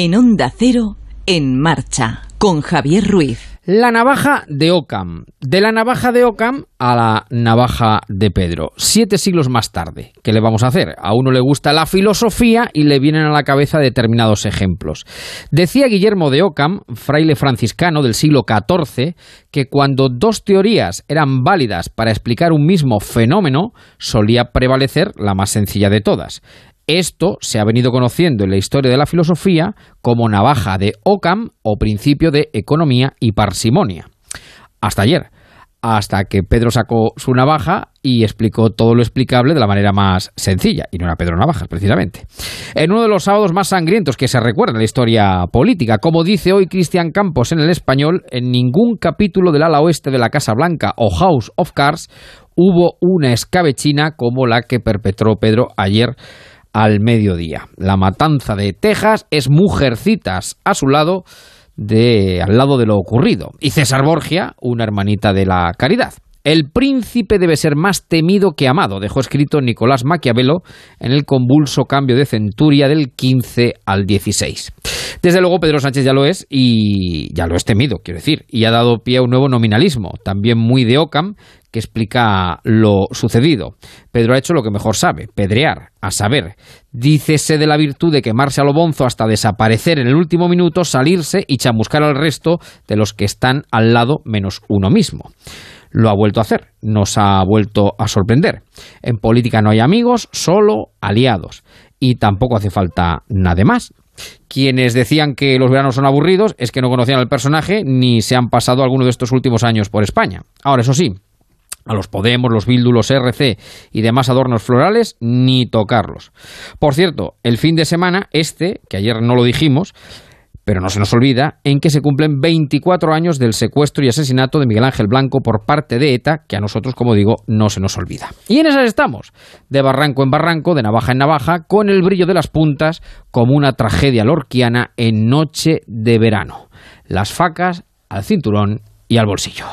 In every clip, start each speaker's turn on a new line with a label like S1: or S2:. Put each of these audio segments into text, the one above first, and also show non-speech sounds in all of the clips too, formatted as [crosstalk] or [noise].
S1: En Onda Cero, en marcha, con Javier Ruiz.
S2: La navaja de Ockham. De la navaja de Ockham a la navaja de Pedro. Siete siglos más tarde. ¿Qué le vamos a hacer? A uno le gusta la filosofía y le vienen a la cabeza determinados ejemplos. Decía Guillermo de Ockham, fraile franciscano del siglo XIV, que cuando dos teorías eran válidas para explicar un mismo fenómeno, solía prevalecer la más sencilla de todas. Esto se ha venido conociendo en la historia de la filosofía como navaja de Ockham o principio de economía y parsimonia. Hasta ayer, hasta que Pedro sacó su navaja y explicó todo lo explicable de la manera más sencilla, y no era Pedro Navajas, precisamente. En uno de los sábados más sangrientos que se recuerda en la historia política, como dice hoy Cristian Campos en el español, en ningún capítulo del ala oeste de la Casa Blanca o House of Cards hubo una escabechina como la que perpetró Pedro ayer al mediodía. La matanza de Texas es mujercitas a su lado de al lado de lo ocurrido. Y César Borgia, una hermanita de la caridad. El príncipe debe ser más temido que amado, dejó escrito Nicolás Maquiavelo en el convulso cambio de centuria del 15 al 16. Desde luego Pedro Sánchez ya lo es y ya lo es temido, quiero decir, y ha dado pie a un nuevo nominalismo, también muy de Ockham, que explica lo sucedido. Pedro ha hecho lo que mejor sabe, pedrear, a saber, dícese de la virtud de quemarse a lo bonzo hasta desaparecer en el último minuto, salirse y chamuscar al resto de los que están al lado menos uno mismo lo ha vuelto a hacer, nos ha vuelto a sorprender. En política no hay amigos, solo aliados. Y tampoco hace falta nada más. Quienes decían que los veranos son aburridos es que no conocían al personaje ni se han pasado alguno de estos últimos años por España. Ahora, eso sí, a los Podemos, los Bildu, los RC y demás adornos florales, ni tocarlos. Por cierto, el fin de semana, este, que ayer no lo dijimos, pero no se nos olvida en que se cumplen 24 años del secuestro y asesinato de Miguel Ángel Blanco por parte de ETA, que a nosotros, como digo, no se nos olvida. Y en esas estamos, de barranco en barranco, de navaja en navaja, con el brillo de las puntas, como una tragedia lorquiana en noche de verano. Las facas al cinturón y al bolsillo.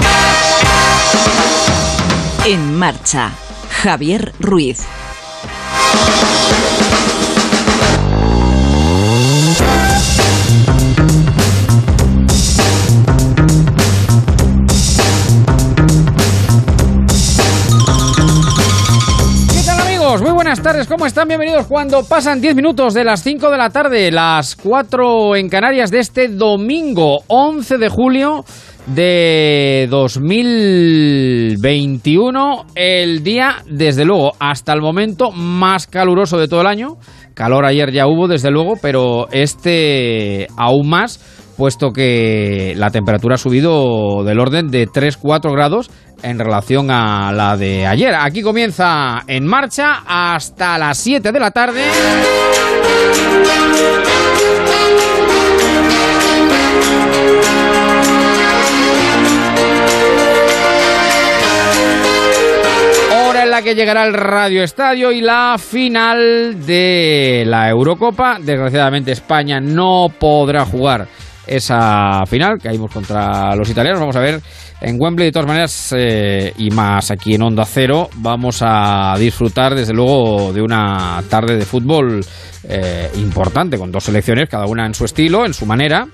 S1: En marcha, Javier Ruiz.
S2: muy buenas tardes, ¿cómo están? Bienvenidos cuando pasan 10 minutos de las 5 de la tarde, las 4 en Canarias de este domingo 11 de julio de 2021, el día, desde luego, hasta el momento más caluroso de todo el año. Calor ayer ya hubo, desde luego, pero este aún más, puesto que la temperatura ha subido del orden de 3-4 grados en relación a la de ayer. Aquí comienza en marcha hasta las 7 de la tarde. Que llegará el Radio Estadio y la final de la Eurocopa. Desgraciadamente España no podrá jugar esa final, caímos contra los italianos. Vamos a ver en Wembley, de todas maneras, eh, y más aquí en Onda Cero, vamos a disfrutar desde luego de una tarde de fútbol eh, importante, con dos selecciones, cada una en su estilo, en su manera,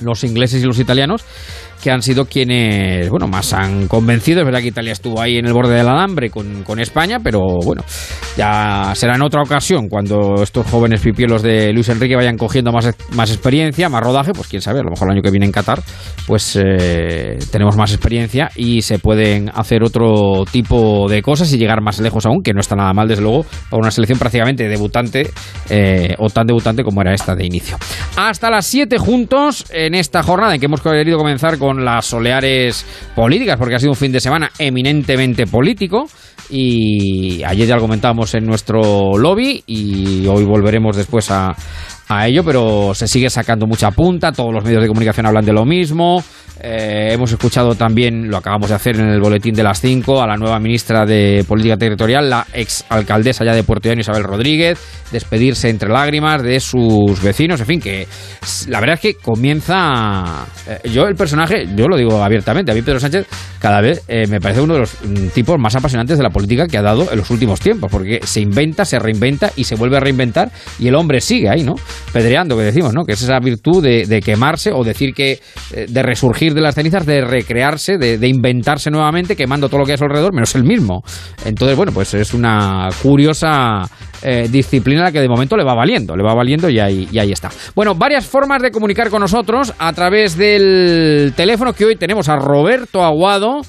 S2: los ingleses y los italianos que han sido quienes, bueno, más han convencido. Es verdad que Italia estuvo ahí en el borde del alambre con, con España, pero bueno, ya será en otra ocasión cuando estos jóvenes pipielos de Luis Enrique vayan cogiendo más, más experiencia, más rodaje, pues quién sabe, a lo mejor el año que viene en Qatar, pues eh, tenemos más experiencia y se pueden hacer otro tipo de cosas y llegar más lejos aún, que no está nada mal, desde luego, para una selección prácticamente debutante eh, o tan debutante como era esta de inicio. Hasta las 7 juntos en esta jornada en que hemos querido comenzar con con las soleares políticas, porque ha sido un fin de semana eminentemente político. Y ayer ya lo comentábamos en nuestro lobby y hoy volveremos después a, a ello, pero se sigue sacando mucha punta, todos los medios de comunicación hablan de lo mismo, eh, hemos escuchado también, lo acabamos de hacer en el boletín de las 5, a la nueva ministra de Política Territorial, la ex alcaldesa ya de Puerto Llano, Isabel Rodríguez, despedirse entre lágrimas de sus vecinos, en fin, que la verdad es que comienza... Eh, yo el personaje, yo lo digo abiertamente, a mí Pedro Sánchez cada vez eh, me parece uno de los mm, tipos más apasionantes de la política que ha dado en los últimos tiempos, porque se inventa, se reinventa y se vuelve a reinventar y el hombre sigue ahí, ¿no? Pedreando, que decimos, ¿no? Que es esa virtud de, quemarse o decir que eh, de resurgir de las cenizas, de recrearse, de, inventarse nuevamente, quemando todo lo que hay a su alrededor, menos el mismo. Entonces, bueno, pues es una curiosa eh, disciplina que de momento le va valiendo, le va valiendo y ahí está. Bueno, varias formas de comunicar con nosotros a través del teléfono que hoy tenemos a Roberto Aguado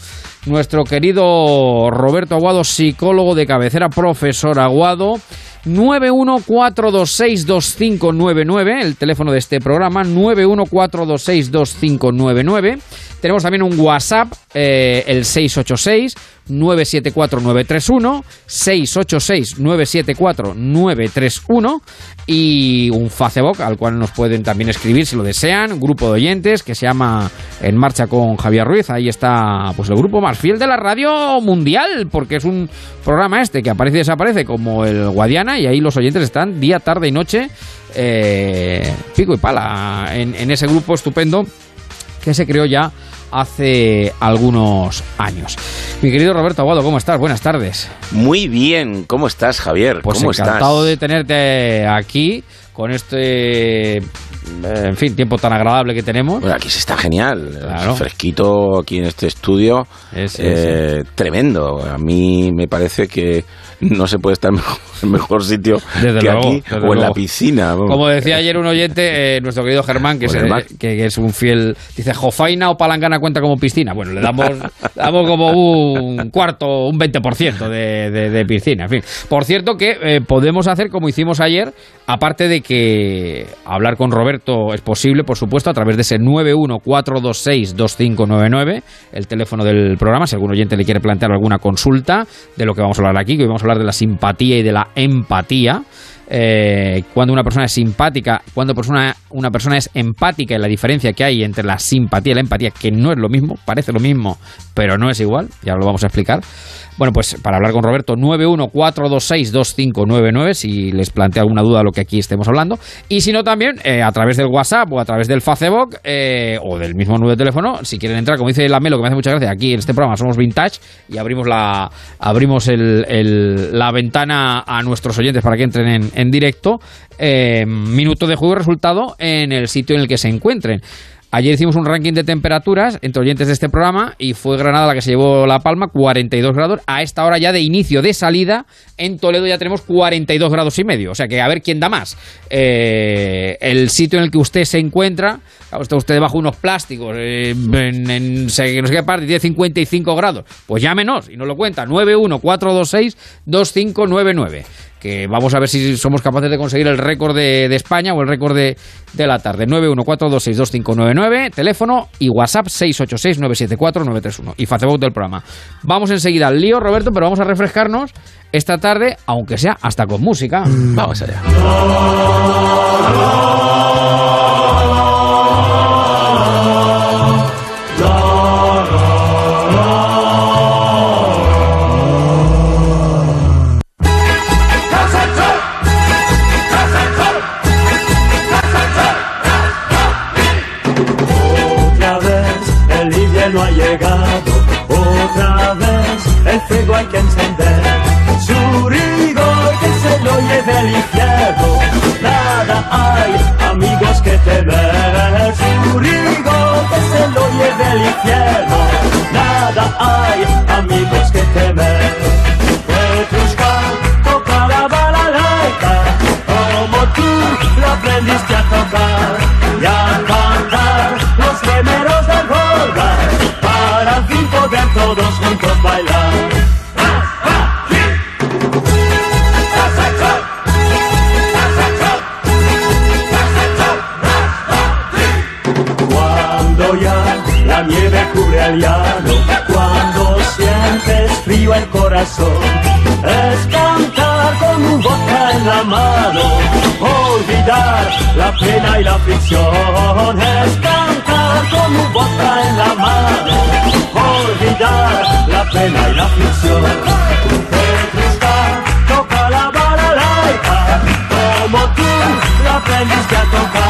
S2: nuestro querido Roberto Aguado, psicólogo de cabecera, profesor Aguado. 914262599, el teléfono de este programa, 914262599. Tenemos también un WhatsApp, eh, el 686 974-931, 686-974-931 y un Facebook al cual nos pueden también escribir si lo desean, grupo de oyentes que se llama En Marcha con Javier Ruiz, ahí está pues el grupo más fiel de la radio mundial, porque es un programa este que aparece y desaparece como el Guadiana y ahí los oyentes están día, tarde y noche, eh, pico y pala en, en ese grupo estupendo que se creó ya hace algunos años. Mi querido Roberto Aguado, ¿cómo estás? Buenas tardes.
S3: Muy bien, ¿cómo estás, Javier?
S2: Pues
S3: ¿Cómo
S2: encantado de tenerte aquí con este en fin, tiempo tan agradable que tenemos.
S3: Bueno, aquí se está genial. Fresquito aquí en este estudio. Eh, tremendo. A mí me parece que no se puede estar mejor, en mejor sitio que aquí o en la piscina.
S2: Como decía ayer un oyente, eh, nuestro querido Germán, que es, que, es, un fiel, dice, ¿Jofaina o Palangana cuenta como piscina? Bueno, le damos, [laughs] damos como un cuarto, un 20% de, de, piscina. En fin, por cierto que eh, podemos hacer como hicimos ayer, aparte de que hablar con Roberto es posible, por supuesto, a través de ese 914262599, el teléfono del programa, si algún oyente le quiere plantear alguna consulta de lo que vamos a hablar aquí, que hoy vamos a hablar de la simpatía y de la empatía. Eh, cuando una persona es simpática, cuando persona, una persona es empática y la diferencia que hay entre la simpatía y la empatía, que no es lo mismo, parece lo mismo, pero no es igual, ya lo vamos a explicar. Bueno, pues para hablar con Roberto, 914262599, si les plantea alguna duda de lo que aquí estemos hablando. Y si no, también eh, a través del WhatsApp o a través del Facebook eh, o del mismo número de teléfono, si quieren entrar, como dice la Melo, que me hace mucha gracia, aquí en este programa somos vintage y abrimos la, abrimos la ventana a nuestros oyentes para que entren en, directo. Eh, minuto de juego resultado en el sitio en el que se encuentren. Ayer hicimos un ranking de temperaturas entre oyentes de este programa y fue Granada la que se llevó la palma, 42 grados. A esta hora ya de inicio de salida, en Toledo ya tenemos 42 grados y medio. O sea que a ver quién da más. Eh, el sitio en el que usted se encuentra, está usted debajo de unos plásticos, eh, en, no sé qué parte, tiene 55 grados. Pues llámenos y nos lo cuenta, 914262599 que vamos a ver si somos capaces de conseguir el récord de, España o el récord de, la tarde. 914262599, teléfono y WhatsApp 686974931 y Facebook del programa. Vamos enseguida al lío, Roberto, pero vamos a refrescarnos esta tarde, aunque sea hasta con música.
S3: Vamos allá.
S4: Lleve al infierno. Nada hay, amigos, que temer. Su rigor que se lo lleve al infierno. Nada hay, amigos, que temer. Petrushka toca la balalaika, como tú lo aprendiste a tocar y a cantar los gemelos del Volga para al fin poder todos juntos bailar. Cuando sientes frío el corazón. Es cantar con un vodka en la mano, olvidar la pena y la aflicción. Es cantar con un vodka en la mano, olvidar la pena y la aflicción. El toca la balalaika, como tú la aprendiste a tocar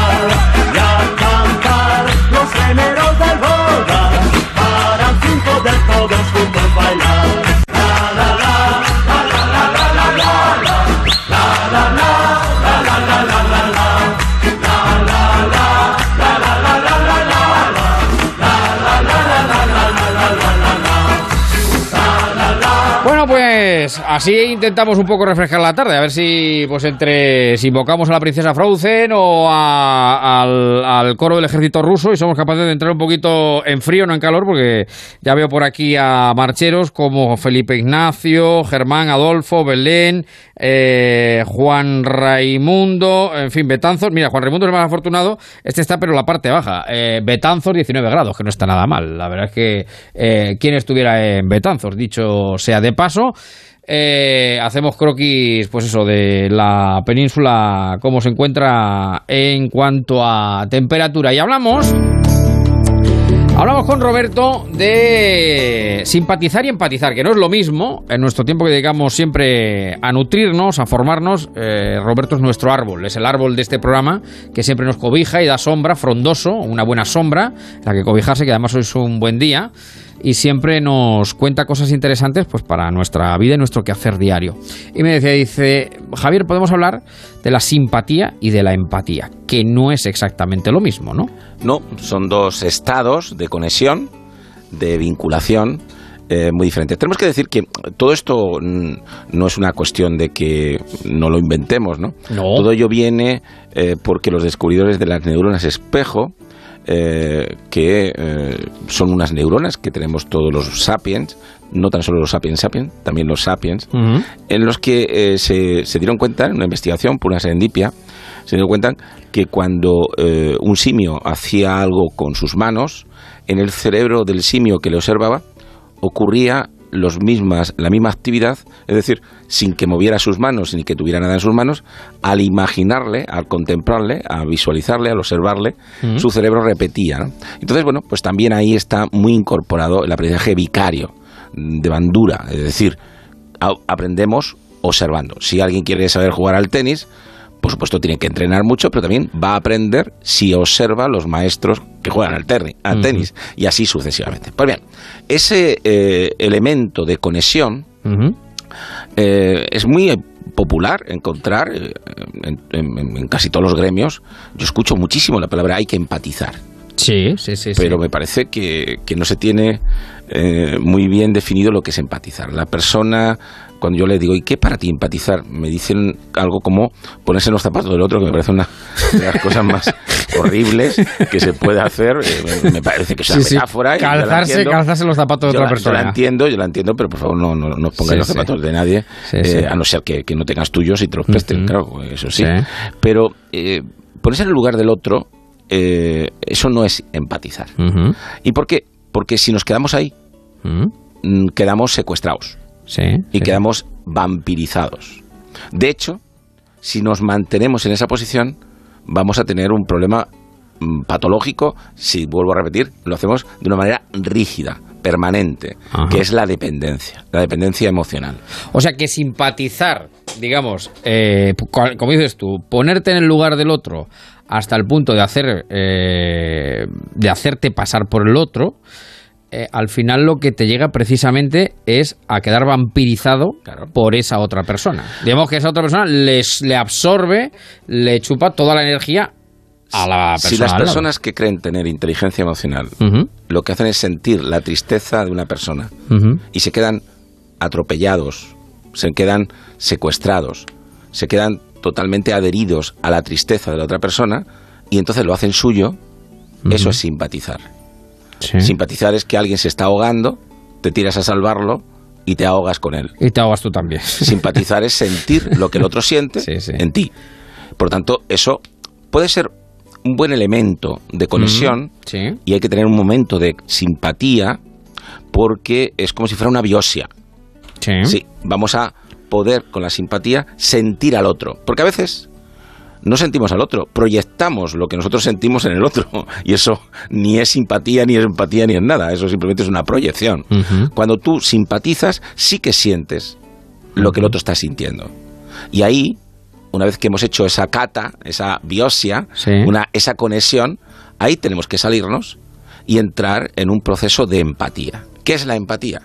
S2: así intentamos un poco refrescar la tarde, a ver si pues entre si invocamos a la princesa Frozen o al, al, coro del ejército ruso y somos capaces de entrar un poquito en frío, no en calor, porque ya veo por aquí a marcheros como Felipe Ignacio, Germán Adolfo, Belén, eh, Juan Raimundo, en fin, Betanzos. Mira, Juan Raimundo es más afortunado, este está pero la parte baja. Eh, Betanzos 19 grados, que no está nada mal. La verdad es que eh, quien estuviera en Betanzos, dicho sea de paso. Eh, hacemos croquis, pues eso, de la península, cómo se encuentra en cuanto a temperatura. Y hablamos. Hablamos con Roberto de simpatizar y empatizar, que no es lo mismo. En nuestro tiempo que dedicamos siempre a nutrirnos, a formarnos, eh, Roberto es nuestro árbol, es el árbol de este programa que siempre nos cobija y da sombra, frondoso, una buena sombra, la que cobijarse, que además hoy es un buen día y siempre nos cuenta cosas interesantes pues para nuestra vida y nuestro quehacer diario. Y me decía, dice, Javier, podemos hablar de la simpatía y de la empatía, que no es exactamente lo mismo, ¿no?
S3: No, son dos estados de conexión, de vinculación, eh, muy diferentes. Tenemos que decir que todo esto no es una cuestión de que no lo inventemos, ¿no? Todo ello viene eh, porque los descubridores de las neuronas espejo eh, que eh, son unas neuronas que tenemos todos los sapiens, no tan solo los sapiens sapiens, también los sapiens, en los que eh, se, se, dieron cuenta, en una investigación por una serendipia, se dieron cuenta que cuando un simio hacía algo con sus manos, en el cerebro del simio que le observaba ocurría los mismas, la misma actividad, es decir, sin que moviera sus manos ni que tuviera nada en sus manos, al imaginarle, al contemplarle, a visualizarle, al observarle, su cerebro repetía. Entonces, bueno, pues también ahí está muy incorporado el aprendizaje vicario de bandura, es decir, aprendemos observando. Si alguien quiere saber jugar al tenis, por supuesto tiene que entrenar mucho, pero también va a aprender si observa los maestros que juegan al, al tenis y así sucesivamente. Pues bien, ese eh, elemento de conexión eh, es muy popular encontrar eh, en, casi todos los gremios. Yo escucho muchísimo la palabra hay que empatizar.
S2: Sí, sí, sí.
S3: Pero me parece que, que, no se tiene muy bien definido lo que es empatizar. La persona cuando yo le digo, ¿y qué para ti empatizar? Me dicen algo como ponerse en los zapatos del otro, que me parece una de las cosas más [laughs] horribles que se puede hacer. Eh, me, parece que es una metáfora.
S2: Calzarse, calzarse los zapatos de otra persona.
S3: Yo la entiendo, yo la entiendo, pero por favor no, no, no pongáis los zapatos de nadie, eh, a no ser que, no tengas tuyos y te los presten, claro, eso sí. Pero eh, ponerse en el lugar del otro, eso no es empatizar. ¿Y por qué? Porque si nos quedamos ahí, mm, quedamos secuestrados. Y quedamos vampirizados. De hecho, si nos mantenemos en esa posición, vamos a tener un problema mm, patológico, si vuelvo a repetir, lo hacemos de una manera rígida, permanente, que es la dependencia, la dependencia emocional.
S2: O sea que simpatizar, digamos, eh, como dices tú, ponerte en el lugar del otro hasta el punto de hacer, eh, de hacerte pasar por el otro, eh, al final lo que te llega precisamente es a quedar vampirizado por esa otra persona. Digamos que esa otra persona les, le absorbe, le chupa toda la energía a la persona.
S3: Si las personas que creen tener inteligencia emocional lo que hacen es sentir la tristeza de una persona y se quedan atropellados, se quedan secuestrados, se quedan totalmente adheridos a la tristeza de la otra persona y entonces lo hacen suyo, eso es simpatizar. Simpatizar es que alguien se está ahogando, te tiras a salvarlo y te ahogas con él.
S2: Y te ahogas tú también.
S3: Simpatizar es sentir lo que el otro siente [laughs] en ti. Por tanto, eso puede ser un buen elemento de conexión y hay que tener un momento de simpatía porque es como si fuera una biosia. Sí, vamos a poder con la simpatía sentir al otro. Porque a veces no sentimos al otro, proyectamos lo que nosotros sentimos en el otro. [laughs] Y eso ni es simpatía, ni es empatía, ni es nada. Eso simplemente es una proyección. Cuando tú simpatizas, sí que sientes lo que el otro está sintiendo. Y ahí, una vez que hemos hecho esa cata, esa biosia, una, esa conexión, ahí tenemos que salirnos y entrar en un proceso de empatía. ¿Qué es la empatía?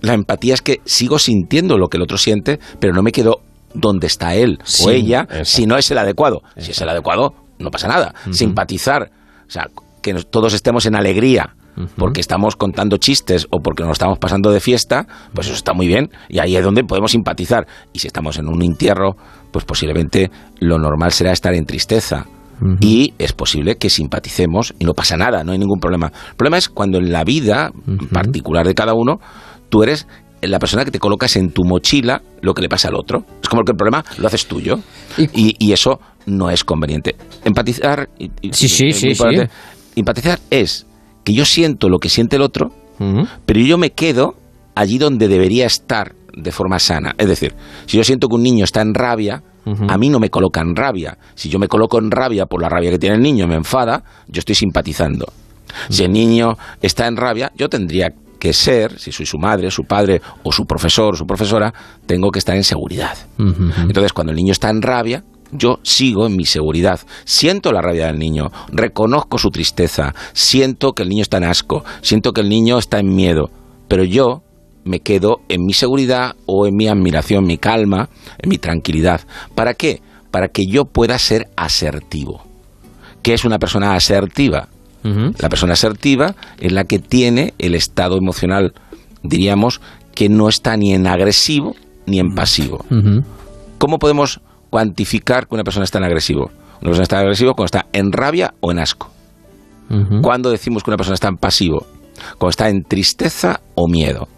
S3: La empatía es que sigo sintiendo lo que el otro siente, pero no me quedo dónde está él o ella si no es el adecuado. Si es el adecuado, no pasa nada. Simpatizar, o sea, que todos estemos en alegría porque estamos contando chistes o porque nos estamos pasando de fiesta, pues eso está muy bien y ahí es donde podemos simpatizar. Y si estamos en un entierro, pues posiblemente lo normal será estar en tristeza. Y es posible que simpaticemos y no pasa nada, no hay ningún problema. El problema es cuando en la vida particular de cada uno, tú eres la persona que te colocas en tu mochila lo que le pasa al otro. Es como que el problema lo haces tuyo. Y, eso no es conveniente. Empatizar.
S2: sí, sí, sí,
S3: Empatizar es que yo siento lo que siente el otro, pero yo me quedo allí donde debería estar de forma sana. Es decir, si yo siento que un niño está en rabia, a mí no me coloca en rabia. Si yo me coloco en rabia por la rabia que tiene el niño, me enfada, yo estoy simpatizando. Si el niño está en rabia, yo tendría que ser, si soy su madre, su padre o su profesor o su profesora, tengo que estar en seguridad. Entonces, cuando el niño está en rabia, yo sigo en mi seguridad. Siento la rabia del niño, reconozco su tristeza, siento que el niño está en asco, siento que el niño está en miedo, pero yo me quedo en mi seguridad o en mi admiración, mi calma, en mi tranquilidad. ¿Para qué? Para que yo pueda ser asertivo. ¿Qué es una persona asertiva? La persona asertiva es la que tiene el estado emocional, diríamos, que no está ni en agresivo ni en pasivo. ¿Cómo podemos cuantificar que una persona está en agresivo? Una persona está en agresivo cuando está en rabia o en asco. ¿Cuándo decimos que una persona está en pasivo? Cuando está en tristeza o miedo.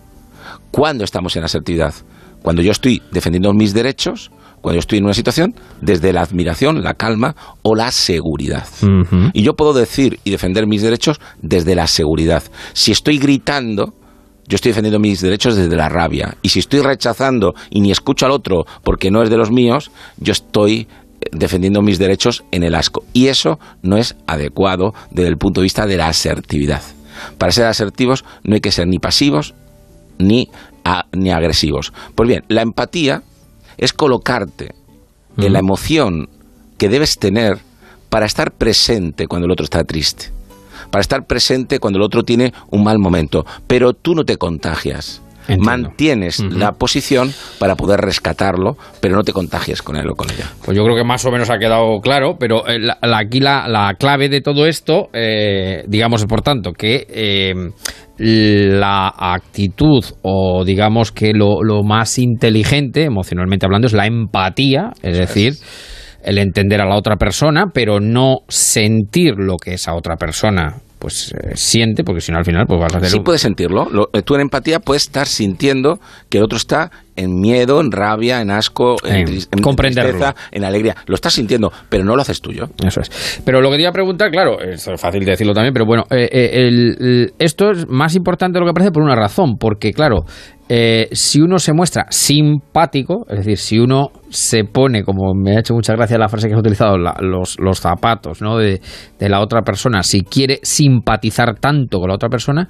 S3: ¿Cuándo estamos en asertividad? Cuando yo estoy defendiendo mis derechos cuando yo estoy en una situación desde la admiración, la calma o la seguridad. Y yo puedo decir y defender mis derechos desde la seguridad. Si estoy gritando, yo estoy defendiendo mis derechos desde la rabia. Y si estoy rechazando y ni escucho al otro porque no es de los míos, yo estoy eh, defendiendo mis derechos en el asco. Y eso no es adecuado desde el punto de vista de la asertividad. Para ser asertivos no hay que ser ni pasivos ni, ni agresivos. Pues bien, la empatía es colocarte en la emoción que debes tener para estar presente cuando el otro está triste, para estar presente cuando el otro tiene un mal momento, pero tú no te contagias. Mantienes la posición para poder rescatarlo, pero no te contagies con él o con ella.
S2: Pues yo creo que más o menos ha quedado claro, pero eh, aquí la, clave de todo esto, eh, digamos, por tanto, que eh, la actitud o digamos que lo, más inteligente, emocionalmente hablando, es la empatía, es. decir, el entender a la otra persona, pero no sentir lo que esa otra persona pues eh, siente, porque si no al final pues vas a hacer...
S3: Sí puedes sentirlo. Eh, tú en empatía puedes estar sintiendo que el otro está en miedo, en rabia, en asco, en, en, tristeza, en alegría. Lo estás sintiendo, pero no lo haces tuyo.
S2: Eso es. Pero lo que te iba a preguntar, claro, es fácil decirlo también, pero bueno, eh, esto es más importante de lo que parece por una razón, porque claro, eh, si uno se muestra simpático, es decir, si uno se pone, como me ha hecho mucha gracia la frase que has utilizado, los, los, zapatos ¿no? de, de, la otra persona, si quiere simpatizar tanto con la otra persona,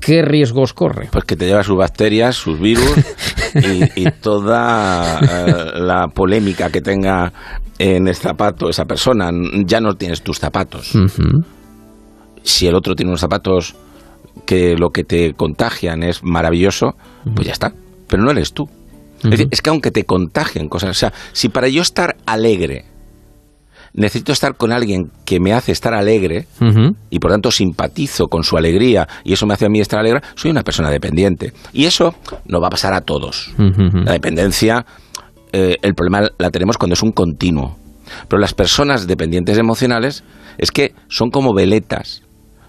S2: ¿qué riesgos corre?
S3: Pues que te lleva sus bacterias, sus virus y, toda eh, la polémica que tenga en el zapato esa persona. Ya no tienes tus zapatos. Si el otro tiene unos zapatos que lo que te contagian es maravilloso, pues ya está. Pero no eres tú. Es decir, es que aunque te contagien cosas, o sea, si para yo estar alegre necesito estar con alguien que me hace estar alegre y por tanto simpatizo con su alegría y eso me hace a mí estar alegre, soy una persona dependiente. Y eso no va a pasar a todos. La dependencia, eh, el problema la tenemos cuando es un continuo. Pero las personas dependientes emocionales es que son como veletas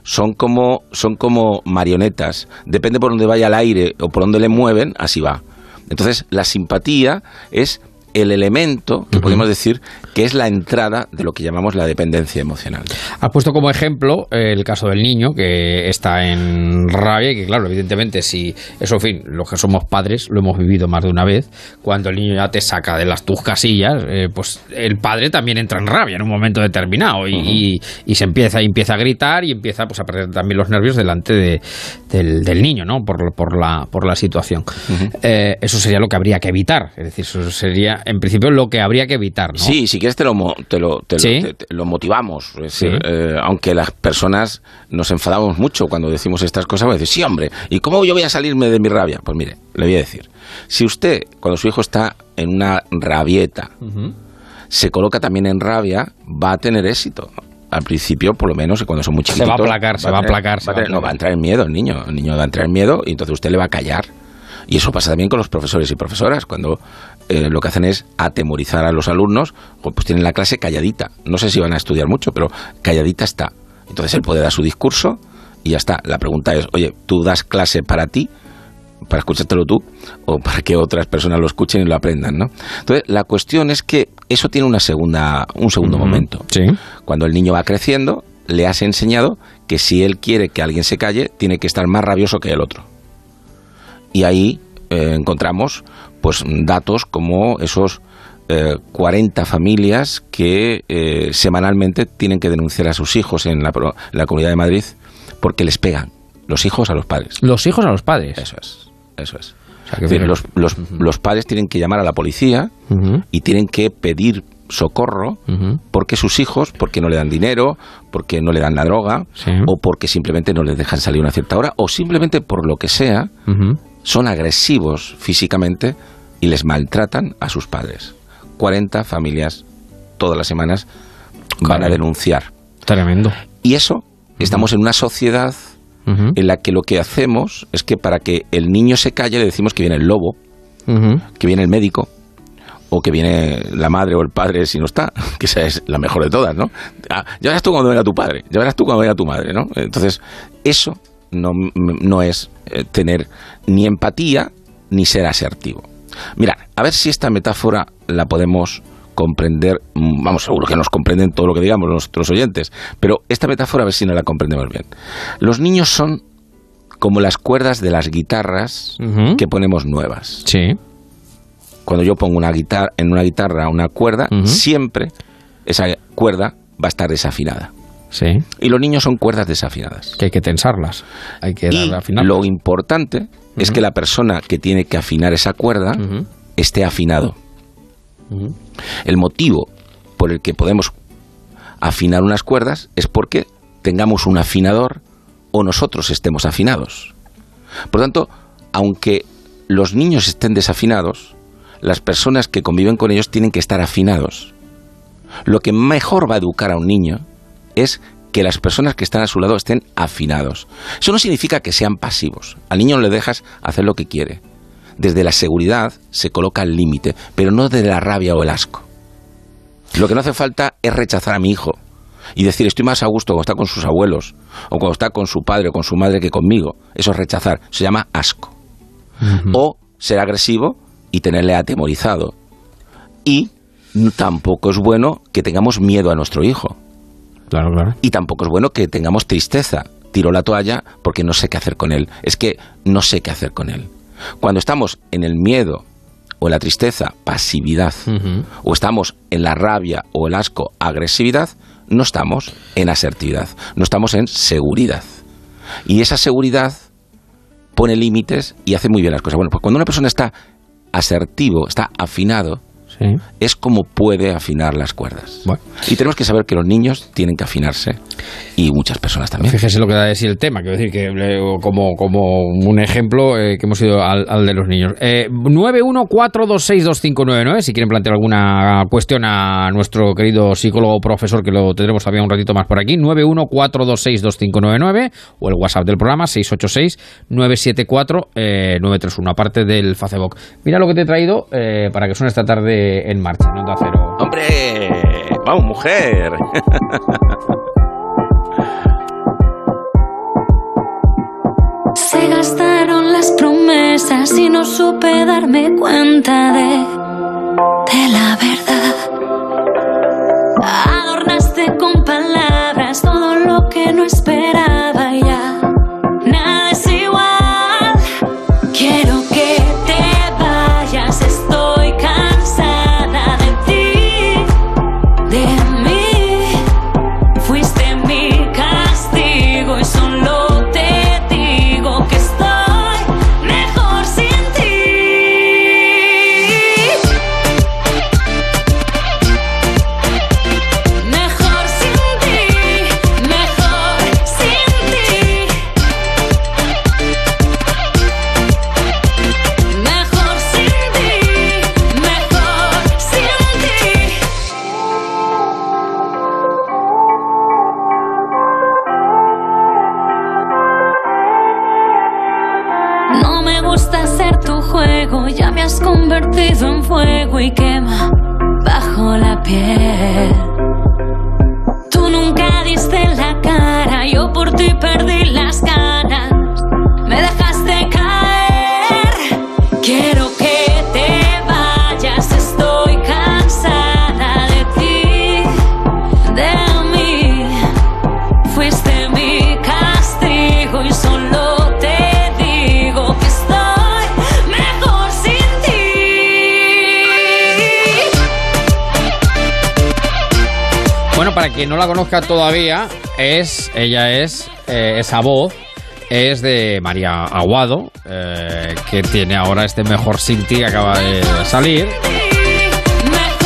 S3: son como, son como marionetas. Depende por dónde vaya el aire o por dónde le mueven, así va. Entonces, la simpatía es el elemento que podemos decir que es la entrada de lo que llamamos la dependencia emocional.
S2: Ha puesto como ejemplo el caso del niño que está en rabia y que, claro, evidentemente, si eso, en fin, los que somos padres lo hemos vivido más de una vez, cuando el niño ya te saca de las tus casillas, eh, pues el padre también entra en rabia en un momento determinado y, se empieza, empieza a gritar y empieza pues, a perder también los nervios delante de, del, niño, ¿no? Por, por, la, por la situación. Eh, eso sería lo que habría que evitar, es decir, eso sería en principio lo que habría que evitar, ¿no?
S3: Sí, si quieres te lo, te lo, lo, motivamos. Eh, aunque las personas nos enfadamos mucho cuando decimos estas cosas, decir, sí, hombre, ¿y cómo yo voy a salirme de mi rabia? Pues mire, le voy a decir, si usted, cuando su hijo está en una rabieta, se coloca también en rabia, va a tener éxito. al principio, por lo menos, cuando son muy chiquitos...
S2: Se va a aplacar, se va a aplacar.
S3: No, va a entrar en miedo el niño. El niño va a entrar en miedo y entonces usted le va a callar. Y eso pasa también con los profesores y profesoras, cuando eh, lo que hacen es atemorizar a los alumnos, pues tienen la clase calladita. No sé si van a estudiar mucho, pero calladita está. Entonces él puede dar su discurso y ya está. La pregunta es, oye, ¿tú das clase para ti? para escuchártelo tú o para que otras personas lo escuchen y lo aprendan, ¿no? Entonces, la cuestión es que eso tiene una segunda, un segundo momento.
S2: Sí.
S3: Cuando el niño va creciendo, le has enseñado que si él quiere que alguien se calle, tiene que estar más rabioso que el otro. Y ahí eh, encontramos pues datos como esos 40 eh, familias que eh, semanalmente tienen que denunciar a sus hijos en la, la Comunidad de Madrid porque les pegan los hijos a los padres.
S2: Los hijos a los padres.
S3: Eso es, eso es. los, los, los, padres tienen que llamar a la policía y tienen que pedir socorro porque sus hijos, porque no le dan dinero, porque no le dan la droga, o porque simplemente no les dejan salir a una cierta hora, o simplemente por lo que sea, son agresivos físicamente y les maltratan a sus padres. 40 familias todas las semanas van a denunciar.
S2: Tremendo.
S3: Y eso, estamos en una sociedad en la que lo que hacemos es que para que el niño se calle le decimos que viene el lobo, que viene el médico, o que viene la madre o el padre si no está, [laughs] que esa es la mejor de todas, ¿no? Ah, ya verás tú cuando venga tu padre, ya verás tú cuando venga tu madre, ¿no? Entonces, eso no, no es eh, tener ni empatía ni ser asertivo. Mira, a ver si esta metáfora la podemos comprender, mm, vamos, seguro que nos comprenden todo lo que digamos nuestros oyentes, pero esta metáfora a ver si no la comprendemos bien. Los niños son como las cuerdas de las guitarras que ponemos nuevas.
S2: Sí.
S3: Cuando yo pongo una guitarra, en una guitarra una cuerda, siempre esa cuerda va a estar desafinada.
S2: Sí.
S3: Y los niños son cuerdas desafinadas.
S2: Que hay que tensarlas. Hay que
S3: y Lo importante es que la persona que tiene que afinar esa cuerda esté afinado. El motivo por el que podemos afinar unas cuerdas es porque tengamos un afinador o nosotros estemos afinados. Por tanto, aunque los niños estén desafinados, las personas que conviven con ellos tienen que estar afinados. Lo que mejor va a educar a un niño es que las personas que están a su lado estén afinados. Eso no significa que sean pasivos. Al niño le dejas hacer lo que quiere desde la seguridad se coloca el límite, pero no desde la rabia o el asco. Lo que no hace falta es rechazar a mi hijo y decir estoy más a gusto cuando está con sus abuelos o cuando está con su padre o con su madre que conmigo. Eso es rechazar, se llama asco. O ser agresivo y tenerle atemorizado. Y tampoco es bueno que tengamos miedo a nuestro hijo.
S2: Claro, claro.
S3: Y tampoco es bueno que tengamos tristeza. Tiro la toalla porque no sé qué hacer con él. Es que no sé qué hacer con él. Cuando estamos en el miedo o en la tristeza, pasividad, o estamos en la rabia o el asco, agresividad, no estamos en asertividad, no estamos en seguridad. Y esa seguridad pone límites y hace muy bien las cosas. Bueno, pues cuando una persona está asertivo, está afinado, es como puede afinar las cuerdas. Y tenemos que saber que los niños tienen que afinarse y muchas personas también.
S2: Fíjese lo que da de decir el tema, quiero decir que como, como un ejemplo eh, que hemos ido al, de los niños. Eh, 914262599, si quieren plantear alguna cuestión a nuestro querido psicólogo profesor, que lo tendremos todavía un ratito más por aquí, 914262599 o el WhatsApp del programa 686-974-931, eh, aparte del Facebook. Mira lo que te he traído eh, para que suene esta tarde en marcha, no Onda Cero.
S3: ¡Hombre! ¡Vamos, mujer! [laughs]
S5: Se gastaron las promesas y no supe darme cuenta de, de la verdad. Adornaste con palabras todo lo que no esperaba ya. Nada
S2: todavía, es ella es eh, esa voz es de María Aguado, eh, que tiene ahora este mejor Sinti que acaba de salir.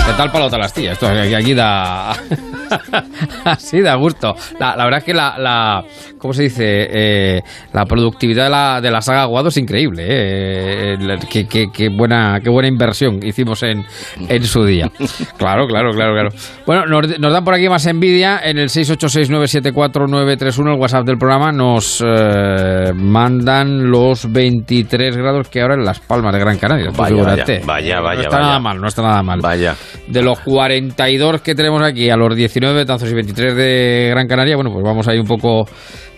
S2: ¿Qué tal palota la astilla? Esto aquí, aquí da. [laughs] Así da gusto. La, la verdad es que la, la. ¿Cómo se dice? Eh, la productividad de la, de la saga Aguado es increíble. Eh. El- Qué, qué- qué buena, qué buena inversión hicimos en, en su día. [laughs] Claro, claro, claro, claro. Bueno, nos, nos dan por aquí más envidia. En el 686974931, el WhatsApp del programa, nos eh, mandan los 23 grados que ahora en Las Palmas de Gran Canaria. Tú
S3: Vaya,
S2: figúrate.
S3: vaya,
S2: No
S3: vaya,
S2: está
S3: vaya.
S2: nada mal, no está nada mal.
S3: Vaya.
S2: De los 42 que tenemos aquí a los 19 tantos y 23 de Gran Canaria, bueno, pues vamos ahí un poco.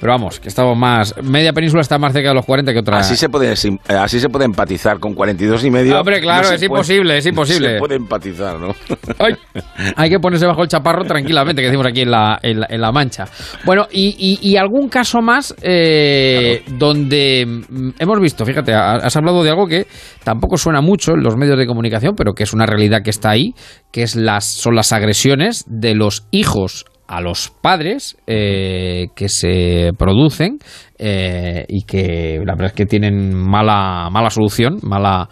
S2: Pero vamos, que estamos más. Media península está más cerca de los 40 que otra.
S3: Así se puede eh, así se puede empatizar con 42 y medio.
S2: Hombre, claro,
S3: No
S2: es imposible, es imposible.
S3: Se puede empatizar, ¿no? [laughs]
S2: Ay, hay que ponerse bajo el chaparro tranquilamente, que decimos aquí en la, en la, en la Mancha. Bueno, y, y- y algún caso más eh, donde mm, hemos visto, fíjate, ha- has hablado de algo que tampoco suena mucho en los medios de comunicación, pero que es una realidad que está ahí, que es las, son las agresiones de los hijos a los padres eh, que se producen eh, y que la verdad es que tienen mala mala solución, mala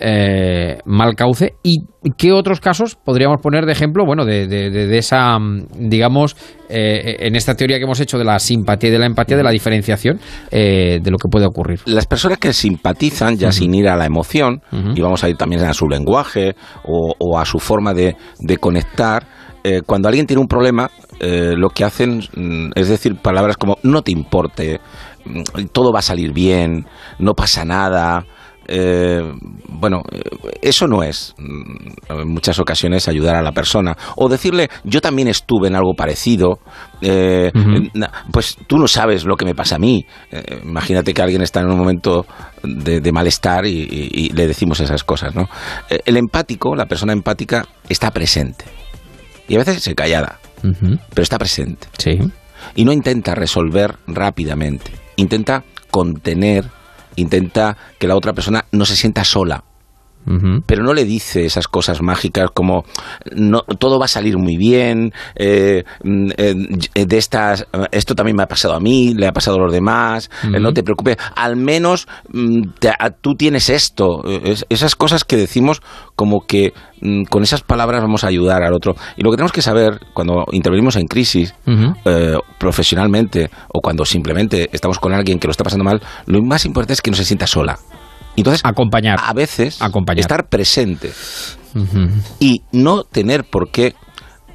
S2: eh, mal cauce. ¿Y qué otros casos podríamos poner de ejemplo? Bueno, de, de- de- de esa, digamos, eh, en esta teoría que hemos hecho de la simpatía y de la empatía, de la diferenciación eh, de lo que puede ocurrir.
S3: Las personas que simpatizan, ya sin ir a la emoción, y vamos a ir también a su lenguaje o, o a su forma de, de conectar, eh, cuando alguien tiene un problema, eh, lo que hacen mm, es decir palabras como no te importe, mm, todo va a salir bien, no pasa nada. eh, bueno, eh, eso no es mm, en muchas ocasiones ayudar a la persona. O decirle, yo también estuve en algo parecido, eh, pues tú no sabes lo que me pasa a mí. Eh, imagínate que alguien está en un momento de, de malestar y, y- y le decimos esas cosas, ¿no? El empático, la persona empática, está presente. Y a veces se callada,
S2: Ujú,
S3: pero está presente.
S2: Sí.
S3: Y no intenta resolver rápidamente. Intenta contener, intenta que la otra persona no se sienta sola. Pero no le dice esas cosas mágicas como no, todo va a salir muy bien, eh, mm, eh, de estas, esto también me ha pasado a mí, le ha pasado a los demás, eh, no te preocupes, al menos mm, te- a- tú tienes esto. Es- esas cosas que decimos como que mm, con esas palabras vamos a ayudar al otro. Y lo que tenemos que saber cuando intervenimos en crisis, eh, profesionalmente o cuando simplemente estamos con alguien que lo está pasando mal, lo más importante es que no se sienta sola. Entonces,
S2: Acompañar.
S3: a veces,
S2: Acompañar.
S3: estar presente y no tener por qué,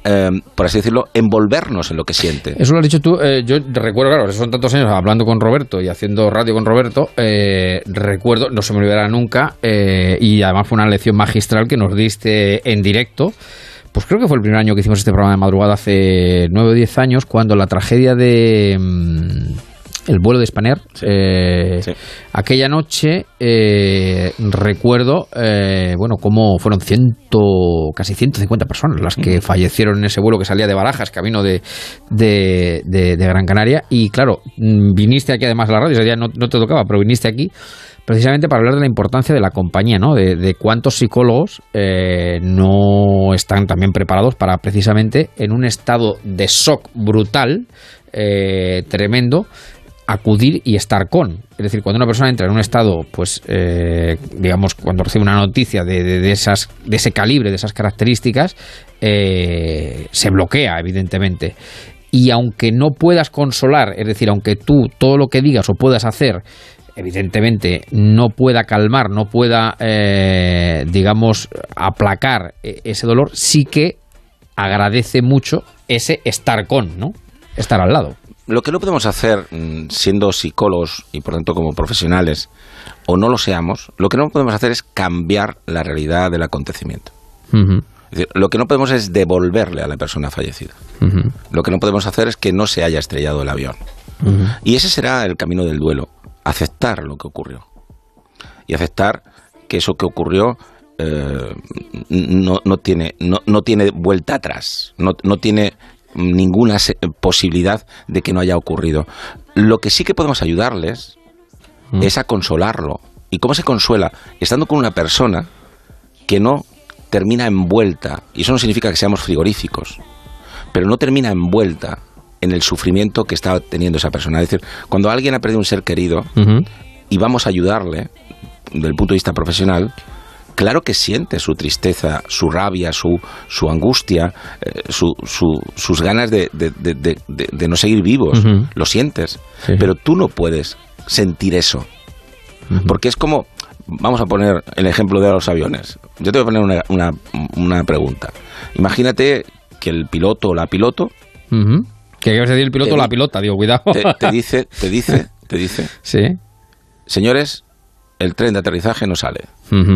S3: eh, por así decirlo, envolvernos en lo que siente.
S2: Eso lo has dicho tú. eh, yo recuerdo, claro, son tantos años hablando con Roberto y haciendo radio con Roberto. eh, recuerdo, no se me olvidará nunca, eh, y además fue una lección magistral que nos diste en directo. Pues creo que fue el primer año que hicimos este programa de madrugada hace 9 o 10 años, cuando la tragedia de. mm, el vuelo de Spanair. eh,
S3: Sí.
S2: Aquella noche eh, recuerdo, eh, bueno, cómo fueron ciento, casi 150 personas las que fallecieron en ese vuelo que salía de Barajas, camino de, de, de- de Gran Canaria. Y claro, mm, viniste aquí además a la radio, ese día no, no te tocaba, pero viniste aquí precisamente para hablar de la importancia de la compañía, ¿no? De, de cuántos psicólogos eh, no están también preparados para precisamente en un estado de shock brutal, eh, tremendo, acudir y estar con. Es decir, cuando una persona entra en un estado, pues, eh, digamos, cuando recibe una noticia de, de- esas, de ese calibre, de esas características, eh, se bloquea, evidentemente. Y aunque no puedas consolar, es decir, aunque tú todo lo que digas o puedas hacer, evidentemente no pueda calmar, no pueda, eh, digamos, aplacar ese dolor, sí que agradece mucho ese estar con, ¿no? Estar al lado.
S3: Lo que no podemos hacer mm, siendo psicólogos y por tanto como profesionales, o no lo seamos, lo que no podemos hacer es cambiar la realidad del acontecimiento. lo que no podemos es devolverle a la persona fallecida. Lo que no podemos hacer es que no se haya estrellado el avión. Y ese será el camino del duelo, aceptar lo que ocurrió. Y aceptar que eso que ocurrió eh, no, no, tiene, no, no, tiene vuelta atrás, no, no tiene ninguna posibilidad de que no haya ocurrido. Lo que sí que podemos ayudarles mm. es a consolarlo. ¿Y cómo se consuela? Estando con una persona que no termina envuelta, y eso no significa que seamos frigoríficos, pero no termina envuelta en el sufrimiento que está teniendo esa persona. Es decir, cuando alguien ha perdido un ser querido y vamos a ayudarle, desde el punto de vista profesional, claro que siente su tristeza, su rabia, su, su angustia, eh, sus ganas de, no seguir vivos. Lo sientes. Pero tú no puedes sentir eso. Porque es como, vamos a poner el ejemplo de los aviones. Yo te voy a poner una, una, pregunta. Imagínate que el piloto o la piloto...
S2: ¿Qué quieres decir el piloto o la pilota? Digo, cuidado.
S3: Te, dice, te dice, te dice... [laughs]
S2: Sí.
S3: Señores, el tren de aterrizaje no sale.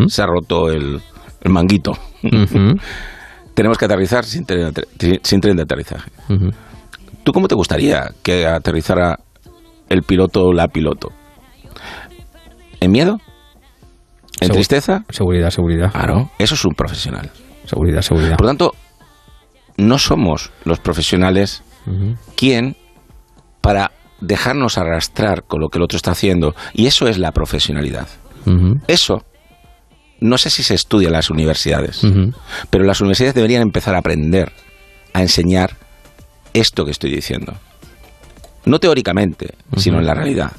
S3: Se ha roto el, manguito. [laughs] Tenemos que aterrizar sin tren, de aterrizaje. ¿Tú cómo te gustaría que aterrizara el piloto o la piloto? ¿En miedo? ¿En tristeza?
S2: Seguridad, seguridad.
S3: Claro, eso es un profesional.
S2: Seguridad, seguridad.
S3: Por lo tanto, no somos los profesionales quien para dejarnos arrastrar con lo que el otro está haciendo. Y eso es la profesionalidad. Eso no sé si se estudia en las universidades, pero las universidades deberían empezar a aprender a enseñar esto que estoy diciendo. No teóricamente, sino en la realidad.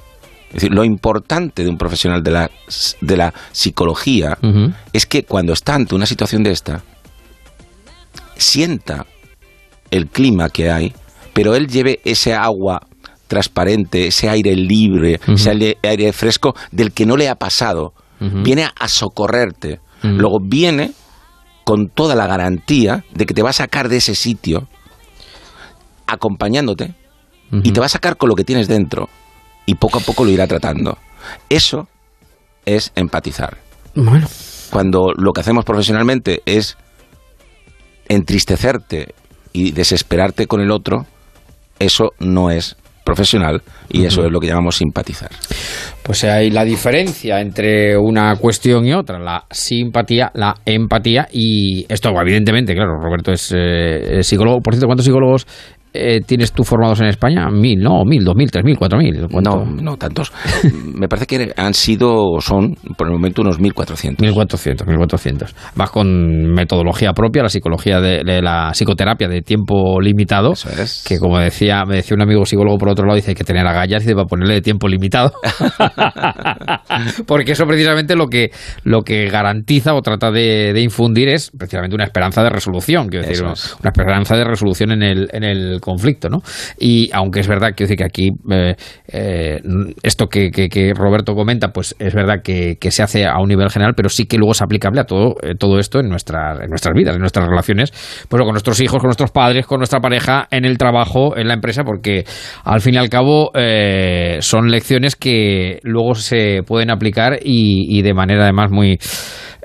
S3: Es decir, lo importante de un profesional de la, de la psicología es que cuando está ante una situación de esta, sienta el clima que hay, pero él lleve ese agua transparente, ese aire libre, ese aire, fresco del que no le ha pasado. Viene a socorrerte. Luego viene con toda la garantía de que te va a sacar de ese sitio, acompañándote, y te va a sacar con lo que tienes dentro. Y poco a poco lo irá tratando. Eso es empatizar.
S2: Bueno.
S3: Cuando lo que hacemos profesionalmente es entristecerte y desesperarte con el otro, eso no es profesional y eso es lo que llamamos simpatizar.
S2: Pues hay la diferencia entre una cuestión y otra, la simpatía, la empatía y esto evidentemente, claro, Roberto es eh, psicólogo. Por cierto, ¿cuántos psicólogos eh, tienes tú formados en España? Mil, no, mil, dos mil, tres mil, cuatro mil.
S3: No, no tantos. [laughs] Me parece que han sido son por el momento unos mil cuatrocientos.
S2: Mil cuatrocientos, mil cuatrocientos. Vas con metodología propia, la psicología de, la psicoterapia de tiempo limitado.
S3: Eso es.
S2: Que como decía, me decía un amigo psicólogo por otro lado, dice hay que tener agallas y va a ponerle de tiempo limitado. [laughs] Porque eso precisamente lo que, lo que garantiza o trata de, infundir es precisamente una esperanza de resolución. Quiero decir, una, esperanza de resolución en el, en el conflicto, ¿no? Y aunque es verdad que, que aquí eh, eh, esto que, Roberto comenta, pues es verdad que, se hace a un nivel general, pero sí que luego es aplicable a todo, eh, todo esto en, nuestra, en nuestras vidas, en nuestras relaciones, pues con nuestros hijos, con nuestros padres, con nuestra pareja, en el trabajo, en la empresa, porque al fin y al cabo son lecciones que luego se pueden aplicar y, de manera además muy...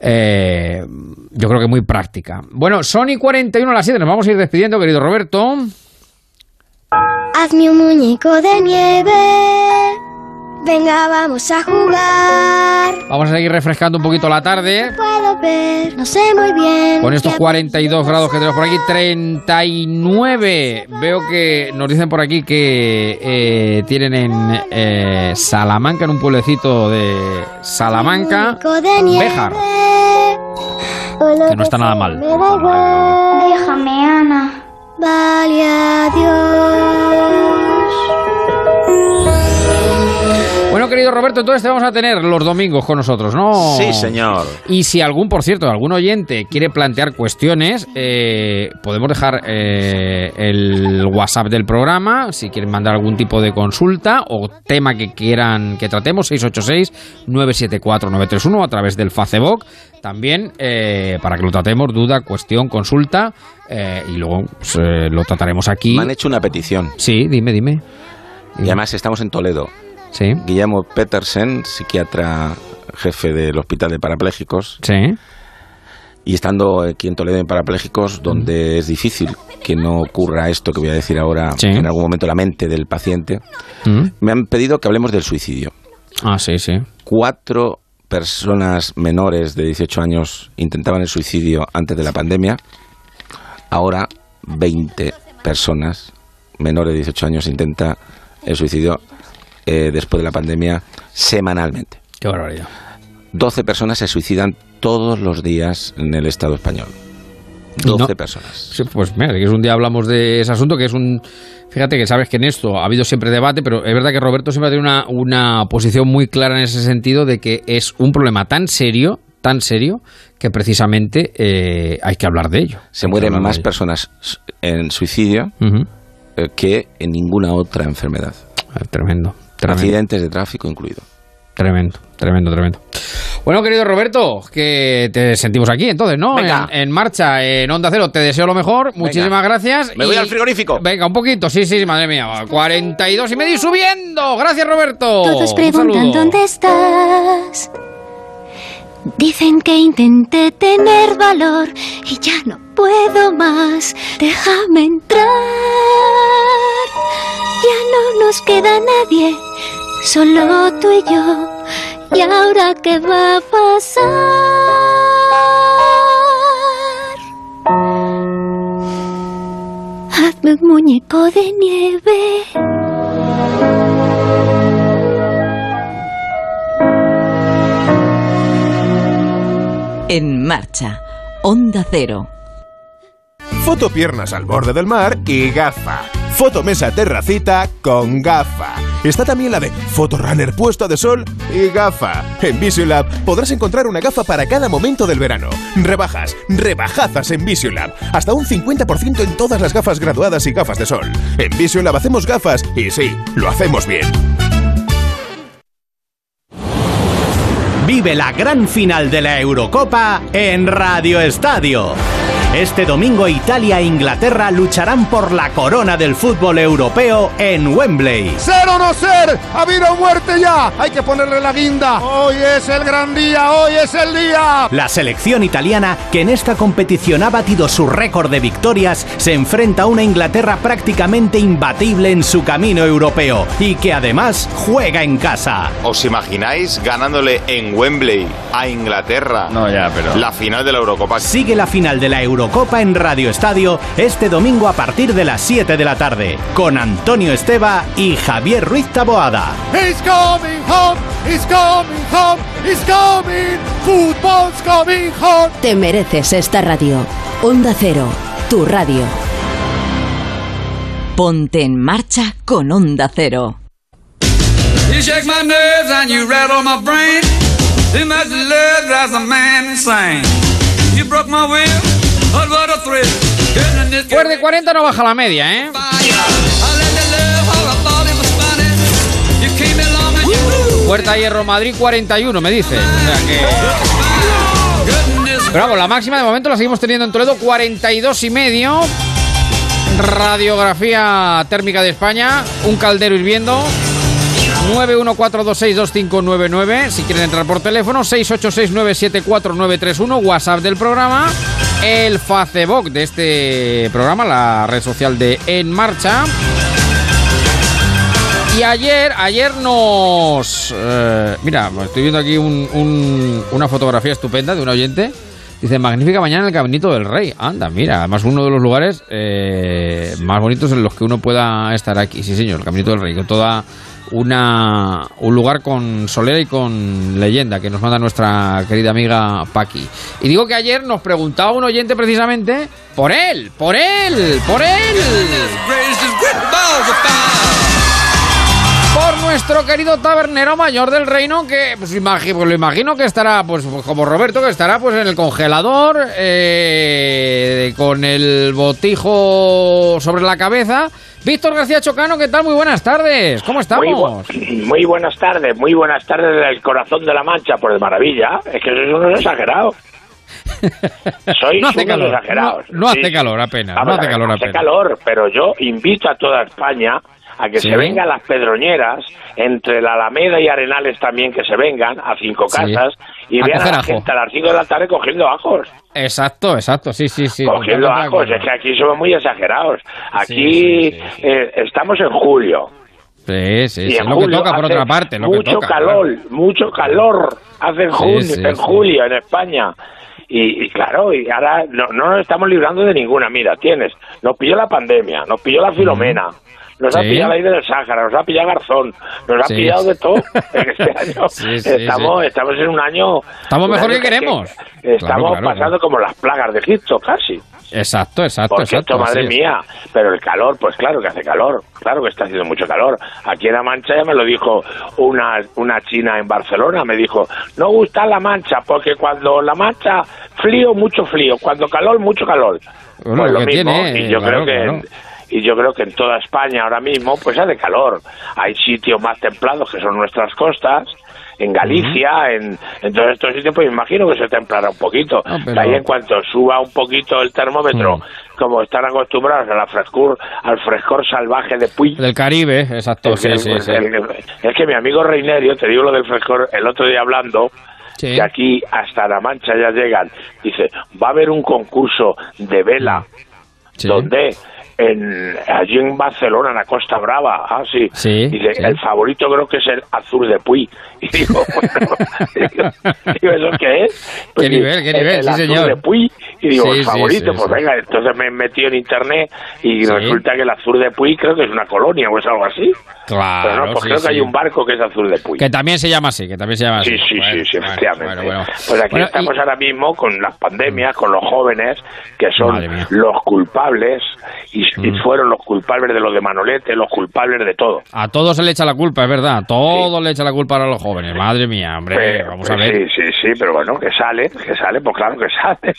S2: yo creo que muy práctica. Bueno, Sony 41 a las 7, nos vamos a ir despidiendo, querido Roberto.
S6: Hazme un muñeco de nieve. Venga, vamos a jugar.
S2: Vamos a seguir refrescando un poquito la tarde.
S6: Puedo ver, no sé muy bien.
S2: Con estos 42 grados que tenemos por aquí, 39. Veo que nos dicen por aquí que eh, tienen en eh, Salamanca, en un pueblecito de Salamanca, Béjar. Que no está nada mal.
S6: Déjame, Ana. Vale, adiós.
S2: Bueno, querido Roberto, entonces te vamos a tener los domingos con nosotros, ¿no?
S3: Sí, señor.
S2: Y si algún, por cierto, algún oyente quiere plantear cuestiones, eh, podemos dejar eh, el WhatsApp del programa, si quieren mandar algún tipo de consulta o tema que quieran que tratemos, 686-974-931 a través del Facebook. También eh, para que lo tratemos, duda, cuestión, consulta, y luego pues, lo trataremos aquí.
S3: Me han hecho una petición.
S2: Sí, dime, dime
S3: Y además estamos en Toledo.
S2: Sí.
S3: Guillermo Petersen, psiquiatra jefe del Hospital de Parapléjicos.
S2: Sí.
S3: Y estando aquí en Toledo en Parapléjicos, donde es difícil que no ocurra esto que voy a decir ahora en algún momento la mente del paciente, me han pedido que hablemos del suicidio.
S2: Ah, sí, sí.
S3: Cuatro personas menores de 18 años intentaban el suicidio antes de la pandemia. Ahora 20 personas menores de 18 años intentan el suicidio eh, después de la pandemia semanalmente.
S2: Qué barbaridad.
S3: 12 personas se suicidan todos los días en el Estado español. 12 personas.
S2: Sí, pues mira, que es un día hablamos de ese asunto, que es un... Fíjate que sabes que en esto ha habido siempre debate, pero es verdad que Roberto siempre ha tenido una, una posición muy clara en ese sentido de que es un problema tan serio, tan serio, que precisamente eh, hay que hablar de ello.
S3: Se mueren más personas en suicidio eh, que en ninguna otra enfermedad.
S2: Ah, tremendo, tremendo.
S3: Accidentes de tráfico incluido.
S2: Tremendo, tremendo, tremendo. Bueno, querido Roberto, que te sentimos aquí entonces, ¿no? En, marcha, en Onda Cero. Te deseo lo mejor. Muchísimas gracias.
S3: Me voy al frigorífico.
S2: Venga, un poquito. Sí, sí, madre mía. 42 y medio y subiendo. Gracias, Roberto.
S6: Todos preguntan dónde estás. Dicen que intenté tener valor y ya no puedo más. Déjame entrar. Ya no nos queda nadie solo tú y yo. ¿Y ahora qué va a pasar? Hazme un muñeco de nieve.
S1: En marcha, Onda Cero.
S7: Foto piernas al borde del mar y gafa. Foto mesa terracita con gafa. Está también la de Fotorunner puesto de sol y gafa. En Visiolab podrás encontrar una gafa para cada momento del verano. Rebajas, rebajazas en Visiolab. Hasta un 50% en todas las gafas graduadas y gafas de sol. En Visiolab hacemos gafas y sí, lo hacemos bien.
S8: Vive la gran final de la Eurocopa en Radio Estadio. Este domingo Italia e Inglaterra lucharán por la corona del fútbol europeo en Wembley.
S9: ¡Ser o no ser! ¡Ha habido muerte ya! ¡Hay que ponerle la guinda! ¡Hoy es el gran día! ¡Hoy es el día!
S8: La selección italiana, que en esta competición ha batido su récord de victorias, se enfrenta a una Inglaterra prácticamente imbatible en su camino europeo y que además juega en casa.
S10: ¿Os imagináis ganándole en Wembley a Inglaterra?
S2: No, ya, pero.
S10: La final de la Eurocopa.
S8: Sigue la final de la Eurocopa Copa en Radio Estadio este domingo a partir de las 7 de la tarde, con Antonio Esteba y Javier Ruiz Taboada.
S9: He's coming home, he's coming home, he's coming, football's coming home.
S1: Te mereces esta radio. Onda Cero, tu radio. Ponte en marcha con Onda Cero. You shake my nerves and you rattle my brain. Too much love drives a man insane. You broke my will.
S2: Pues de 40 no baja la media, ¿eh? Puerta Hierro Madrid 41, me dice. O sea que... La máxima de momento la seguimos teniendo en Toledo 42 y medio. Radiografía térmica de España, un caldero hirviendo. 914262599 si quieren entrar por teléfono 686974931 WhatsApp del programa el Facebook de este programa, la red social de En Marcha. Y ayer, ayer nos... Eh, mira, estoy viendo aquí una fotografía estupenda de un oyente. Dice, magnífica mañana en el Caminito del Rey. Anda, mira, además uno de los lugares eh, más bonitos en los que uno pueda estar aquí. Sí, señor, el Caminito del Rey, con toda una, un lugar con solera y con leyenda que nos manda nuestra querida amiga Paqui. Y digo que ayer nos preguntaba un oyente precisamente por él, por él, por él. Nuestro querido tabernero mayor del reino que pues, imagino, pues, lo imagino que estará pues, como Roberto que estará pues en el congelador eh, con el botijo sobre la cabeza Víctor García Chocano, ¿qué tal? Muy buenas tardes. ¿Cómo estamos? [clears throat]
S11: Muy, buenas tardes, muy buenas tardes del corazón de la Mancha, por de maravilla. Es que eso es un exagerado. [laughs] Sois
S2: no hace calor,
S11: exagerados.
S2: No, hace calor apenas, no hace calor
S11: apenas. Hace calor, pero yo invito a toda España a que se vengan las pedroñeras, entre la Alameda y Arenales también que se vengan, a cinco casas, y vean a la gente a las cinco de la tarde cogiendo ajos.
S2: Exacto, exacto, sí, sí, sí.
S11: Cogiendo ajos, es que aquí somos muy exagerados. Aquí eh, estamos en julio.
S2: Sí, sí, sí. lo que toca por otra parte.
S11: mucho calor, mucho calor hace en, junio, en julio en España. Y, claro, y ahora no, no, nos estamos librando de ninguna. Mira, tienes, nos pilló la pandemia, nos pilló la filomena, nos ha pillado la isla del Sáhara, nos ha pillado Garzón, nos ha pillado de todo en [laughs] este año. estamos, estamos en un año...
S2: Estamos mejor que queremos.
S11: estamos pasando como las plagas de Egipto, casi.
S2: Exacto, exacto.
S11: Porque
S2: exacto,
S11: madre mía, pero el calor, pues claro que hace calor, claro que está haciendo mucho calor. Aquí en La Mancha ya me lo dijo una, una china en Barcelona, me dijo, no gusta La Mancha, porque cuando La Mancha, frío, mucho frío, cuando calor, mucho calor.
S2: Bueno, pues lo, mismo, tiene,
S11: y yo creo que y yo creo que en toda España ahora mismo pues hace calor. Hay sitios más templados que son nuestras costas, en Galicia, en, en, todos estos sitios, pues me imagino que se templará un poquito. Ahí en cuanto suba un poquito el termómetro, como están acostumbrados a la frescor, al frescor salvaje de Puy.
S2: Del Caribe, exacto, es,
S11: que mi amigo Reinerio, te digo lo del frescor, el otro día hablando, que aquí hasta La Mancha ya llegan, dice, va a haber un concurso de vela, donde en, allí en Barcelona, en la Costa Brava. Ah, sí. Dice, el favorito creo que es el azul de Puy. Y [laughs] digo, bueno, [laughs] digo, ¿eso qué es?
S2: Pues ¿Qué nivel, qué nivel?
S11: El, azul de Puy. Y digo, el favorito, pues venga, entonces me he metido en internet y resulta que el azul de Puy creo que es una colonia o es algo así.
S2: Claro,
S11: Pero no, pues creo que hay un barco que es azul de Puy.
S2: Que también se llama así, que también se llama así.
S11: Sí, sí, sí, sí, efectivamente. pues aquí estamos ahora mismo con las pandemias, con los jóvenes, que son los culpables y, mm. fueron los culpables de lo de Manolete, los culpables de todo.
S2: A todos se le echa la culpa, es verdad. A todos le echa la culpa a los jóvenes. Madre mía, hombre, vamos a ver.
S11: Sí, sí, sí, pero bueno, que sale, que sale, pues claro que sale.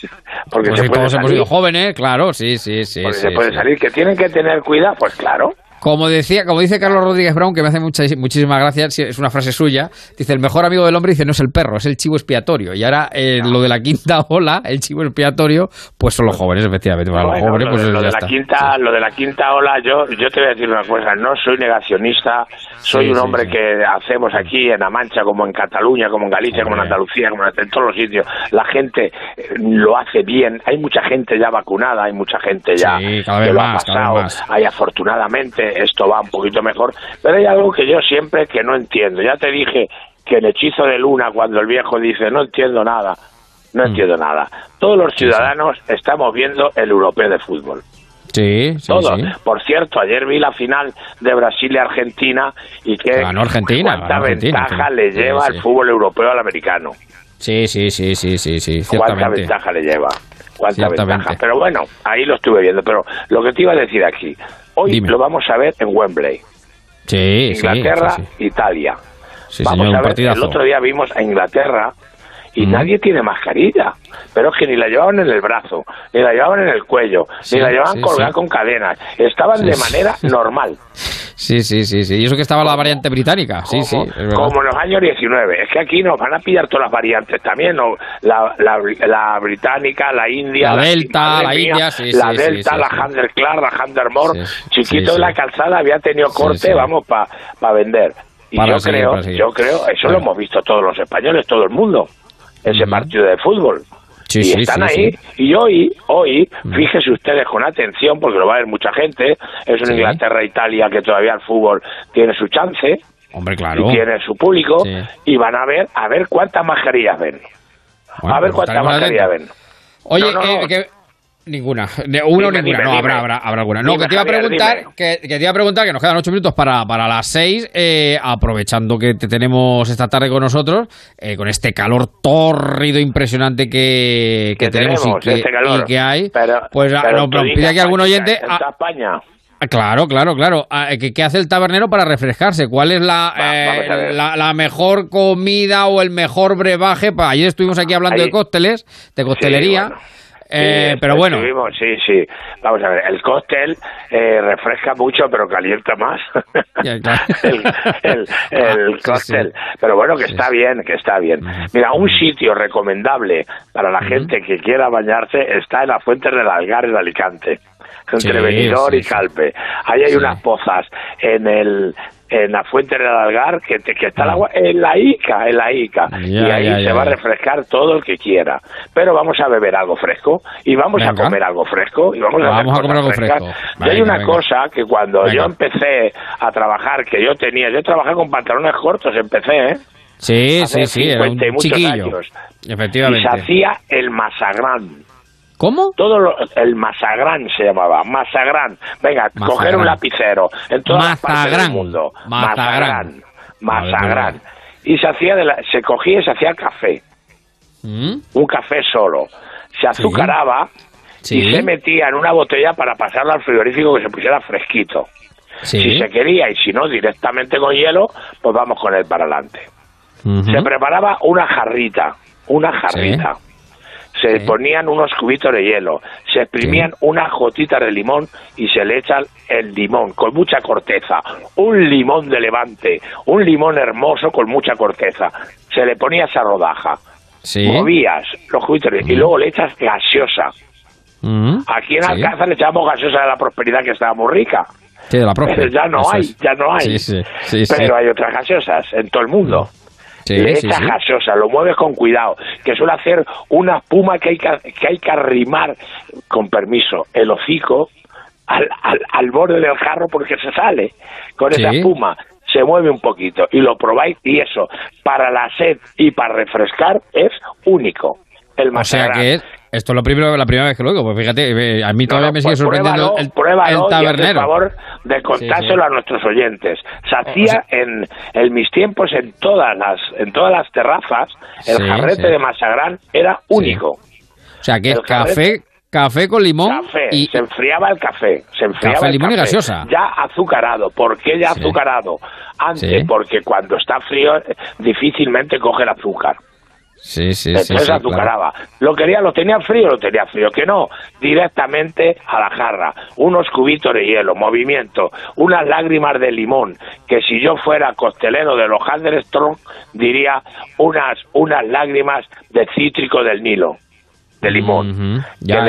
S11: Porque
S2: pues
S11: se
S2: todos hemos sido jóvenes, claro, sí, sí, sí.
S11: Porque se puede salir, que tienen que tener cuidado, pues claro.
S2: Como decía, como dice Carlos Rodríguez Brown, que me hace mucha, muchísimas gracias, es una frase suya, dice, el mejor amigo del hombre dice, no es el perro, es el chivo expiatorio. Y ahora eh, lo de la quinta [laughs] ola, el chivo expiatorio, pues son los jóvenes, efectivamente. los jóvenes, pues
S11: lo, de la quinta, lo de la quinta ola, yo, yo te voy a decir una cosa, no soy negacionista, soy un hombre que hacemos aquí en La Mancha, como en Cataluña, como en Galicia, como en Andalucía, como en todos los sitios. La gente eh, lo hace bien, hay mucha gente ya vacunada, hay mucha gente ya
S2: que
S11: lo ha pasado, hay afortunadamente esto va un poquito mejor, pero hay algo que yo siempre que no entiendo. Ya te dije que el hechizo de luna, cuando el viejo dice no entiendo nada, no mm. entiendo nada. Todos los ciudadanos estamos viendo el europeo de fútbol.
S2: Sí, sí,
S11: Todos. Por cierto, ayer vi la final de Brasil y Argentina y que
S2: ganó Argentina,
S11: cuánta ventaja le lleva el fútbol europeo al americano.
S2: Sí, sí, sí, sí, sí, sí.
S11: Cuánta ventaja le lleva. Cuánta ventaja. Pero bueno, ahí lo estuve viendo. Pero lo que te iba a decir aquí, Hoy lo vamos a ver en Wembley.
S2: Sí,
S11: Inglaterra, Italia. vamos a ver, el otro día vimos a Inglaterra y nadie tiene mascarilla. Pero es que ni la llevaban en el brazo, ni la llevaban en el cuello, ni la llevaban colgada con cadenas. Estaban de manera [laughs] normal.
S2: Sí, sí, sí, sí. Y eso que estaba la variante británica. Sí, sí.
S11: como en los años 19. Es que aquí nos van a pillar todas las variantes también. ¿no? La, la, británica, la india.
S2: La, delta, la india, sí,
S11: La delta, la Hunter Clark, la Hunter Moore. Chiquito de la calzada había tenido corte, vamos, para vender. Y yo creo, yo creo, eso lo hemos visto todos los españoles, todo el mundo ese partido de fútbol. y están ahí. Y hoy, hoy, fíjese ustedes con atención, porque lo va a ver mucha gente, es una Inglaterra-Italia que todavía el fútbol tiene su chance.
S2: Hombre, claro.
S11: Y tiene su público, y van a ver, a ver cuántas mascarillas ven. a ver pues cuántas mascarillas ven.
S2: Oye, eh, Ninguna. Una o ninguna. no, habrá, habrá, habrá, alguna. No, que te iba a preguntar, que, que, te iba a preguntar, que nos quedan ocho minutos para, para las seis, eh, aprovechando que te tenemos esta tarde con nosotros, eh, con este calor tórrido impresionante que, que, tenemos, y, que, este y, que, hay, pues nos pide aquí algún oyente.
S11: España.
S2: Claro, claro, claro. Ah, eh, ¿Qué, hace el tabernero para refrescarse? ¿Cuál es la, la, mejor comida o el mejor brebaje? Ayer estuvimos aquí hablando de cócteles, de coctelería. Eh, pero bueno.
S11: Sí, sí. Vamos a ver, el cóctel eh, refresca mucho, pero calienta más. [laughs] el, el, cóctel. Pero bueno, que está bien, que está bien. Mira, un sitio recomendable para la gente que quiera bañarse está en la Fuente del Algar en Alicante entre Benidorm y Calpe. Ahí hay unas pozas en el en la fuente del Algar que, que está el agua en la Ica, en la Ica. y ahí se va a refrescar todo el que quiera. Pero vamos a beber algo fresco y vamos a comer algo fresco y vamos, a,
S2: comer algo fresco.
S11: y hay una cosa que cuando yo empecé a trabajar, que yo tenía, yo trabajé con pantalones cortos, empecé, ¿eh?
S2: Sí, sí, sí, era un chiquillo. Años. Efectivamente.
S11: Y se hacía el masagrán.
S2: ¿Cómo?
S11: Todo lo, el masagrán se llamaba, masagrán. Venga, coger un lapicero en todas partes del mundo. Masagrán. Masagrán. Y se hacía de la, se cogía y se hacía café. ¿Mm? Un café solo. Se azucaraba y se metía en una botella para pasarlo al frigorífico que se pusiera fresquito. Si se quería y si no directamente con hielo, pues vamos con él para adelante. Se preparaba una jarrita, una jarrita se ponían unos cubitos de hielo, se exprimían una gotita de limón y se le echa el limón con mucha corteza, un limón de levante, un limón hermoso con mucha corteza, se le ponía esa rodaja, movías los cubitos y luego le echas gaseosa. Aquí en Alcázar le echamos gaseosa de la prosperidad que estaba muy rica.
S2: de la
S11: Pero ya no hay, ya no hay. Pero hay otras gaseosas en todo el mundo le echas gaseosa, lo mueves con cuidado, que suele hacer una espuma que hay que, que, hay que arrimar, con permiso, el hocico al, al, borde del jarro porque se sale. Con esa espuma se mueve un poquito y lo probáis y eso para la sed y para refrescar es único. El
S2: o sea que esto es lo primero, la primera vez que lo digo, pues fíjate, eh, a mí todavía me sigue pues sorprendiendo el,
S11: el tabernero. por favor de contárselo a nuestros oyentes. Se hacía en, en, mis tiempos en todas las en todas las terrazas, el jarrete de Masagrán era único.
S2: O sea que el café Café con limón
S11: y se enfriaba el café, se enfriaba
S2: café,
S11: el
S2: limón y gaseosa.
S11: Ya azucarado, ¿por qué ya azucarado? Antes porque cuando está frío difícilmente coge el azúcar.
S2: Sí, sí,
S11: Entonces azucaraba. Lo quería, lo tenía frío, lo tenía frío. Que no, directamente a la jarra. Unos cubitos de hielo, movimiento, unas lágrimas de limón. Que si yo fuera costelero de los Strong, diría unas, unas lágrimas de cítrico del Nilo de limón. ya,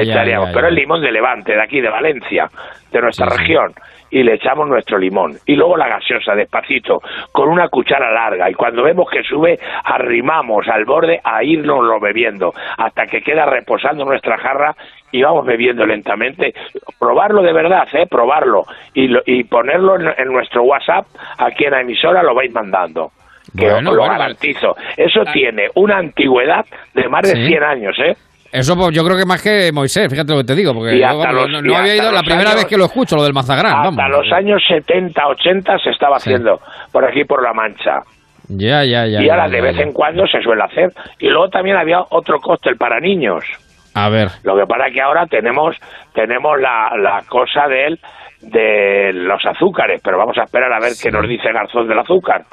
S11: Pero el limón de Levante, de aquí, de Valencia, de nuestra región y le echamos nuestro limón. Y luego la gaseosa, despacito, con una cuchara larga. Y cuando vemos que sube, arrimamos al borde a irnos lo bebiendo, hasta que queda reposando nuestra jarra y vamos bebiendo lentamente. Probarlo de verdad, ¿eh? Probarlo. Y, y ponerlo en, nuestro WhatsApp, aquí en la emisora, lo vais mandando. Que lo garantizo. Eso tiene una antigüedad de más de 100 años, ¿eh?
S2: Eso pues, yo creo que más que Moisés, fíjate lo que te digo, porque no, había ido la primera vez que lo escucho, lo del Mazagrán.
S11: Hasta los años 70, 80 se estaba haciendo por aquí, por La Mancha.
S2: Ya, ya, ya.
S11: Y ahora de vez en cuando se suele hacer. Y luego también había otro cóctel para niños.
S2: A ver.
S11: Lo que pasa es que ahora tenemos, tenemos la, la cosa de, de los azúcares, pero vamos a esperar a ver qué nos dice Garzón del azúcar.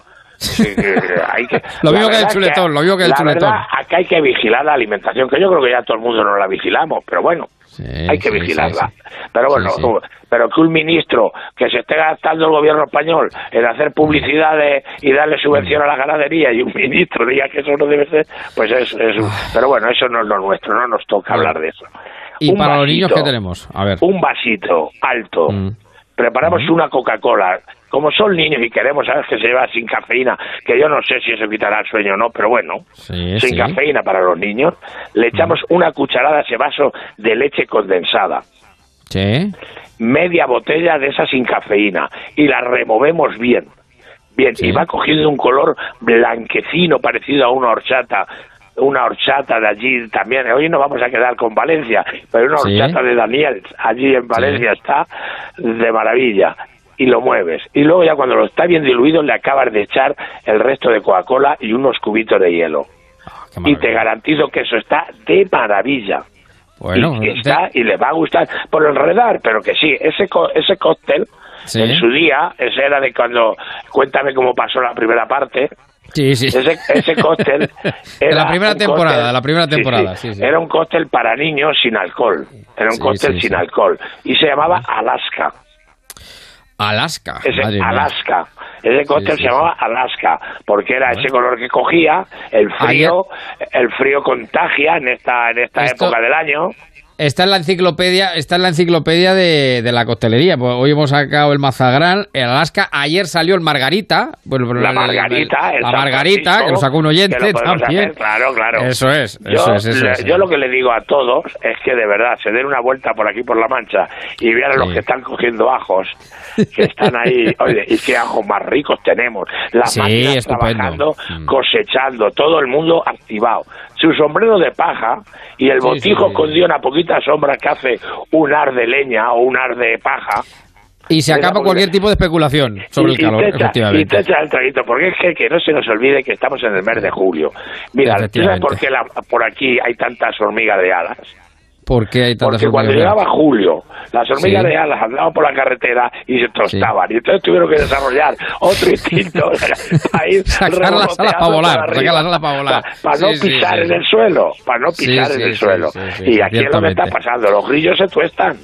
S11: Hay que, [laughs]
S2: lo mismo que el chuletón, lo mismo que el la chuletón. Verdad,
S11: acá hay que vigilar la alimentación, que yo creo que ya todo el mundo no la vigilamos, pero bueno, hay que vigilarla. pero bueno, pero que un ministro que se esté gastando el gobierno español en hacer publicidad y darle subvención a la ganadería y un ministro diga que eso no debe ser, pues es, es pero bueno, eso no es lo nuestro, no nos toca hablar de eso.
S2: ¿Y para los niños qué tenemos? A ver.
S11: Un vasito alto. Mm. Preparamos una Coca-Cola como son niños y queremos saber que se lleva sin cafeína, que yo no sé si eso quitará el sueño o no, pero bueno, sin cafeína para los niños, le echamos una cucharada a ese vaso de leche condensada.
S2: Sí.
S11: Media botella de esa sin cafeína y la removemos bien. Bien, y va cogiendo un color blanquecino parecido a una horchata una horchata de allí también. Hoy no vamos a quedar con Valencia, pero una horchata de Daniel allí en Valencia está de maravilla y lo mueves. Y luego ya cuando lo está bien diluido le acabas de echar el resto de Coca-Cola y unos cubitos de hielo. Ah, y te garantizo que eso está de maravilla.
S2: Bueno,
S11: y, está, y le va a gustar por enredar, pero que sí, ese, ese cóctel en su día, ese era de cuando, cuéntame cómo pasó la primera parte,
S2: Sí, sí.
S11: Ese, ese cóctel [laughs]
S2: era la primera temporada, la primera temporada, sí,
S11: Era un cóctel para niños sin alcohol. Era un cóctel sin alcohol y se llamaba Alaska.
S2: Alaska.
S11: Ese Alaska. Ese cóctel se llamaba Alaska, porque era ese color que cogía, el frío, el frío contagia en esta, en esta época del año.
S2: Está en la enciclopedia, está en la enciclopedia de, de la costelería. Pues hoy hemos sacado el Mazagrán, el Alaska. Ayer salió el Margarita.
S11: Bueno, la Margarita,
S2: la Margarita, que lo sacó un oyente también.
S11: claro, claro.
S2: Eso es.
S11: yo, lo que le digo a todos es que de verdad se den una vuelta por aquí por la Mancha y vean a los que están cogiendo ajos, que están ahí. [laughs] Oye, y qué ajos más ricos tenemos. Las sí, máquinas trabajando, mm. cosechando, todo el mundo activado su sombrero de paja y el botijo escondido una poquita sombra que hace un ar de leña o un ar de paja.
S2: Y se acaba cualquier tipo de especulación sobre el calor, efectivamente.
S11: Y te echa el traguito, porque es que, que, no se nos olvide que estamos en el mes de julio. Mira, ¿sabes por qué por aquí hay tantas hormigas de alas?
S2: Porque hay
S11: Porque cuando llegaba julio, las hormigas de alas andaban por la carretera y se tostaban. Y entonces tuvieron que desarrollar otro instinto [laughs]
S2: para ir sacar las alas para volar, sacar las alas para volar.
S11: Para, no pisar en el suelo, para no pisar en el suelo. y aquí es lo que está pasando, los grillos se tuestan.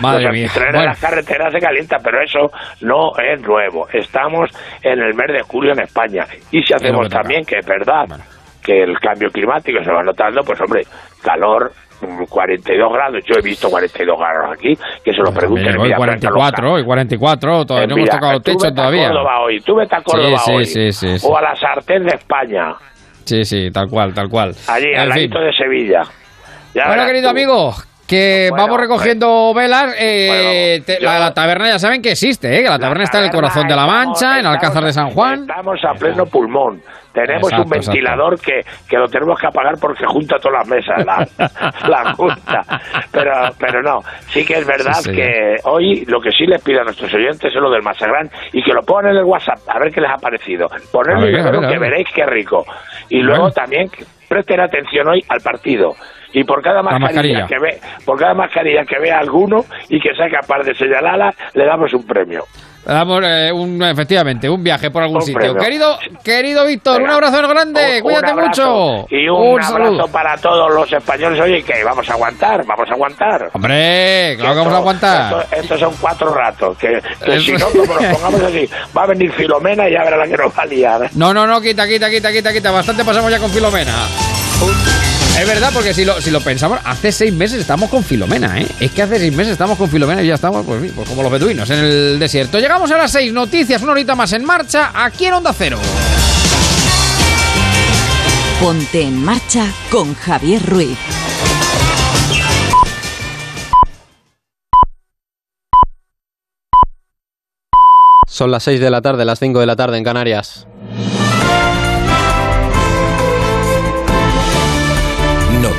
S2: Madre mía.
S11: Bueno. las carreteras se calienta, pero eso no es nuevo. Estamos en el mes de julio en España. Y si hacemos también, que es verdad, que el cambio climático se va notando, pues hombre, calor 42 grados, yo he visto 42 grados aquí, que se lo pregunten.
S2: Hoy 44, hoy 44, todavía no hemos tocado el techo todavía.
S11: Córdoba hoy, tú vete a Córdoba hoy, o a la sartén de España.
S2: Sí, sí, tal cual, tal cual.
S11: Allí, al ladito de Sevilla.
S2: bueno, querido amigo, que vamos recogiendo velas. Eh, la, taberna ya saben que existe, ¿eh? que la taberna está en el corazón de la Mancha, en Alcázar de San Juan.
S11: Estamos a pleno pulmón. Tenemos un ventilador que, que lo tenemos que apagar porque junta todas las mesas, la, [laughs] la junta. Pero, pero no, sí que es verdad que hoy lo que sí les pido a nuestros oyentes es lo del Masagrán y que lo pongan en el WhatsApp, a ver qué les ha parecido. Ponerlo que veréis qué rico. Y luego también presten atención hoy al partido. Y por cada mascarilla, que ve por cada mascarilla que vea alguno y que sea capaz de señalarla le damos un premio
S2: damos eh, un, efectivamente un viaje por algún sitio. Querido, querido Víctor, un abrazo grande, cuídate mucho.
S11: Y un, abrazo para todos los españoles. Oye, que vamos a aguantar, vamos a aguantar.
S2: Hombre, claro que vamos a aguantar.
S11: Estos son cuatro ratos, que, si no, como nos pongamos así, va a venir Filomena y ya verá la que nos va a liar.
S2: No, no, no, quita, quita, quita, quita, quita. Bastante pasamos ya con Filomena. Es verdad, porque si lo, si lo pensamos, hace seis meses estamos con Filomena, ¿eh? Es que hace seis meses estamos con Filomena y ya estamos, pues, pues como los beduinos en el desierto. Llegamos a las seis noticias, una horita más en marcha, aquí en Onda Cero.
S12: Ponte en marcha con Javier Ruiz.
S13: Son las seis de la tarde, las cinco de la tarde en Canarias.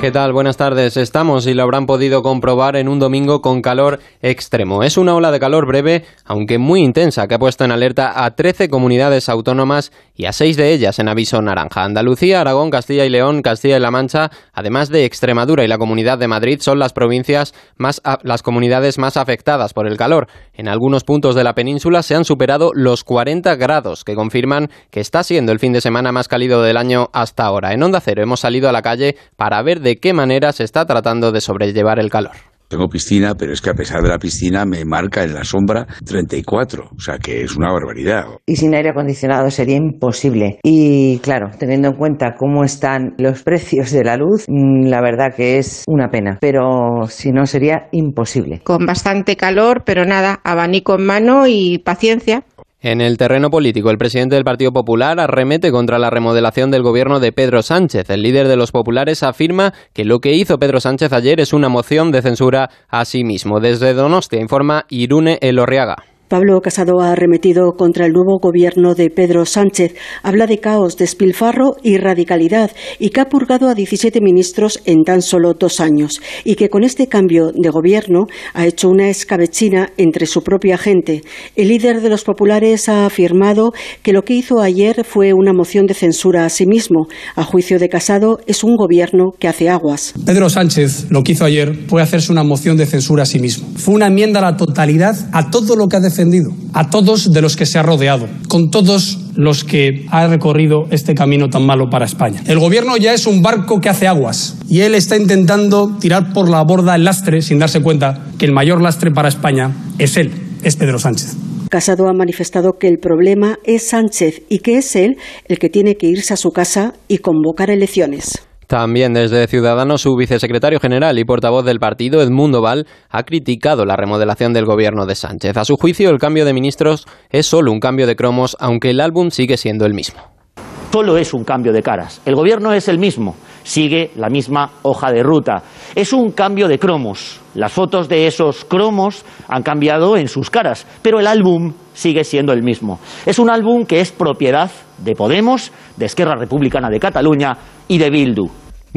S13: ¿Qué tal? Buenas tardes. Estamos, y lo habrán podido comprobar, en un domingo con calor extremo. Es una ola de calor breve, aunque muy intensa, que ha puesto en alerta a 13 comunidades autónomas y a 6 de ellas en aviso naranja. Andalucía, Aragón, Castilla y León, Castilla y La Mancha, además de Extremadura y la Comunidad de Madrid, son las provincias más, las comunidades más afectadas por el calor. En algunos puntos de la península se han superado los 40 grados, que confirman que está siendo el fin de semana más cálido del año hasta ahora. En Onda Cero hemos salido a la calle para ver de qué manera se está tratando de sobrellevar el calor.
S14: Tengo piscina, pero es que a pesar de la piscina me marca en la sombra 34, o sea que es una barbaridad.
S15: Y sin aire acondicionado sería imposible. Y claro, teniendo en cuenta cómo están los precios de la luz, mm, la verdad que es una pena, pero si no sería imposible.
S16: Con bastante calor, pero nada, abanico en mano y paciencia.
S13: En el terreno político, el presidente del Partido Popular arremete contra la remodelación del gobierno de Pedro Sánchez. El líder de los populares afirma que lo que hizo Pedro Sánchez ayer es una moción de censura a sí mismo. Desde Donostia informa Irune Elorriaga.
S17: Pablo Casado ha arremetido contra el nuevo gobierno de Pedro Sánchez. Habla de caos, despilfarro y radicalidad y que ha purgado a 17 ministros en tan solo dos años y que con este cambio de gobierno ha hecho una escabechina entre su propia gente. El líder de los populares ha afirmado que lo que hizo ayer fue una moción de censura a sí mismo. A juicio de Casado es un gobierno que hace aguas.
S18: Pedro Sánchez lo que hizo ayer fue hacerse una moción de censura a sí mismo. Fue una enmienda a la totalidad a todo lo que ha defendido a todos de los que se ha rodeado, con todos los que ha recorrido este camino tan malo para España. El gobierno ya es un barco que hace aguas y él está intentando tirar por la borda el lastre sin darse cuenta que el mayor lastre para España es él, es Pedro Sánchez.
S17: Casado ha manifestado que el problema es Sánchez y que es él el que tiene que irse a su casa y convocar elecciones.
S13: También desde Ciudadanos, su vicesecretario general y portavoz del partido, Edmundo Val, ha criticado la remodelación del gobierno de Sánchez. A su juicio, el cambio de ministros es solo un cambio de cromos, aunque el álbum sigue siendo el mismo.
S19: Solo es un cambio de caras. El gobierno es el mismo, sigue la misma hoja de ruta. Es un cambio de cromos. Las fotos de esos cromos han cambiado en sus caras, pero el álbum sigue siendo el mismo. Es un álbum que es propiedad de Podemos, de Esquerra Republicana de Cataluña y de Bildu.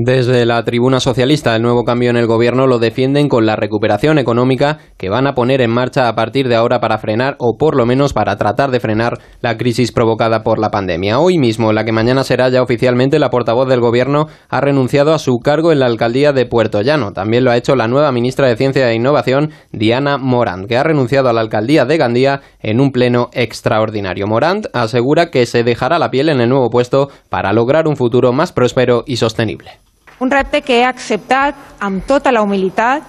S13: Desde la tribuna socialista, el nuevo cambio en el gobierno lo defienden con la recuperación económica que van a poner en marcha a partir de ahora para frenar o por lo menos para tratar de frenar la crisis provocada por la pandemia. Hoy mismo, la que mañana será ya oficialmente la portavoz del gobierno, ha renunciado a su cargo en la alcaldía de Puerto Llano. También lo ha hecho la nueva ministra de Ciencia e Innovación, Diana Morant, que ha renunciado a la alcaldía de Gandía en un pleno extraordinario. Morant asegura que se dejará la piel en el nuevo puesto para lograr un futuro más próspero y sostenible.
S16: Un repte que he acceptat amb tota la humilitat,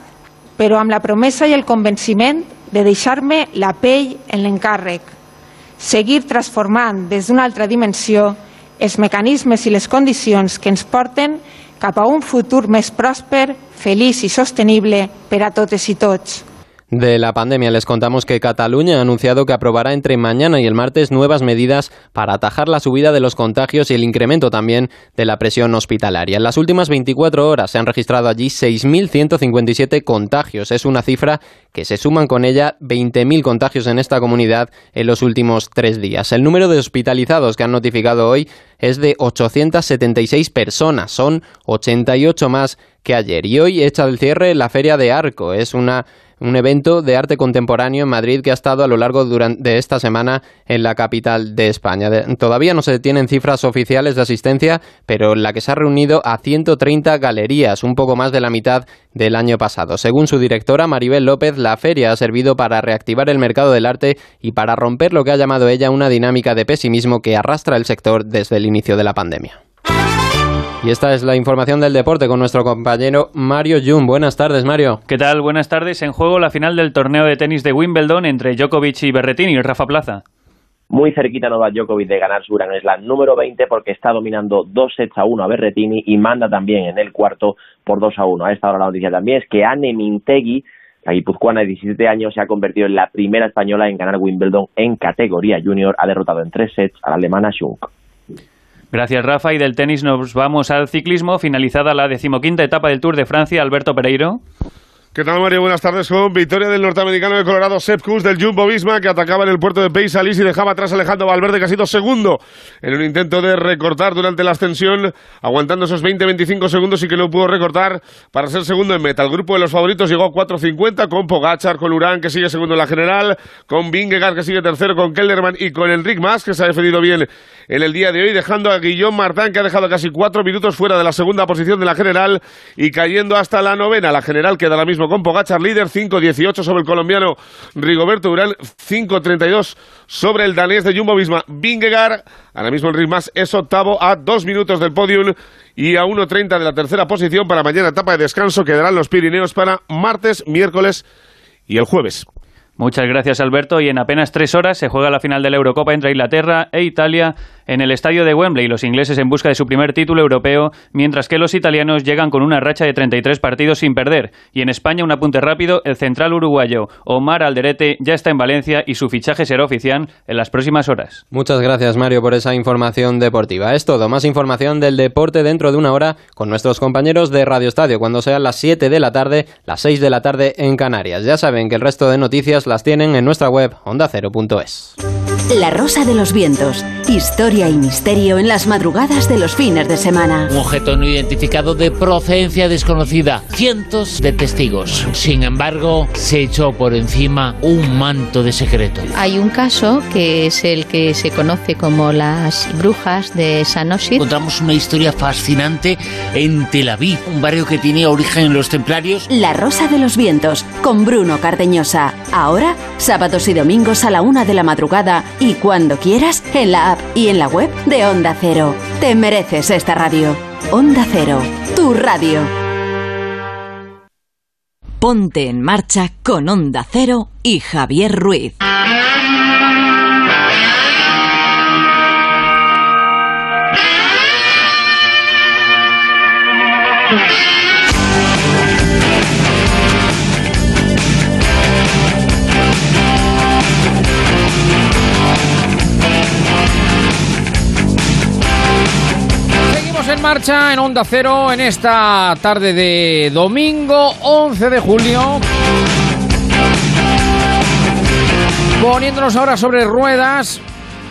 S16: però amb la promesa i el convenciment de deixar-me la pell en l'encàrrec, seguir transformant des d'una altra dimensió els mecanismes i les condicions que ens porten cap a un futur més pròsper, feliç i sostenible per a totes i tots.
S13: De la pandemia. Les contamos que Cataluña ha anunciado que aprobará entre mañana y el martes nuevas medidas para atajar la subida de los contagios y el incremento también de la presión hospitalaria. En las últimas 24 horas se han registrado allí 6.157 contagios. Es una cifra que se suman con ella 20.000 contagios en esta comunidad en los últimos tres días. El número de hospitalizados que han notificado hoy es de 876 personas. Son 88 más que ayer. Y hoy echa el cierre la Feria de Arco. Es una un evento de arte contemporáneo en Madrid que ha estado a lo largo de esta semana en la capital de España. todavía no se tienen cifras oficiales de asistencia, pero la que se ha reunido a 130 galerías, un poco más de la mitad del año pasado. Según su directora Maribel López, la feria ha servido para reactivar el mercado del arte y para romper lo que ha llamado ella una dinámica de pesimismo que arrastra el sector desde el inicio de la pandemia. Y esta es la información del deporte con nuestro compañero Mario Jun. Buenas tardes, Mario.
S20: ¿Qué tal? Buenas tardes. En juego la final del torneo de tenis de Wimbledon entre Djokovic y Berretini y Rafa Plaza.
S21: Muy cerquita Novak Djokovic de ganar su Gran Slam número 20 porque está dominando dos sets a uno a Berretini y manda también en el cuarto por 2 a 1. A esta hora la noticia también es que Anne Mintegui, la guipuzcoana de 17 años, se ha convertido en la primera española en ganar Wimbledon en categoría junior. Ha derrotado en tres sets a la alemana Schunk.
S20: Gracias, Rafa. Y del tenis nos vamos al ciclismo. Finalizada la decimoquinta etapa del Tour de Francia, Alberto Pereiro.
S22: ¿Qué tal, Mario? Buenas tardes. Con victoria del norteamericano de Colorado, Sepp Kuss, del Jumbo Visma, que atacaba en el puerto de Peisalis y dejaba atrás a Alejandro Valverde, que ha sido segundo en un intento de recortar durante la ascensión, aguantando esos 20-25 segundos y que no pudo recortar para ser segundo en meta. El grupo de los favoritos llegó a 4.50 con Pogachar, con Urán, que sigue segundo en la general, con Vingegaard, que sigue tercero, con Kellerman y con Enric Mas, que se ha defendido bien en el día de hoy, dejando a Guillaume Martin, que ha dejado casi cuatro minutos fuera de la segunda posición de la general y cayendo hasta la novena. La general queda ahora mismo con Pogachar líder, 5-18 sobre el colombiano Rigoberto Urán, 5-32 sobre el danés de Jumbo Visma Vingegaard. Ahora mismo el Ritmas es octavo a dos minutos del podium y a 1.30 de la tercera posición para mañana etapa de descanso. Quedarán los Pirineos para martes, miércoles y el jueves.
S20: Muchas gracias, Alberto. Y en apenas tres horas se juega la final de la Eurocopa entre Inglaterra e Italia en el estadio de Wembley. Los ingleses en busca de su primer título europeo, mientras que los italianos llegan con una racha de 33 partidos sin perder. Y en España, un apunte rápido: el central uruguayo Omar Alderete ya está en Valencia y su fichaje será oficial en las próximas horas.
S13: Muchas gracias, Mario, por esa información deportiva. Es todo. Más información del deporte dentro de una hora con nuestros compañeros de Radio Estadio, cuando sean las 7 de la tarde, las 6 de la tarde en Canarias. Ya saben que el resto de noticias las tienen en nuestra web ondacero.es.
S12: La Rosa de los Vientos. Historia y misterio en las madrugadas de los fines de semana.
S23: Un objeto no identificado de procedencia desconocida. Cientos de testigos. Sin embargo, se echó por encima un manto de secreto.
S24: Hay un caso que es el que se conoce como las brujas de Sanosit.
S23: Encontramos una historia fascinante en Tel Aviv, un barrio que tiene origen en los templarios.
S12: La Rosa de los Vientos, con Bruno Cardeñosa. Ahora, sábados y domingos a la una de la madrugada y cuando quieras en la app y en la web de Onda Cero. Te mereces esta radio. Onda Cero, tu radio. Ponte en marcha con Onda Cero y Javier Ruiz. [laughs]
S2: marcha en Onda Cero en esta tarde de domingo 11 de julio. Poniéndonos ahora sobre ruedas.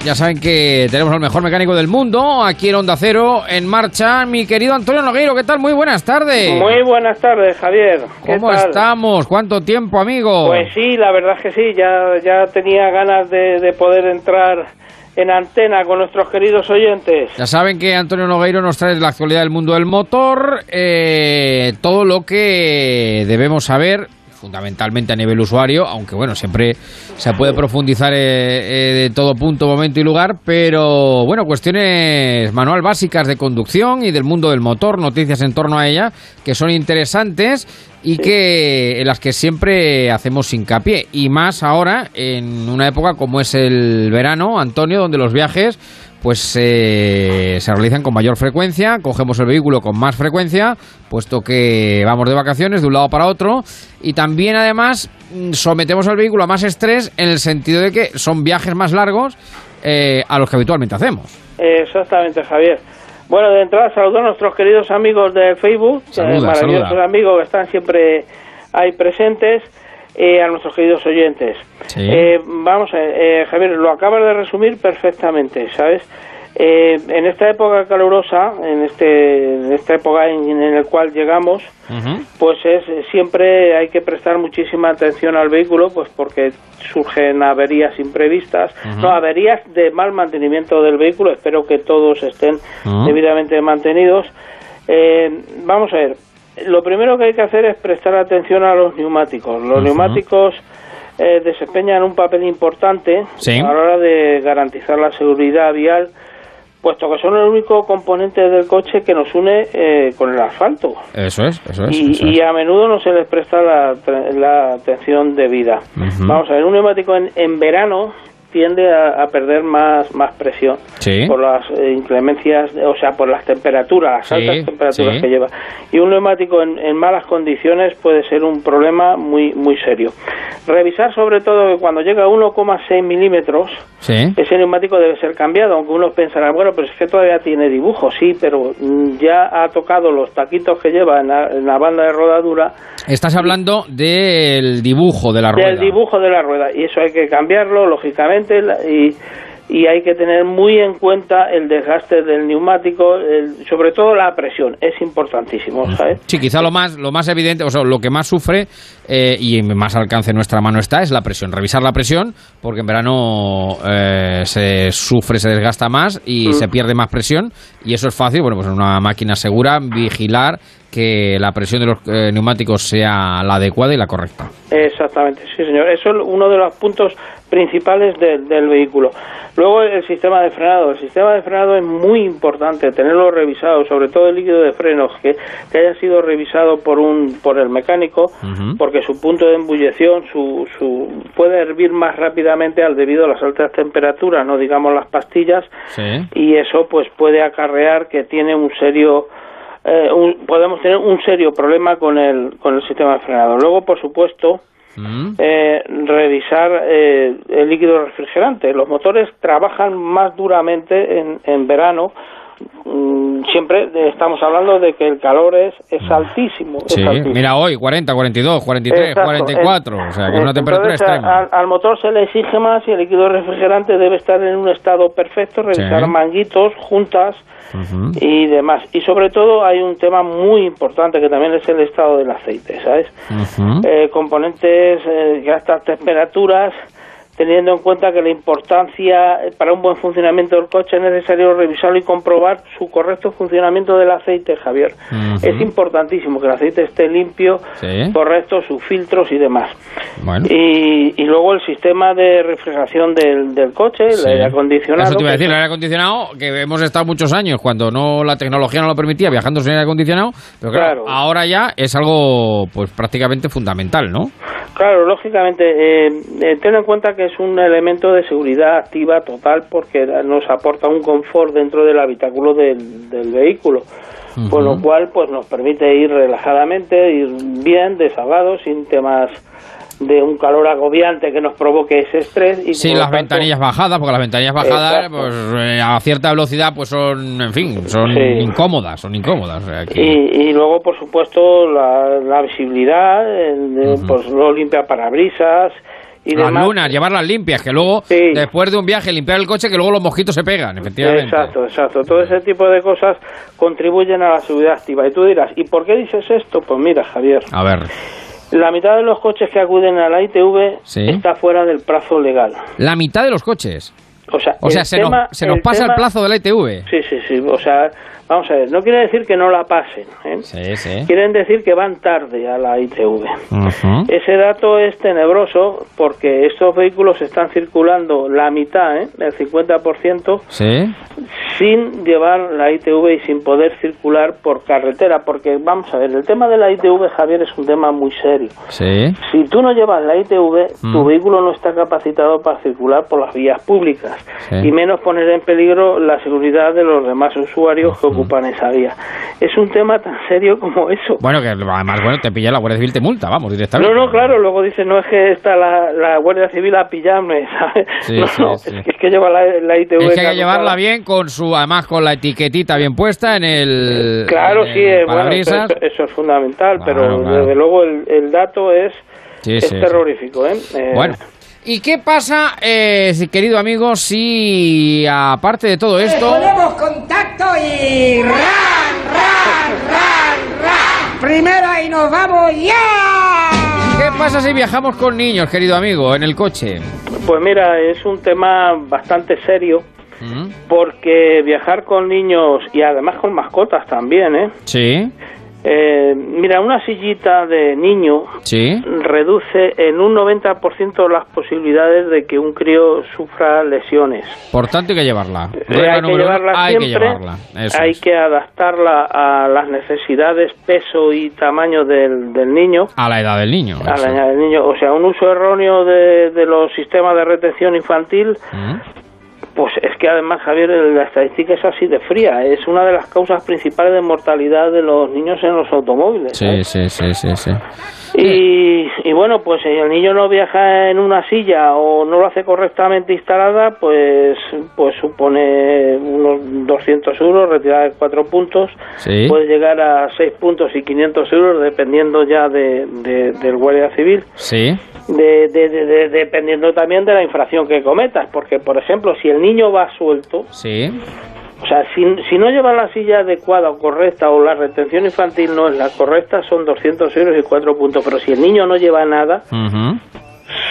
S2: Ya saben que tenemos al mejor mecánico del mundo aquí en Onda Cero en marcha. Mi querido Antonio Nogueiro, ¿qué tal? Muy buenas tardes.
S25: Muy buenas tardes, Javier. ¿Qué
S2: ¿Cómo
S25: tal?
S2: estamos? ¿Cuánto tiempo, amigo?
S25: Pues sí, la verdad es que sí, ya, ya tenía ganas de, de poder entrar en antena con nuestros queridos oyentes.
S2: Ya saben que Antonio Nogueiro nos trae la actualidad del mundo del motor, eh, todo lo que debemos saber, fundamentalmente a nivel usuario, aunque bueno, siempre se puede profundizar eh, eh, de todo punto, momento y lugar, pero bueno, cuestiones manual básicas de conducción y del mundo del motor, noticias en torno a ella, que son interesantes y que en las que siempre hacemos hincapié. Y más ahora en una época como es el verano, Antonio, donde los viajes pues eh, se realizan con mayor frecuencia, cogemos el vehículo con más frecuencia, puesto que vamos de vacaciones de un lado para otro, y también además mm, sometemos al vehículo a más estrés en el sentido de que son viajes más largos eh, a los que habitualmente hacemos.
S25: Exactamente, Javier. Bueno, de entrada saludo a nuestros queridos amigos de Facebook, eh,
S2: Saluda,
S25: maravillosos
S2: saluda.
S25: amigos que están siempre ahí presentes, eh, a nuestros queridos oyentes.
S2: Sí.
S25: Eh, vamos a eh, Javier, lo acabas de resumir perfectamente, ¿sabes? Eh, en esta época calurosa, en, este, en esta época en, en el cual llegamos, pues es siempre hay que prestar muchísima atención al vehículo, pues porque surgen averías imprevistas, no averías de mal mantenimiento del vehículo. Espero que todos estén debidamente mantenidos. Eh, vamos a ver. Lo primero que hay que hacer es prestar atención a los neumáticos. Los neumáticos eh, desempeñan un papel importante
S2: Sí.
S25: a la hora de garantizar la seguridad vial, puesto que son el único componente del coche que nos une eh, con el asfalto
S2: Eso es, eso es.
S25: y,
S2: eso es.
S25: y a menudo no se les presta la, la atención debida. Vamos a ver, un neumático en, en verano tiende a, a perder más, más presión
S2: Sí.
S25: por las eh, inclemencias, o sea, por las temperaturas, las
S2: Sí,
S25: altas temperaturas
S2: sí.
S25: que lleva. Y un neumático en, en malas condiciones puede ser un problema muy, muy serio. Revisar sobre todo que cuando llega a 1,6 milímetros, ese neumático debe ser cambiado, aunque uno pensará, bueno, pero es que todavía tiene dibujo, sí, pero mm, ya ha tocado los taquitos que lleva en la, en la banda de rodadura
S2: Estás hablando del dibujo de la rueda.
S25: del dibujo de la rueda y eso hay que cambiarlo lógicamente y, y hay que tener muy en cuenta el desgaste del neumático, el- sobre todo la presión, es importantísimo, ¿sabes?
S2: Sí, quizá lo más, lo más evidente, o sea, lo que más sufre eh, y más alcance en nuestra mano está es la presión. Revisar la presión, porque en verano eh, se sufre, se desgasta más y
S25: Mm.
S2: se pierde más presión. Y eso es fácil, bueno, pues en una máquina segura, vigilar que la presión de los eh, neumáticos sea la adecuada y la correcta.
S25: Exactamente, sí señor. Eso es uno de los puntos principales del- del vehículo. Luego el sistema de frenado. El sistema de frenado es muy importante tenerlo revisado, sobre todo el líquido de frenos, que, que haya sido revisado por un por el mecánico, porque su punto de embullición su, su, puede hervir más rápidamente al debido a las altas temperaturas, no digamos las pastillas,
S2: Sí.
S25: y eso pues puede acarrear que tiene un serio eh, un- podemos tener un serio problema con el con el sistema de frenado. Luego, por supuesto, eh, revisar eh, el líquido refrigerante. Los motores trabajan más duramente en, en verano mm, siempre estamos hablando de que el calor es, es altísimo. es
S2: Sí,
S25: altísimo.
S2: mira hoy, 40, 42, 43,
S25: Exacto.
S2: 44. O sea, que es una temperatura
S25: entonces,
S2: extrema.
S25: Al, al motor se le exige más y el líquido refrigerante debe estar en un estado perfecto, revisar
S2: Sí.
S25: manguitos, juntas y demás. Y sobre todo hay un tema muy importante que también es el estado del aceite, ¿sabes? Eh, componentes eh, que a estas temperaturas, teniendo en cuenta que la importancia para un buen funcionamiento del coche es necesario revisarlo y comprobar su correcto funcionamiento del aceite, Javier. Es importantísimo que el aceite esté limpio,
S2: Sí.
S25: correcto, sus filtros y demás.
S2: Bueno.
S25: Y, y luego el sistema de refrigeración del, del coche,
S2: Sí.
S25: el aire acondicionado.
S2: Eso te iba a decir, el aire acondicionado, que hemos estado muchos años cuando no la tecnología no lo permitía, viajando sin aire acondicionado, pero claro,
S25: Claro.
S2: ahora ya es algo pues prácticamente fundamental, ¿no?
S25: Claro, lógicamente, eh, eh, ten en cuenta que es un elemento de seguridad activa total porque nos aporta un confort dentro del habitáculo del, del vehículo. Con lo cual, pues nos permite ir relajadamente, ir bien, desahogados, sin temas de un calor agobiante que nos provoque ese estrés. Y
S2: Sí, las
S25: tanto-
S2: ventanillas bajadas, porque las ventanillas bajadas, pues eh, a cierta velocidad, pues son, en fin, son
S25: Sí.
S2: incómodas, son incómodas. o sea que-
S25: Y, y luego, por supuesto, la, la visibilidad, de, pues lo limpia parabrisas y
S2: las
S25: demás.
S2: lunas, llevarlas limpias, que luego, después de un viaje, limpiar el coche, que luego los mosquitos se pegan, efectivamente.
S25: Exacto, exacto. Todo ese tipo de cosas contribuyen a la seguridad activa. Y tú dirás, ¿y por qué dices esto? Pues mira, Javier,
S2: A ver,
S25: la mitad de los coches que acuden a la ITV
S2: Sí.
S25: está fuera del plazo legal.
S2: la mitad de los coches.
S25: O sea,
S2: O sea, se,
S25: tema-
S2: nos, se nos
S25: el
S2: pasa
S25: tema-
S2: el plazo de la ITV.
S25: Sí, sí, sí. O sea, vamos a ver, no quiere decir que no la pasen. ¿eh?
S2: Sí, sí.
S25: Quieren decir que van tarde a la ITV. Ese dato es tenebroso porque estos vehículos están circulando la mitad, ¿eh? el 50%,
S2: Sí.
S25: sin llevar la ITV y sin poder circular por carretera. Porque, vamos a ver, el tema de la ITV, Javier, es un tema muy serio.
S2: Sí.
S25: Si tú no llevas la ITV, tu
S2: Mm.
S25: vehículo no está capacitado para circular por las vías públicas
S2: Sí.
S25: y menos poner en peligro la seguridad de los demás usuarios que ocupan esa vía. Es un tema tan serio como eso.
S2: Bueno, que además, bueno, te pilla la Guardia Civil, te multa, vamos, directamente.
S25: No, no, claro, luego dicen, no es que está la, la Guardia Civil a pillarme, [laughs] ¿sabes?
S2: Sí,
S25: no,
S2: sí,
S25: no. Es, que, es que lleva la, la ITV.
S2: Es que hay que llevarla bien con su, además con la etiquetita bien puesta en el.
S25: Claro,
S2: en
S25: sí,
S2: el
S25: eh, bueno, eso, eso es fundamental, pero
S2: claro.
S25: desde luego el, el dato es,
S2: Sí,
S25: es
S2: sí.
S25: terrorífico, ¿eh? Eh,
S2: Bueno. ¿Y qué pasa, eh, querido amigo, si aparte de todo esto...
S26: Ponemos contacto y ran, ran, ran, ran. Primero y nos vamos ya.
S2: ¿Qué pasa si viajamos con niños, querido amigo, en el coche?
S25: Pues mira, es un tema bastante serio
S2: Mm.
S25: porque viajar con niños y además con mascotas también, ¿eh?
S2: Sí,
S25: Eh, mira, una sillita de niño
S2: sí.
S25: reduce en un 90% las posibilidades de que un crío sufra lesiones.
S2: Por tanto, hay que llevarla.
S25: Eh,
S2: Regla
S25: hay que
S2: uno,
S25: llevarla
S2: que
S25: siempre,
S2: llevarla. Eso
S25: hay
S2: es.
S25: que adaptarla a las necesidades, peso y tamaño del, del niño.
S2: A la edad del niño.
S25: A la edad del niño, o sea, un uso erróneo de, de los sistemas de retención infantil
S2: Mm.
S25: Pues es que además, Javier, la estadística es así de fría. Es una de las causas principales de mortalidad de los niños en los automóviles.
S2: Sí, sí, sí, sí, sí.
S25: Y, y bueno, pues si el niño no viaja en una silla o no lo hace correctamente instalada, pues pues supone unos 200 euros, retirada de cuatro puntos.
S2: Sí.
S25: Puede llegar a 6 puntos y 500 euros, dependiendo ya de, de- del guardia civil.
S2: Sí.
S25: De, de- de- de- dependiendo también de la infracción que cometas, porque por ejemplo, si el niño va suelto,
S2: Sí.
S25: o sea, si, si no lleva la silla adecuada o correcta o la retención infantil no es la correcta, son 200 euros y 4 puntos, pero si el niño no lleva nada,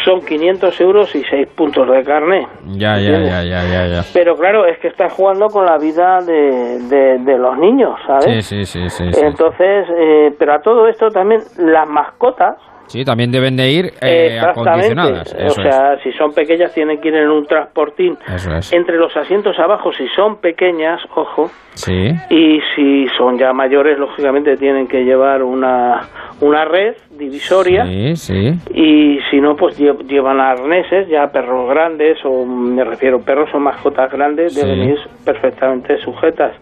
S25: son 500 euros y 6 puntos de carne.
S2: Ya, ya, ya, ya, ya, ya.
S25: Pero claro, es que estás jugando con la vida de, de- de los niños, ¿sabes?
S2: Sí, sí, sí, sí. Sí,
S25: Entonces, eh, pero a todo esto también las mascotas,
S2: Sí, también deben de ir eh, acondicionadas.
S25: O sea, si son pequeñas tienen que ir en un transportín.
S2: es. Eso es.
S25: Entre los asientos abajo, si son pequeñas, ojo,
S2: Sí.
S25: y si son ya mayores, lógicamente tienen que llevar una, una red divisoria.
S2: Sí, sí.
S25: Y si no, pues lle- llevan arneses, ya perros grandes, o me refiero perros o mascotas grandes,
S2: Sí.
S25: deben ir perfectamente sujetas.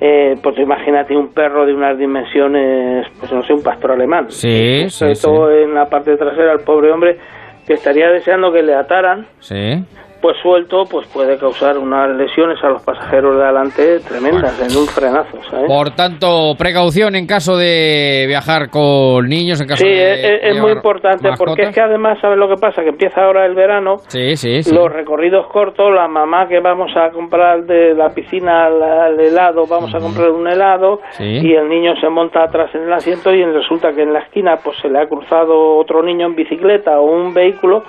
S25: Eh, pues imagínate un perro de unas dimensiones, pues no sé, un pastor alemán.
S2: Sí,
S25: Sobre
S2: sí, sí.
S25: todo en la parte trasera, el pobre hombre que estaría deseando que le ataran,
S2: Sí.
S25: Pues suelto, pues puede causar unas lesiones a los pasajeros de adelante tremendas en un frenazo, ¿sabes?
S2: Por tanto, precaución en caso de viajar con niños, en caso
S25: sí,
S2: de
S25: es, es muy importante porque es que además, ¿sabes lo que pasa? Que empieza ahora el verano,
S2: Sí, sí, sí.
S25: los recorridos cortos, la mamá que vamos a comprar de la piscina al, al helado, vamos a comprar un helado y el niño se monta atrás en el asiento y resulta que en la esquina pues se le ha cruzado otro niño en bicicleta o un vehículo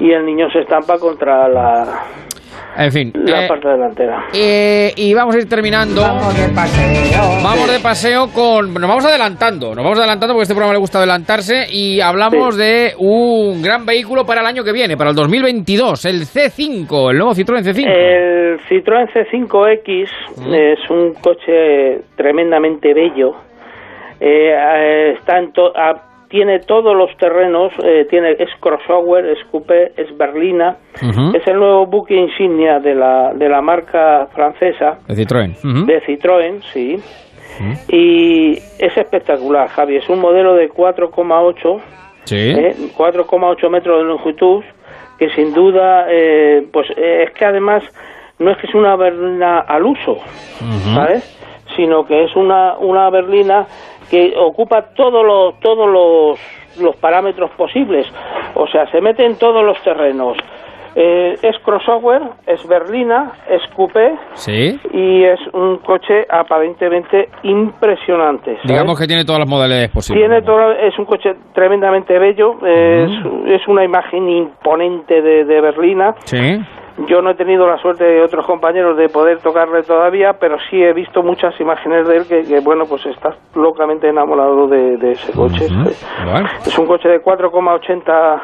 S25: y el niño se estampa contra la,
S2: En fin.
S25: la
S2: eh,
S25: parte delantera.
S2: eh, y vamos a ir terminando.
S26: Vamos de paseo.
S2: Vamos de paseo con. Nos vamos adelantando. Nos vamos adelantando porque a este programa le gusta adelantarse. Y hablamos de un gran vehículo para el año que viene, para el 2022. El C5, el nuevo Citroën C5.
S25: El Citroën C5X es un coche tremendamente bello. Eh, eh, está en to- ah, tiene todos los terrenos, eh, tiene es crossover, es coupé, es berlina, es el nuevo buque insignia de la, de la marca francesa
S2: El Citroën.
S25: De Citroën, sí. Y es espectacular, Javi. Es un modelo de 4,8
S2: Sí.
S25: ¿eh? 4,8 metros de longitud, que sin duda, eh, pues eh, es que además no es que es una berlina al uso, ¿sabes? Sino que es una, una berlina que ocupa todos los, todos los, los parámetros posibles, o sea, se mete en todos los terrenos. Eh, es crossover, es berlina, es coupé
S2: Sí.
S25: y es un coche aparentemente impresionante. ¿sabes?
S2: Digamos que tiene todas las modalidades posibles.
S25: Tiene todo, es un coche tremendamente bello, es, es una imagen imponente de, de Berlina.
S2: Sí.
S25: Yo no he tenido la suerte de otros compañeros de poder tocarle todavía, pero sí he visto muchas imágenes de él que, que, bueno, pues estás locamente enamorado de, de ese coche. Es un coche de 4,80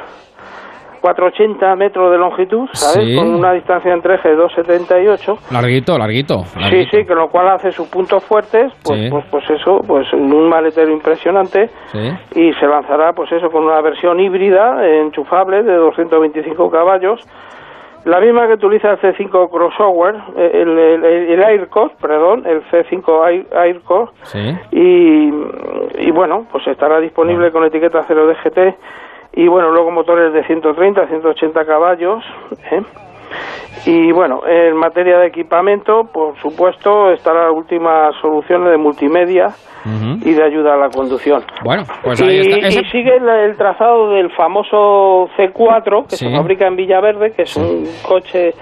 S25: 480 metros de longitud, ¿sabes?
S2: Sí.
S25: Con una distancia entre eje de 2,78.
S2: Larguito, larguito.
S25: Sí,
S2: larguito.
S25: sí, con lo cual hace sus puntos fuertes, pues,
S2: Sí.
S25: pues, pues eso, pues un maletero impresionante
S2: Sí.
S25: y se lanzará, pues eso, con una versión híbrida, enchufable, de 225 caballos, la misma que utiliza el C5 Crossover, eh, el, el, el Aircore, perdón, el C5 Air- Aircore,
S2: Sí.
S25: y, y bueno, pues estará disponible con etiqueta 0DGT y bueno, luego motores de 130, 180 caballos, ¿eh? Y bueno, en materia de equipamiento, por supuesto, estarán las últimas soluciones de multimedia y de ayuda a la conducción.
S2: Bueno, pues
S25: y, y sigue el, el trazado del famoso C4 que
S2: Sí.
S25: se fabrica en Villaverde, que es un coche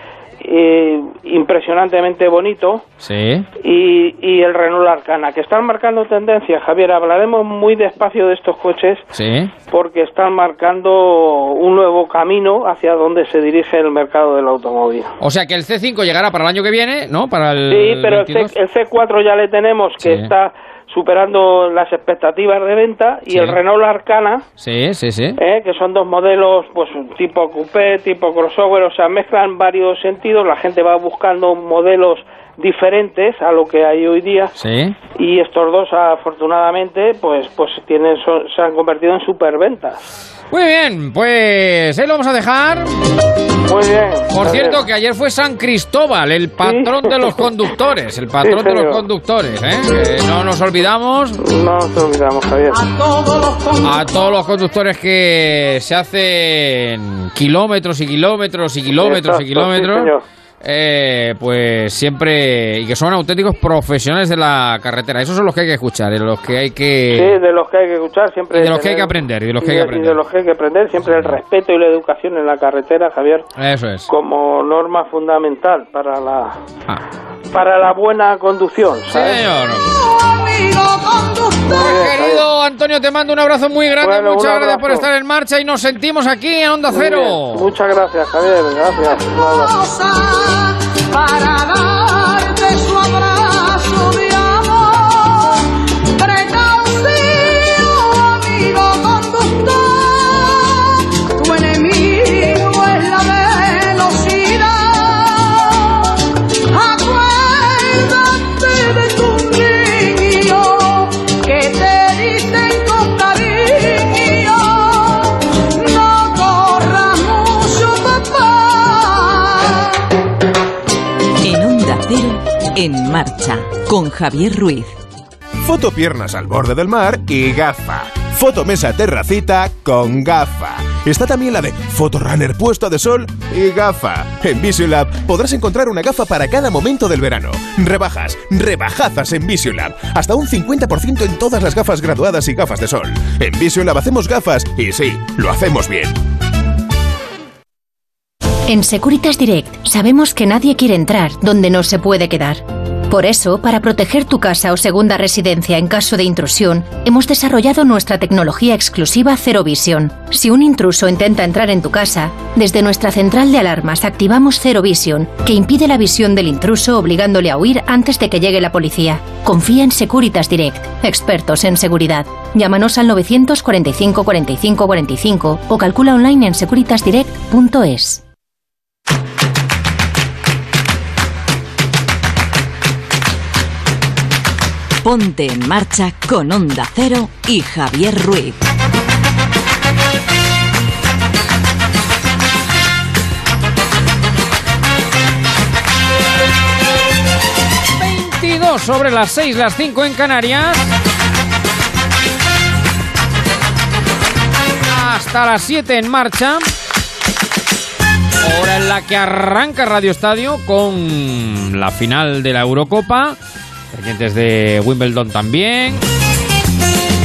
S25: eh, impresionantemente bonito,
S2: Sí.
S25: y, y el Renault Arcana, que están marcando tendencia, Javier. Hablaremos muy despacio de estos coches
S2: Sí.
S25: porque están marcando un nuevo camino hacia donde se dirige el mercado del automóvil.
S2: O sea que el C5 llegará para el año que viene, ¿no? Para el.
S25: Sí, pero el,
S2: 22.
S25: C, el C4 ya le tenemos que
S2: Sí.
S25: está superando las expectativas de venta y
S2: Sí.
S25: el Renault Arcana
S2: Sí, sí, sí.
S25: ¿eh? que son dos modelos pues tipo coupé, tipo crossover, o sea, mezclan varios sentidos, la gente va buscando modelos diferentes a lo que hay hoy día
S2: Sí.
S25: y estos dos afortunadamente pues pues tienen son- se han convertido en superventas.
S2: Muy bien, pues ahí lo vamos a dejar.
S25: Muy bien.
S2: Por cierto, que ayer fue San Cristóbal, el patrón de los conductores. El patrón
S25: Sí,
S2: de los conductores, ¿eh? Que no nos olvidamos.
S25: No nos olvidamos, Javier.
S2: A todos los conductores que se hacen kilómetros y kilómetros y kilómetros
S25: Exacto,
S2: y kilómetros.
S25: sí, señor.
S2: Eh, pues siempre y que son auténticos profesionales de la carretera esos son los que hay que escuchar de los que hay que
S25: Sí, de los que hay que escuchar siempre.
S2: Y de los que hay que aprender, y de los que
S25: y
S2: hay que
S25: de-
S2: aprender.
S25: Y de los que hay que aprender, siempre el respeto y la educación en la carretera, Javier,
S2: eso es
S25: como norma fundamental para la
S2: Ah.
S25: para la buena conducción. ¿sabes?
S2: señor Pues, querido Antonio te mando un abrazo muy grande
S25: Bueno,
S2: muchas gracias por estar en marcha y nos sentimos aquí en Onda Cero.
S25: Muchas gracias, Javier. Gracias.
S26: Para darte su abrazo
S27: en marcha, con Javier Ruiz.
S28: Fotopiernas al borde del mar y gafa. Fotomesa terracita con gafa.
S7: está también la de Fotorunner puesto de sol y gafa. En Visiolab podrás encontrar una gafa para cada momento del verano. Rebajas, rebajazas en Visiolab. Hasta un 50% en todas las gafas graduadas y gafas de sol. En Visiolab hacemos gafas y sí, lo hacemos bien.
S29: En Securitas Direct sabemos que nadie quiere entrar donde no se puede quedar. Por eso, para proteger tu casa o segunda residencia en caso de intrusión, hemos desarrollado nuestra tecnología exclusiva Zero Vision. Si un intruso intenta entrar en tu casa, desde nuestra central de alarmas activamos Zero Vision, que impide la visión del intruso obligándole a huir antes de que llegue la policía. Confía en Securitas Direct, expertos en seguridad. Llámanos al 945 45 45 o calcula online en securitasdirect.es.
S12: Ponte en marcha con Onda Cero y Javier Ruiz.
S2: sobre las 6, las 5 en Canarias. Hasta las 7 en marcha. Hora en la que arranca Radio Estadio con la final de la Eurocopa. Pendientes de Wimbledon también.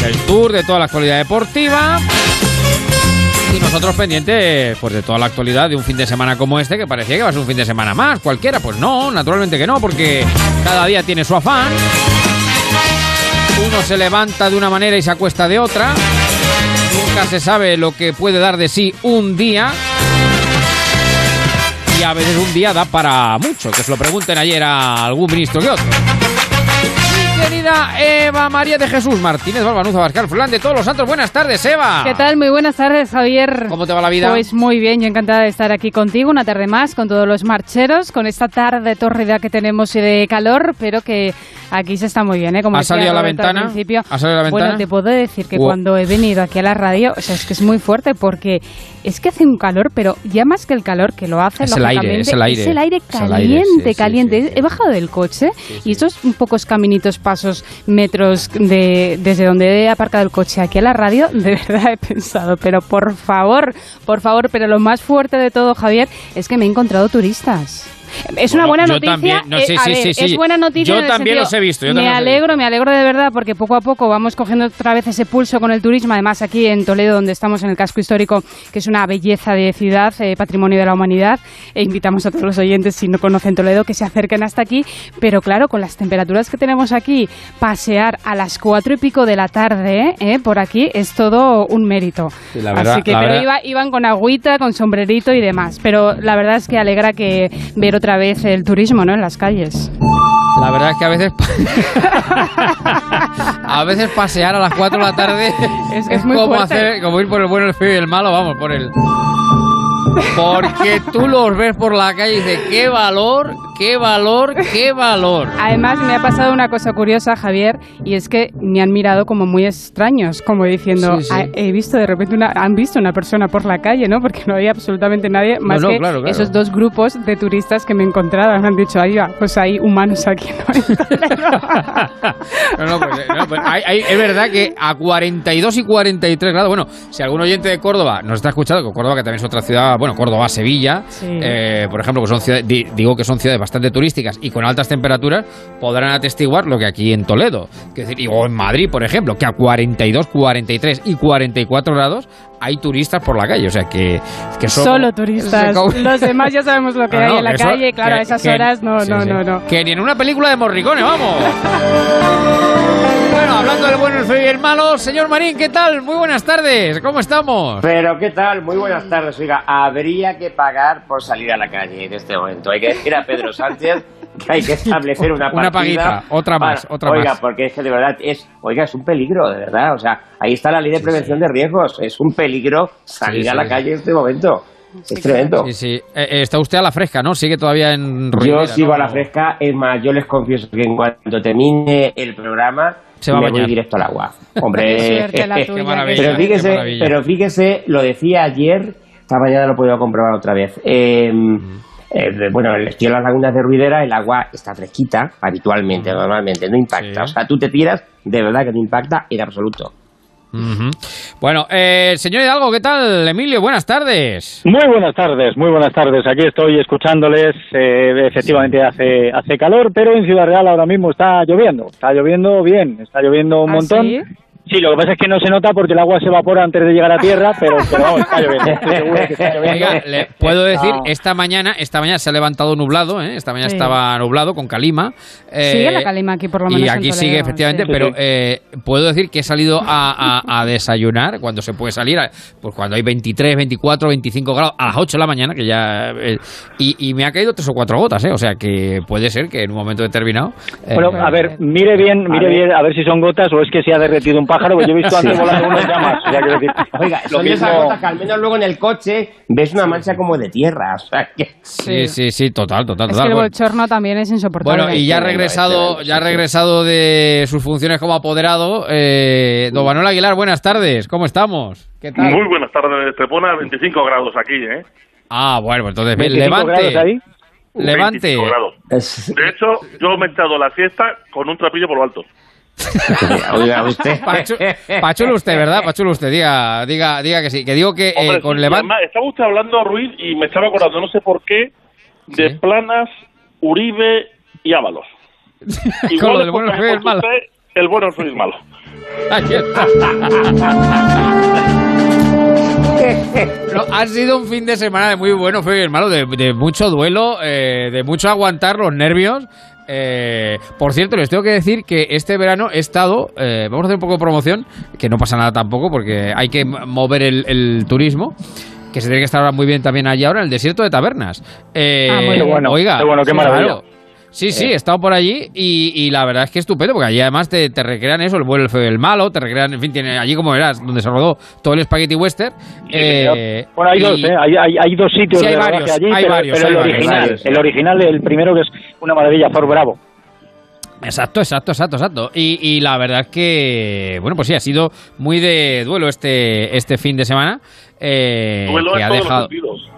S2: Del Tour, de toda la actualidad deportiva. Y nosotros pendientes pues, de toda la actualidad de un fin de semana como este, que parecía que iba a ser un fin de semana más, cualquiera. Pues no, naturalmente que no, porque cada día tiene su afán. Uno se levanta de una manera y se acuesta de otra. Nunca se sabe lo que puede dar de sí un día. Y a veces un día da para mucho. Que se lo pregunten ayer a algún ministro que otro querida Eva María de Jesús Martínez Balbanuza Bascar Fulán de todos los santos. Buenas tardes, Eva.
S30: ¿Qué tal? Muy buenas tardes, Javier.
S2: ¿Cómo te va la vida?
S30: Pues muy bien, yo encantada de estar aquí contigo una tarde más con todos los marcheros, con esta tarde tórrida que tenemos de calor, pero que aquí se está muy bien, ¿eh?
S2: Como ¿Ha salido a la ventana? principio. ¿Ha salido a la ventana?
S30: Bueno, te puedo decir que cuando he venido aquí a la radio, o sea, es que es muy fuerte porque es que hace un calor, pero ya más que el calor que lo hace,
S2: es el aire, es el aire,
S30: es el aire caliente, caliente. He bajado del coche y estos pocos caminitos, pasos, metros de, desde donde he aparcado el coche aquí a la radio, de verdad he pensado, pero por favor, por favor, pero lo más fuerte de todo, Javier, es que me he encontrado turistas. Es una buena noticia. es buena noticia.
S2: Yo también los he visto.
S30: me alegro, me alegro de verdad porque poco a poco vamos cogiendo otra vez ese pulso con el turismo. Además, aquí en Toledo, donde estamos en el casco histórico, que es una belleza de ciudad, eh, patrimonio de la humanidad, e invitamos a todos los oyentes, si no conocen Toledo, que se acerquen hasta aquí. Pero claro, con las temperaturas que tenemos aquí, pasear a las cuatro y pico de la tarde eh, por aquí es todo un mérito. Así que, pero iban con agüita, con sombrerito y demás. Pero la verdad es que alegra que ver otra vez el turismo ¿no? en las calles.
S2: La verdad es que a veces [laughs] a veces pasear a las 4 de la tarde es, como hacer como ir por el bueno, el feo y el malo, vamos, por el porque tú los ves por la calle y dices, qué valor, qué valor, qué valor.
S30: Además, me ha pasado una cosa curiosa, Javier, y es que me han mirado como muy extraños, como diciendo, ah, he visto de repente una, han visto una persona por la calle, ¿no? Porque no había absolutamente nadie más que esos dos grupos de turistas que me encontraban. Me han dicho, ahí va, pues hay humanos aquí, ¿no? [laughs]
S2: no, pues, pues, es verdad que a 42 y 43 grados, bueno, si algún oyente de Córdoba nos está escuchando, que Córdoba que también es otra ciudad bueno, Córdoba, Sevilla, eh, por ejemplo, que son ciudades, digo que son ciudades bastante turísticas y con altas temperaturas, podrán atestiguar lo que aquí en Toledo, que decir, o en Madrid, por ejemplo, que a 42, 43 y 44 grados hay turistas por la calle, o sea que, que
S30: solo turistas. [laughs] Los demás ya sabemos lo que hay en la calle, claro, a esas horas no, no, no, no.
S2: Que ni en una película de Morricone, vamos. [laughs] hablando del bueno, el feo y el malo, señor Marín, ¿qué tal? Muy buenas tardes, ¿cómo estamos?
S31: Pero, ¿qué tal? Muy buenas tardes. Oiga, habría que pagar por salir a la calle en este momento. Hay que decir a Pedro Sánchez que hay que establecer una [laughs] partida.
S2: Una paguita, otra más, otra
S31: oiga, porque es que de verdad es, oiga, es un peligro, de verdad. O sea, ahí está la ley de prevención de riesgos. Es un peligro salir a la calle en este momento. Es tremendo.
S2: Sí, sí. Eh, eh, está usted a la fresca, ¿no? Sigue todavía en
S31: Yo sigo a la fresca. Es más, yo les confieso que en cuanto termine el programa, se va me a voy directo al agua. Hombre, pero, fíjese, pero fíjese, lo decía ayer, esta mañana lo he podido comprobar otra vez. Eh, eh, bueno, en las lagunas de Ruidera el agua está fresquita habitualmente, normalmente, no impacta. O sea, tú te tiras, de verdad que te impacta en absoluto.
S2: Ujú. Bueno, eh, señor Hidalgo, ¿qué tal? Emilio, buenas tardes.
S32: Muy buenas tardes, muy buenas tardes. Aquí estoy escuchándoles. eh, efectivamente hace hace calor, pero en Ciudad Real ahora mismo está lloviendo. Está lloviendo bien, está lloviendo un
S30: ¿Ah,
S32: montón.
S30: sí?
S32: Sí, lo que pasa es que no se nota porque el agua se evapora antes de llegar a tierra, pero, pero vamos, está lloviendo. [laughs] Estoy seguro que está lloviendo.
S2: Oiga, le puedo decir, esta mañana, esta mañana se ha levantado nublado, ¿eh? esta mañana
S30: Sí.
S2: estaba nublado con calima. eh,
S30: Sigue la calima aquí, por lo menos.
S2: Y
S30: en
S2: aquí
S30: Toledo,
S2: sigue, efectivamente,
S30: sí.
S2: pero eh, puedo decir que he salido a, a- a desayunar cuando se puede salir, pues cuando hay 23, 24, 25 grados, a las 8 de la mañana, que ya. eh, y, y me ha caído tres o cuatro gotas, ¿eh? o sea que puede ser que en un momento determinado. eh,
S32: Bueno, a ver, mire bien, mire bien, a ver si son gotas o es que se ha derretido un pájaro, porque yo he visto antes volando uno en llamas. O sea, quiero decir,
S31: Oiga,
S32: lo
S31: son esas gotas que al menos luego en el coche ves una mancha como de tierra. O sea, que...
S2: Sí, sí, sí, total, total,
S30: Es
S2: total.
S30: que el
S2: Bueno.
S30: bochorno también es insoportable.
S2: Bueno, y ya ha regresado, ya ha regresado de sus funciones como apoderado. Eh, don Manuel Aguilar, buenas tardes, ¿cómo estamos? ¿Qué tal?
S33: Muy buenas tardes, te pone a 25 grados aquí, ¿eh?
S2: Ah, bueno, pues entonces
S32: 25
S2: levante.
S32: grados ahí.
S2: Levante.
S33: 25 grados. De hecho, yo he echado la siesta con un trapillo por lo alto. [laughs]
S31: Oiga, usted. [laughs]
S2: Pachu- Pachulo usted, ¿verdad? Pachulo usted, diga, diga, diga que sí. Que digo que eh,
S33: Hombre,
S2: con
S33: sí,
S2: levante.
S33: estaba usted hablando, Ruiz, y me estaba acordando, no sé por qué, de Planas, Uribe y Ábalos. [laughs]
S2: Con lo
S33: es
S2: del bueno,
S33: porque
S2: el
S33: ha puesto
S2: malo.
S33: usted El bueno, el malo.
S2: Aquí está. No, ha sido un fin de semana de muy bueno, fue hermano, de, de mucho duelo, eh, de mucho aguantar los nervios. Eh, por cierto, les tengo que decir que este verano he estado, eh, vamos a hacer un poco de promoción, que no pasa nada tampoco porque hay que mover el, el turismo. Que se tiene que estar ahora muy bien también allí ahora en el desierto de tabernas. Eh,
S32: Ah. Qué bueno,
S2: oiga,
S32: qué bueno, qué
S2: sí,
S32: maravilla.
S2: claro. Sí, sí,
S32: Eh.
S2: he estado por allí y, y la verdad es que es estupendo, porque allí además te, te recrean eso, el bueno, el feo y el malo, te recrean, en fin, tiene allí como verás, donde se rodó todo el Spaghetti Western. eh,
S32: Bueno, hay
S2: y-
S32: dos, ¿eh? Hay, hay, hay dos sitios
S2: Sí, hay
S32: de
S2: varios,
S32: allí,
S2: hay
S32: pero,
S2: varios,
S32: pero
S2: hay
S32: el
S2: varios,
S32: original,
S2: varios.
S32: el original, el primero que es una maravilla, Fort Bravo.
S2: Exacto, exacto, exacto, exacto. Y, y la verdad es que, bueno, pues sí, ha sido muy de duelo este, este fin de semana. eh,
S33: Duelo
S2: que
S33: en
S2: ha
S33: todos
S2: dejado...
S33: los sentidos.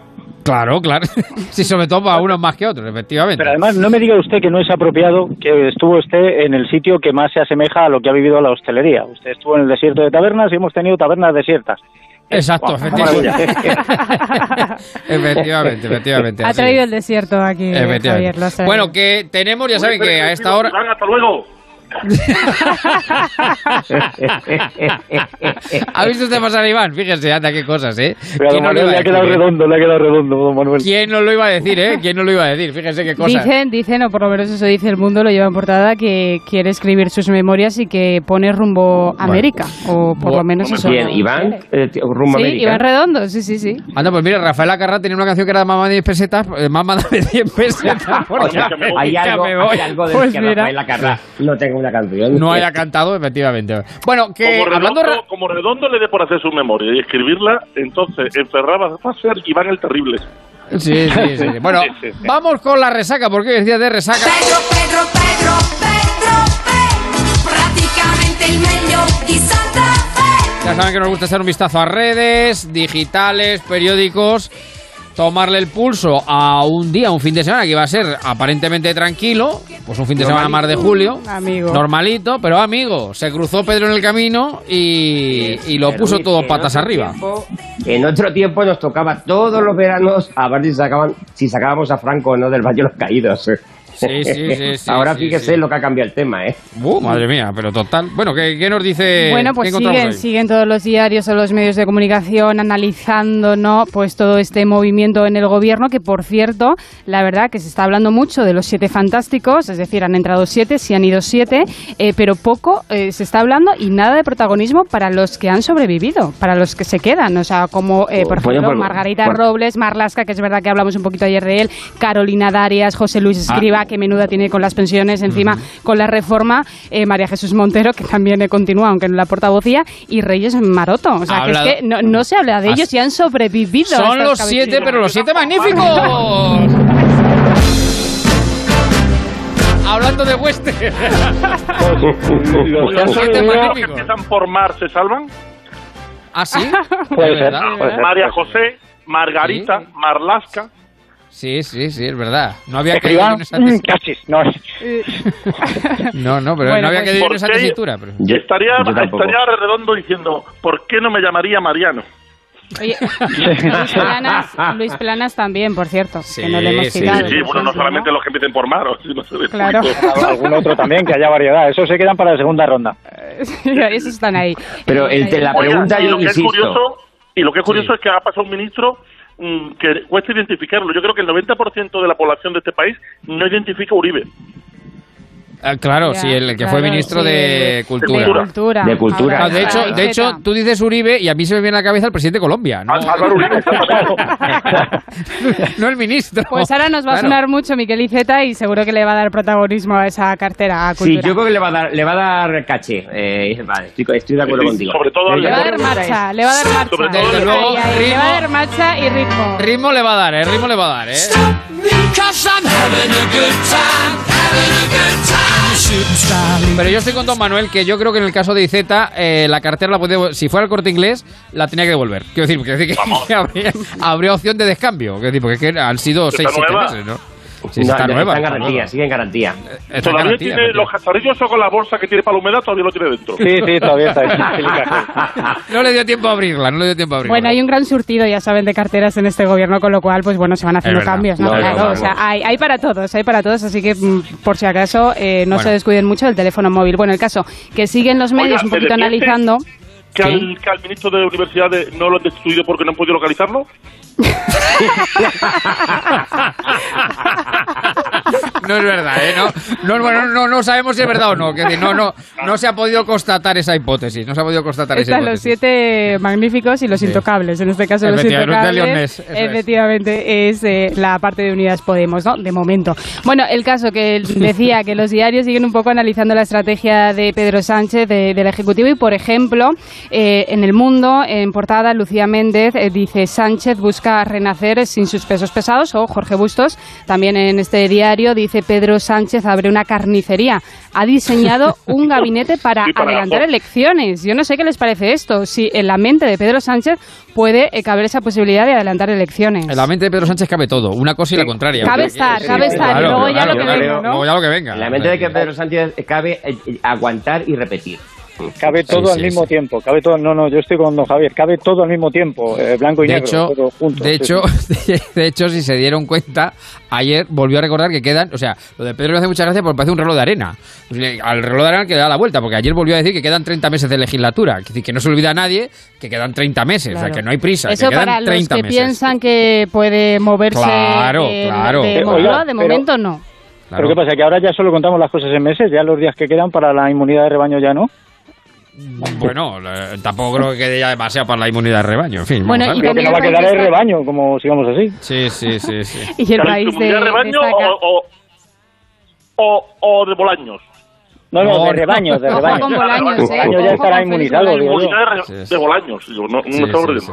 S2: Claro, claro. [laughs] sí, sobre todo para unos más que otros, efectivamente.
S32: Pero además, no me diga usted que no es apropiado que estuvo usted en el sitio que más se asemeja a lo que ha vivido la hostelería. Usted estuvo en el desierto de tabernas y hemos tenido tabernas desiertas.
S2: Exacto, efectivamente. [laughs] [laughs] efectivamente, efectivamente.
S30: Ha traído el desierto aquí,
S2: Efectivamente.
S30: Javier. lo.
S2: Bueno, que tenemos, ya saben que a esta hora...
S33: Hasta luego. [laughs]
S2: ¿Ha visto usted pasar a Iván? Fíjese, anda, qué cosas, ¿eh? ¿Quién no lo iba
S32: le
S2: a
S32: ha quedado
S2: decir, eh?
S32: redondo, le ha quedado redondo, don Manuel.
S2: ¿Quién no lo iba a decir, eh? ¿Quién no lo iba a decir? Fíjese qué cosa.
S30: Dicen, dicen, o por lo menos eso dice el mundo, lo lleva en portada, que quiere escribir sus memorias y que pone rumbo a América. O por lo menos eso.
S31: Bien, Iván, eh, a
S30: Sí,
S31: América.
S30: Iván Redondo, sí, sí, sí.
S2: Anda, pues mira, Rafael Acarra tenía una canción que era de Mamá de 10 pesetas, eh, Mamá de 10 pesetas. [laughs] por
S31: Oye,
S2: ya me voy,
S31: hay,
S2: ya
S31: algo,
S2: me voy.
S31: hay algo de
S2: Pues
S31: que
S2: mira.
S31: Rafael Acarrá no tenga una canción.
S2: No haya cantado, efectivamente. Bueno, que
S33: como,
S2: hablando...
S33: redondo, como Redondo le dé por hacer su memoria y escribirla, entonces enferraba a ser Iván el Terrible.
S2: Sí, sí, sí. [laughs] Bueno, vamos con la resaca, porque día de resaca.
S34: Pedro, Pedro, Pedro, Pedro, Pedro, praticamente il meglio di Santa Fe.
S2: Ya saben que nos gusta echar un vistazo a redes, digitales, periódicos, tomarle el pulso a un día, un fin de semana que iba a ser aparentemente tranquilo, pues un fin de semana más de julio,
S30: Amigo.
S2: normalito, pero amigo, se cruzó Pedro en el camino y, y lo puso todo patas arriba.
S31: tiempo- En otro tiempo nos tocaba todos los veranos a ver si, sacaban, si sacábamos a Franco o no del Valle de los Caídos.
S2: Sí, sí, sí, [laughs] sí,
S31: Ahora
S2: sí,
S31: fíjese
S2: sí.
S31: lo que ha cambiado el tema, ¿eh?
S2: Uh, madre mía, pero total. Bueno, ¿qué, qué nos dice?
S30: Bueno, pues siguen, siguen todos los diarios o los medios de comunicación analizando, ¿no? Pues todo este movimiento en el gobierno, que por cierto, la verdad que se está hablando mucho de los siete fantásticos, es decir, han entrado siete, sí han ido siete, eh, pero poco eh, se está hablando y nada de protagonismo para los que han sobrevivido, para los que se quedan, o sea, como eh, por
S31: Bueno,
S30: ejemplo
S31: pues,
S30: Margarita. Robles, Marlasca, que es verdad que hablamos un poquito ayer de él, Carolina Darias, José Luis
S31: Ah.
S30: Que menuda tiene con las pensiones encima con la reforma, eh, María Jesús Montero, que también continúa, aunque en la portavocía, y Reyes Maroto. O sea,
S2: Ha
S30: que es que no, no se habla de
S2: Has-
S30: ellos y han sobrevivido.
S2: Son los siete, pero los siete magníficos. Hablando de western.
S33: ¿Los
S2: Los siete
S33: que
S2: magníficos.
S33: empiezan por Mar se salvan?
S2: ¿Ah, sí?
S32: Puede
S2: ¿De
S32: ser,
S2: verdad?
S32: puede ser.
S33: María José, Margarita, Marlasca,
S2: Sí, sí, sí, es verdad. No había caído yo en esa tesitura. [laughs]
S32: cachis, no. [laughs]
S2: No, no, pero
S32: Bueno,
S2: no había
S32: pues-
S2: caído yo en esa tesitura. Pero...
S33: estaría,
S2: yo
S33: estaría redondo diciendo, ¿por qué no me llamaría Mariano?
S30: Oye, [laughs] Luis Planas, Luis Planas también, por cierto, que no le hemos
S33: sí,
S30: citado.
S33: sí, bueno, no solamente los que empiecen por mar, o si no se ve
S30: Claro.
S32: Algún otro también, que haya variedad. Eso se quedan para la segunda ronda.
S30: Esos están ahí.
S31: Pero el de la pregunta,
S33: y
S31: yo
S33: lo que es curioso, y lo que es curioso es que ha pasado un ministro que cuesta identificarlo. Yo creo que el 90% de la población de este país no identifica a Uribe.
S2: Ah, claro,
S33: Ya,
S2: sí, el que
S33: claro,
S2: fue ministro
S33: sí,
S2: de
S33: de
S2: Cultura.
S33: De Cultura.
S31: De Cultura.
S2: Ah, de hecho, de hecho, tú dices Uribe y a mí se me viene a la cabeza el presidente de Colombia, ¿no? [laughs] no el ministro.
S30: Pues ahora nos va a
S2: Claro.
S30: sonar mucho Miquel Iceta y seguro que le va a dar protagonismo a esa cartera a
S31: Sí,
S30: cultura.
S31: yo creo que le va a dar, le va a dar caché. Eh, vale, estoy, estoy de acuerdo
S33: Sí,
S31: contigo.
S33: sobre todo
S30: Le va a dar marcha, le va a dar marcha.
S33: Sobre todo
S2: Desde luego,
S30: Ahí, ahí, le va a
S2: ritmo-
S30: dar marcha y ritmo.
S2: Ritmo le va a dar, ¿eh? Ritmo le va a dar, ¿eh? Pero yo estoy con Don Manuel que yo creo que en el caso de Izeta eh, la cartera la puede, si fuera el corte inglés, la tenía que devolver. Quiero decir, quiero decir que [laughs] habría, habría opción de descambio. Quiero decir, porque es que han sido
S33: Está
S2: 6 7
S33: nueva.
S2: meses, ¿no? Sí,
S31: No,
S2: está
S31: no,
S2: nueva.
S31: está en garantía,
S2: nueva.
S31: sigue en garantía.
S2: Está en
S33: Todavía
S2: garantía,
S33: tiene los cacharrillos o con la bolsa que tiene para la humedad, todavía lo tiene dentro.
S32: Sí, sí, todavía está ahí. [laughs]
S2: No le dio tiempo a abrirla, no le dio tiempo a abrirla.
S30: Bueno, hay un gran surtido, ya saben, de carteras en este gobierno, con lo cual, pues bueno, se van haciendo cambios, ¿no?
S2: No, no,
S30: Claro,
S2: vamos.
S30: o sea, hay, hay para todos, hay para todos, así que mm, por si acaso eh, no
S2: Bueno.
S30: se descuiden mucho del teléfono móvil. Bueno, el caso, que siguen los medios
S33: Oiga,
S30: un
S33: ¿se
S30: poquito analizando.
S33: Que al, que al ministro de Universidades no lo han destituido porque no han podido localizarlo. [laughs]
S2: No es verdad, ¿eh? No, no, bueno, no, no sabemos si es verdad o no. Que no, no, no se ha podido constatar esa hipótesis. No se ha podido constatar esa
S30: Están los
S2: hipótesis.
S30: siete magníficos y los intocables. En este caso, los intocables.
S2: Leonés, eso es.
S30: efectivamente, es, eh, la parte de Unidas Podemos, ¿no? De momento. Bueno, el caso que [laughs] decía que los diarios siguen un poco analizando la estrategia de Pedro Sánchez de- del Ejecutivo y, por ejemplo, eh, en El Mundo, en portada, Lucía Méndez eh, dice Sánchez busca renacer sin sus pesos pesados o Jorge Bustos, también en este diario, dice Pedro Sánchez abre una carnicería. Ha diseñado [laughs] un gabinete para
S33: Sí, para
S30: adelantar elecciones. Yo no sé qué les parece esto. Si en la mente de Pedro Sánchez puede eh, caber esa posibilidad de adelantar elecciones.
S2: En la mente de Pedro Sánchez cabe todo, una cosa y la contraria.
S30: Cabe estar, cabe estar, luego ya lo que venga, ¿no?
S2: Luego ya lo que venga.
S31: En la mente de que Pedro Sánchez cabe eh, aguantar y repetir. [laughs]
S32: Cabe todo
S2: Sí,
S32: al
S2: sí,
S32: mismo
S2: sí.
S32: tiempo. Cabe todo. No, no, yo estoy con don Javier. Cabe todo al mismo tiempo. eh, blanco y
S2: De
S32: negro.
S2: hecho,
S32: todo junto.
S2: de
S32: sí,
S2: hecho,
S32: sí. [laughs]
S2: de hecho, si se dieron cuenta, ayer volvió a recordar que quedan, o sea, lo de Pedro me hace mucha gracia porque parece un reloj de arena. Al reloj de arena que da la vuelta, porque ayer volvió a decir que quedan 30 meses de legislatura. Es decir, que no se olvida a nadie que quedan 30 meses, o sea, que no hay prisa,
S30: Eso
S2: que quedan
S30: para los
S2: 30
S30: que
S2: meses.
S30: piensan que puede moverse
S2: Claro,
S30: de,
S2: claro.
S30: de
S2: Eh,
S30: Moncloa,
S32: oiga,
S30: de
S32: pero-
S30: momento no.
S32: Pero ¿qué pasa? Que ahora ya solo contamos las cosas en meses. Ya los días que quedan para la inmunidad de rebaño ya no.
S2: Bueno, eh, tampoco creo que quede ya demasiado para la inmunidad de rebaño. En fin,
S30: Bueno, y.
S32: Lo que no va a quedar es rebaño, como sigamos así.
S2: Sí, sí, sí, sí. [laughs]
S30: Y el
S33: ¿Pero
S30: país de,
S33: de rebaño o, o, o, o de Bolaños?
S32: No, no,
S2: No,
S32: de
S2: no.
S32: rebaño, de [laughs]
S30: Ojo
S32: rebaño.
S30: con Bolaños, ¿eh?
S32: Bolaño ya estará inmunizado,
S30: Bolaños.
S32: digo yo.
S33: De, de Bolaños. Digo, no, no
S2: Sí, sí.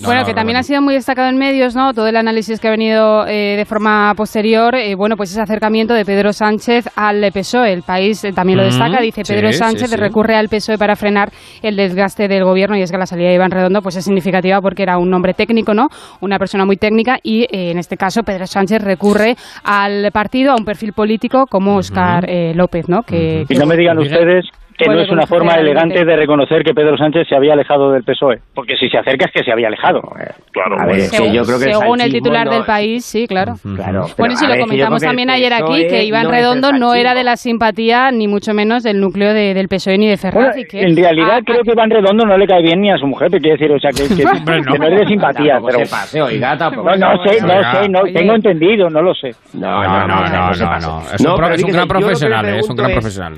S2: No,
S30: bueno,
S2: no,
S30: que
S2: no,
S30: también
S2: no.
S30: ha sido muy destacado en medios, ¿no? Todo el análisis que ha venido eh, de forma posterior, eh, bueno, pues ese acercamiento de Pedro Sánchez al PSOE. El país eh, también lo destaca, dice
S2: sí,
S30: Pedro Sánchez
S2: sí.
S30: recurre al PSOE para frenar el desgaste del gobierno y es que la salida de Iván Redondo pues es significativa porque era un hombre técnico, ¿no? Una persona muy técnica y eh, en este caso Pedro Sánchez recurre al partido, a un perfil político como Oscar eh, López, ¿no? Que,
S32: Y no me digan ustedes que no es una forma elegante de reconocer que Pedro Sánchez se había alejado del PSOE. Porque si se acerca es que se había alejado.
S33: Claro.
S31: A ver, es que
S30: según,
S31: yo creo que el
S30: según el
S31: sanchismo
S30: titular
S31: no-
S30: del país, sí, claro.
S31: Claro.
S30: Bueno, y si lo comentamos también ayer aquí, que Iván
S31: no
S30: Redondo no era de la simpatía, ni mucho menos del núcleo de- del PSOE ni de Ferraz.
S32: Bueno,
S30: y que,
S32: en realidad
S30: Ah,
S32: creo que Iván Redondo no le cae bien ni a su mujer, te quiere decir, o sea, que,
S2: no.
S32: que no es de simpatía.
S31: Tampoco
S32: Pero...
S31: se pase, oiga, tampoco
S32: No, no sé, no
S2: Oiga.
S32: sé, no, tengo entendido, no lo sé.
S31: No,
S2: No, no, no, no. Es un, gran profesional, ¿eh? es un gran
S31: es-
S2: profesional.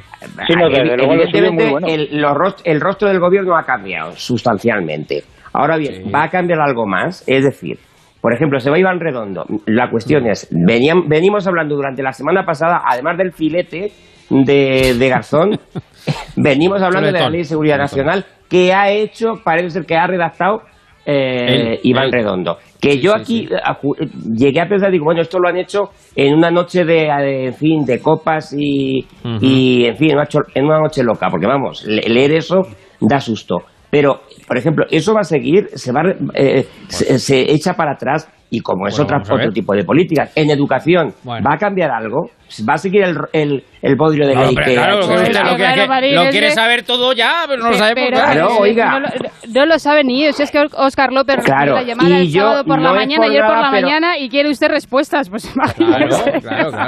S32: Sí, no, desde luego
S31: Evidentemente,
S32: bueno.
S31: el, los rost- el rostro del gobierno ha cambiado sustancialmente. Ahora bien, ¿va a cambiar algo más? Es decir, por ejemplo, se va Iván Redondo. La cuestión es, venían- venimos hablando durante la semana pasada, además del filete de, de Garzón, [laughs] venimos hablando de la. Ley de Seguridad. Nacional que ha hecho, parece ser que ha redactado eh,
S2: Él,
S31: Iván. Redondo. Que yo aquí
S2: sí.
S31: eh, a eh, llegué a pensar, digo, bueno, esto lo han hecho en una noche de, eh, en fin, de copas y, y en fin, en una, noche loca, porque vamos, le- leer eso da susto. Pero, por ejemplo, eso va a seguir, se va, eh, se, se echa para atrás y como es
S2: Bueno,
S31: otra, otro tipo de políticas. En educación, ¿va a cambiar algo? ¿Va a seguir el, el, el bodrio de
S2: No,
S31: ley que
S2: claro,
S31: ha
S2: lo
S31: hecho
S2: que lo que-
S30: Claro,
S2: que-
S30: Marín,
S2: lo
S30: es
S2: quiere saber todo ya, pero no lo sabemos.
S30: pero-
S31: Claro, oiga.
S30: No lo, no lo sabe ni ellos. Es que Oscar López recibió
S31: Claro,
S30: la llamada el sábado por la
S31: no
S30: mañana,
S31: por
S30: ayer por la
S31: pero-
S30: mañana y quiere usted respuestas. Pues imagínese.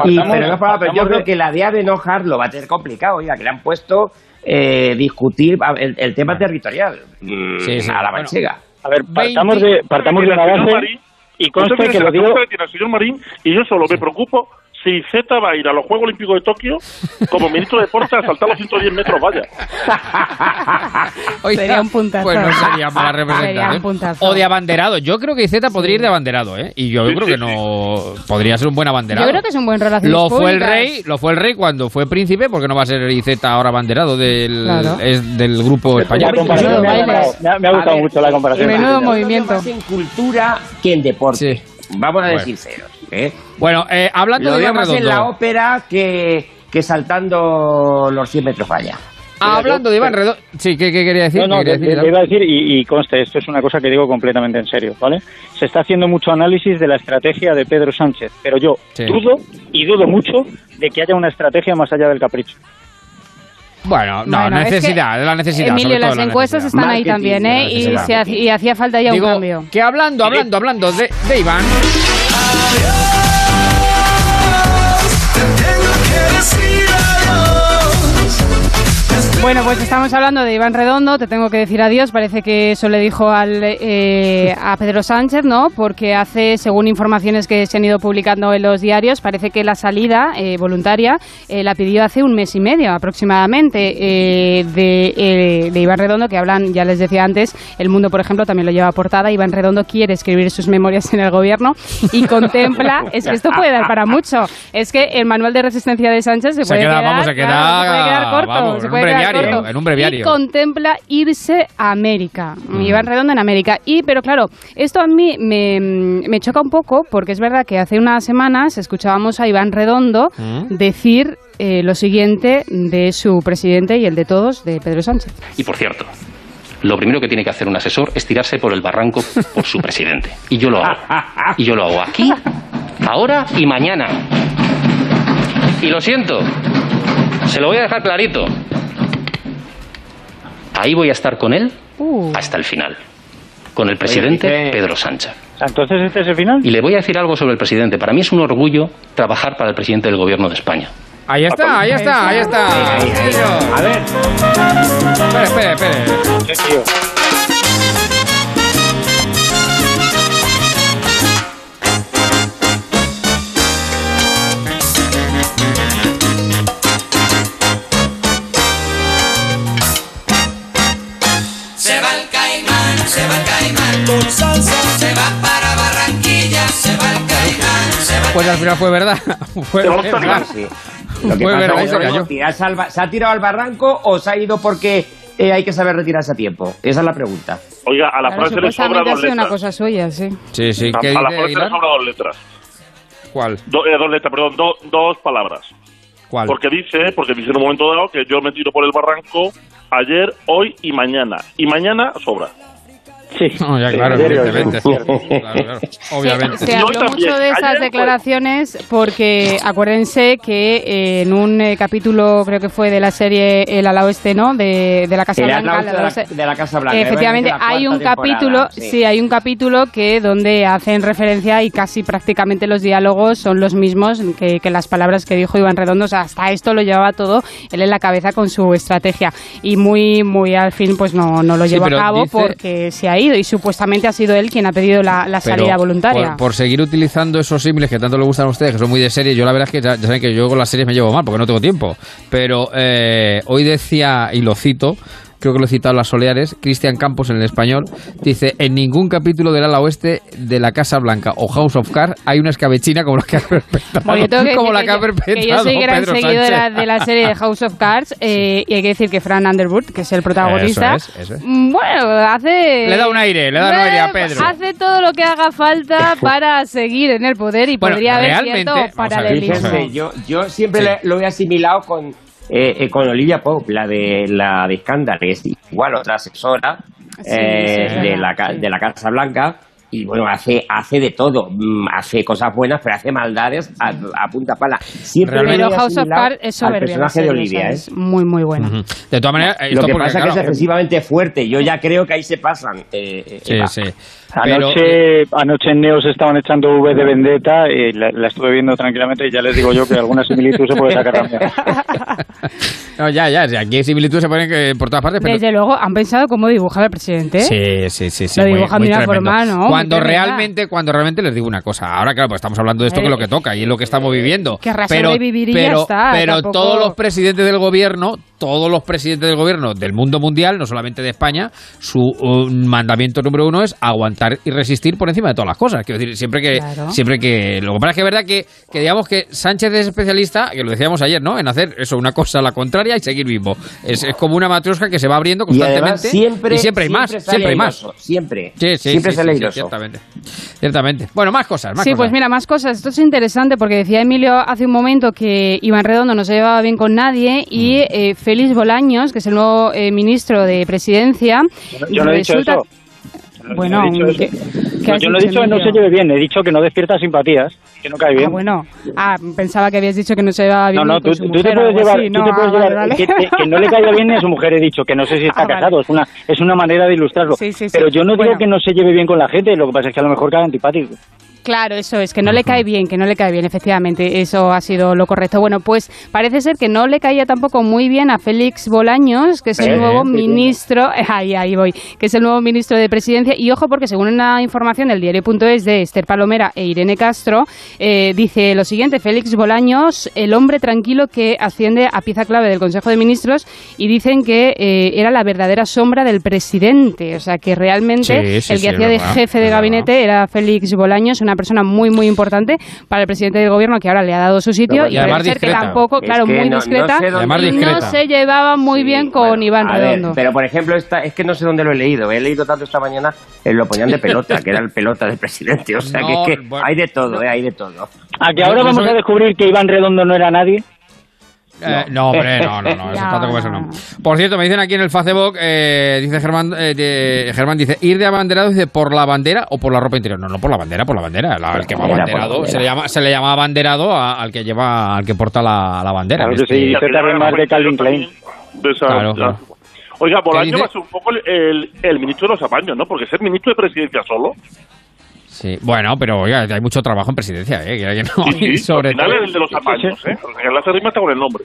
S31: Y, pero yo creo que la DEA de enojar lo va a tener complicado, oiga, que le han puesto eh, discutir el, el tema territorial mm,
S2: Sí, sí,
S31: a la
S2: bueno.
S31: manchega.
S32: A ver, partamos de, partamos de una base
S33: Marín,
S32: y conste
S33: tiene
S32: que lo digo...
S33: que tiene señor Marín y yo solo me preocupo si Z va a ir a los Juegos Olímpicos de Tokio como ministro de Deportes a saltar los 110 metros, vaya. [laughs]
S2: Oiga,
S30: Sería un puntazo.
S2: Pues no sería representación.
S30: un puntazo.
S2: O de abanderado. Yo creo que Izeta podría ir de abanderado, ¿eh? Y yo creo que no podría ser un buen abanderado.
S30: Yo creo que es un buen relaciones
S2: Lo fue el rey, lo fue el rey cuando fue príncipe, porque no va a ser Izeta ahora abanderado del,
S30: Claro.
S2: es del grupo
S32: La
S2: español.
S32: comparación me ha gustado, me ha, me ha gustado
S31: A ver,
S32: mucho la comparación.
S30: Menudo movimiento.
S31: más en cultura que en deporte. Vamos a
S2: Bueno.
S31: decir sinceros. ¿Eh?
S2: Bueno, eh, hablando
S31: Lo
S2: de
S31: veo
S2: Iván
S31: más en la ópera que, que saltando los 100 metros valla.
S2: Hablando de Iván Redondo. Sí, ¿qué, qué quería decir?
S32: No, no,
S2: ¿Qué
S32: te,
S2: quería decir,
S32: te iba a decir, y, y conste, esto es una cosa que digo completamente en serio, ¿vale? Se está haciendo mucho análisis de la estrategia de Pedro Sánchez, pero yo
S2: Sí.
S32: dudo, y dudo mucho, de que haya una estrategia más allá del capricho.
S2: Bueno, no,
S30: Bueno, es
S2: necesidad,
S30: que,
S2: la necesidad.
S30: Emilio,
S2: sobre todo
S30: las
S2: la
S30: encuestas
S2: necesidad.
S30: están ahí también, ¿eh? Y, se hace- y hacía falta ya
S2: Digo,
S30: un cambio.
S2: que hablando, hablando, hablando de, de Iván.
S30: Bueno, pues estamos hablando de Iván Redondo, te tengo que decir adiós, parece que eso le dijo al, eh, a Pedro Sánchez, ¿no? Porque hace, según informaciones que se han ido publicando en los diarios, parece que la salida eh, voluntaria eh, la pidió hace un mes y medio aproximadamente eh, de, eh, de Iván Redondo, que hablan, ya les decía antes, El Mundo, por ejemplo, también lo lleva a portada, Iván Redondo quiere escribir sus memorias en el gobierno y [laughs] contempla, es que esto puede dar para mucho, es que el manual de resistencia de Sánchez se,
S2: Se
S30: puede
S2: queda,
S30: quedar,
S2: vamos, se queda,
S30: claro, se puede quedar corto,
S2: vamos,
S30: se puede quedar
S2: breviario,
S30: corto.
S2: en un breviario.
S30: Y contempla irse a América.
S2: Mm.
S30: Iván Redondo en América. Y, pero claro, esto a mí me, me choca un poco porque es verdad que hace unas semanas escuchábamos a Iván Redondo
S2: Mm.
S30: decir eh, lo siguiente de su presidente y el de todos, de Pedro Sánchez.
S35: Y por cierto, lo primero que tiene que hacer un asesor es tirarse por el barranco por su presidente. Y yo lo hago. Y yo lo hago aquí, ahora y mañana. Y lo siento, se lo voy a dejar clarito. Ahí voy a estar con él
S30: Uh.
S35: hasta el final. Con el presidente
S32: dice-
S35: Pedro Sánchez.
S32: Entonces, ¿este es el final?
S35: Y le voy a decir algo sobre el presidente. Para mí es un orgullo trabajar para el presidente del gobierno de España.
S2: Ahí está, ahí está, ahí está.
S31: A ver.
S2: Espere, espere, espere.
S34: Va el caimán, se va el caimán con salsa. Se va para Barranquilla, se va el caimán, se va
S2: Pues al final fue verdad. [laughs] Fue verdad.
S31: Sí. Lo que
S2: Fue
S31: pasa
S2: verdad,
S31: es
S2: se
S31: que al ¿Se ha tirado al barranco o se ha ido porque eh, hay que saber retirarse a tiempo? Esa es la pregunta.
S33: Oiga, a la
S30: Claro,
S33: frase le sobra dos
S30: sido una
S33: letras.
S30: cosa suya, sí.
S2: Sí, sí.
S33: A,
S2: ¿Qué
S33: a la frase le sobra dos letras.
S2: ¿Cuál?
S33: Do- eh, dos letras, perdón, do- dos palabras. Porque dice, porque dice en un momento dado que yo me tiro por el barranco ayer, hoy y mañana. Y mañana sobra.
S32: Sí.
S2: No, ya, claro, evidentemente.
S32: sí. [laughs]
S2: Claro, claro. Obviamente.
S30: Se habló mucho de esas declaraciones porque acuérdense que eh, en un eh, capítulo, creo que fue de la serie El ala oeste, ¿no? De, de la Casa
S31: El
S30: Blanca. la
S31: de la, de la Casa Blanca.
S30: Efectivamente, hay un capítulo, sí. hay un capítulo que donde hacen referencia y casi prácticamente los diálogos son los mismos que, que las palabras que dijo Iván Redondo. O sea, hasta esto lo llevaba todo él en la cabeza con su estrategia y muy, muy al fin, pues no, no lo
S2: Sí,
S30: llevó
S2: pero
S30: a cabo
S2: dice-
S30: porque se ha ido y supuestamente ha sido él quien ha pedido la, la
S2: Pero
S30: salida voluntaria.
S2: Por, por seguir utilizando esos símiles que tanto le gustan a ustedes, que son muy de serie, yo la verdad es que ya, ya saben que yo con las series me llevo mal porque no tengo tiempo. Pero eh, hoy decía, y lo cito, creo que lo he citado en las Soleares, Cristian Campos en el español, dice, en ningún capítulo del ala oeste de la Casa Blanca o House of Cards hay una escabechina como la que ha [laughs] perpetrado,
S30: Bueno, que
S2: como la que ha
S30: que yo-
S2: perpetrado
S30: que yo soy gran
S2: Pedro
S30: seguidora
S2: Sánchez.
S30: de la serie de House of Cards [laughs] eh, y hay que decir que Fran Underwood, que es el protagonista,
S2: Eso es, eso es.
S30: mm, bueno, hace...
S2: Le da un aire, le da un aire a Pedro.
S30: Hace todo lo que haga falta [laughs] para seguir en el poder y
S2: Bueno,
S30: podría haber
S2: realmente,
S30: cierto paralelismo.
S31: Fíjense, yo, yo siempre
S2: Sí.
S31: lo he asimilado con, eh, eh, con Olivia Pope, la de la de Scandal, que es igual otra asesora
S30: Sí,
S31: eh,
S30: sí, es
S31: de, la, ca-
S30: sí.
S31: de la Casa Blanca. y bueno, hace, hace de todo, Mm, hace cosas buenas, pero hace maldades a, a punta pala. Siempre
S30: Pero House of Cards es soberbia.
S31: personaje de Olivia,
S30: sea,
S31: ¿eh?
S30: es muy, muy buena.
S2: De todas maneras,
S31: Lo que pasa es que es excesivamente fuerte. Yo ya creo que ahí se pasan. eh, eh,
S2: Sí, Sí. Pero-
S32: Anoche, anoche en Neos estaban echando V de Vendetta y la, la estuve viendo tranquilamente y ya les digo yo que alguna similitud se puede sacar también. [laughs]
S2: No, ya, ya, aquí hay similitudes se ponen que por todas partes, pero...
S30: Desde luego, han pensado cómo dibujar al presidente.
S2: Sí, sí, sí, sí.
S30: Lo dibujan de una forma, ¿no?
S2: Cuando realmente, cuando realmente les digo una cosa. Ahora, claro, pues estamos hablando de esto que es lo que toca y es lo que estamos viviendo.
S30: Querrá
S2: pero,
S30: sobrevivir y ya
S2: pero,
S30: está,
S2: pero
S30: tampoco-
S2: todos los presidentes del gobierno, todos los presidentes del gobierno del mundo mundial, no solamente de España, su mandamiento número uno es aguantar y resistir por encima de todas las cosas. Quiero decir, siempre que,
S30: Claro.
S2: siempre que, lo que pasa es que es verdad que, que digamos que Sánchez es especialista, que lo decíamos ayer, ¿no? En hacer eso, una cosa a la contraria y seguir vivo. Es, es como una matrosca que se va abriendo
S31: Y
S2: constantemente.
S31: además siempre,
S2: y siempre hay más, siempre hay más.
S31: Siempre.
S2: Sí, sí,
S31: siempre
S2: sí,
S31: sale
S2: sí, sí,
S31: airoso.
S2: ciertamente. Ciertamente. Bueno, más cosas, más
S30: Sí,
S2: cosas.
S30: pues mira, más cosas. Esto es interesante porque decía Emilio hace un momento que Iván Redondo no se llevaba bien con nadie y eh, Félix Bolaños, que es el nuevo eh, ministro de Presidencia,
S32: Yo no he dicho eso.
S30: Bueno,
S32: No he dicho
S30: ¿qué-
S32: eso.
S30: qué
S32: No,
S30: has
S32: yo no he
S30: dicho,
S32: dicho que no se lleve bien, he dicho que no despierta simpatías, que no cae bien.
S30: Ah, bueno. Ah, pensaba que habías dicho que no se llevaba bien
S32: No, no,
S30: con
S32: tú,
S30: su
S32: tú te
S30: mujer
S32: puedes llevar,
S30: así.
S32: tú
S30: No,
S32: te puedes
S30: ah,
S32: llevar
S30: vale.
S32: Que, no le caiga bien ni a su mujer, he dicho, que no sé si está
S30: Ah, vale.
S32: casado, es una es una manera de ilustrarlo.
S30: Sí, sí, sí.
S32: Pero yo no digo que no se lleve bien con la gente, lo que pasa es que a lo mejor cae antipático.
S30: Claro, eso es, que no le cae bien, que no le cae bien, efectivamente, eso ha sido lo correcto. Bueno, pues parece ser que no le caía tampoco muy bien a Félix Bolaños, que es el nuevo ministro, [laughs] ahí, ahí voy, que es el nuevo ministro de Presidencia. Y ojo, porque según una información del diario.es de Esther Palomera e Irene Castro, eh, dice lo siguiente, Félix Bolaños, el hombre tranquilo que asciende a pieza clave del Consejo de Ministros, y dicen que eh, era la verdadera sombra del presidente, o sea, que realmente
S2: Sí, sí,
S30: el que hacía de
S2: verdad,
S30: jefe de gabinete era Félix Bolaños, una persona muy, muy importante para el presidente del gobierno que ahora le ha dado su sitio
S2: Pero
S30: y
S2: y además
S30: parece ser que tampoco,
S31: Es
S30: claro,
S31: que
S30: muy
S31: no- no
S30: discreta,
S31: sé dónde-
S2: Además
S30: y no
S2: discreta.
S30: se llevaba muy bien con
S31: Bueno,
S30: Iván
S31: a ver,
S30: Redondo.
S31: pero por ejemplo, esta, es que no sé dónde lo he leído. He leído tanto esta mañana, eh, lo ponían de pelota, que era el pelota del presidente. O sea,
S2: No,
S31: que, es que
S2: bueno,
S31: hay de todo, eh, hay de todo.
S32: A que ahora vamos a descubrir que Iván Redondo no era nadie.
S2: Eh, no, hombre, no, no, no, eso [laughs]
S30: No,
S2: tanto como eso
S30: no.
S2: Por cierto, me dicen aquí en el Facebook, eh, dice Germán, eh, de- Germán dice, ir de abanderado, dice, por la bandera o por la ropa interior. No, no, por la bandera, por la bandera. La- el que va abanderado,
S31: bandera.
S2: se le llama, se le llama abanderado a- al que lleva, al que porta la, la bandera.
S32: Claro sí. También
S33: la
S32: más de Calvin
S33: también de esa-
S2: Claro, claro.
S33: Oiga, Bolaño va a ser un poco el, el, el ministro de los apaños, ¿no? Porque ser ministro de presidencia solo.
S2: Sí, bueno, pero oiga, hay mucho trabajo en presidencia, ¿eh? Que- no,
S33: Sí, sí,
S2: sobre
S33: al final
S2: todo,
S33: es el de los apaños, ¿eh? O sea, que la rima está con el nombre.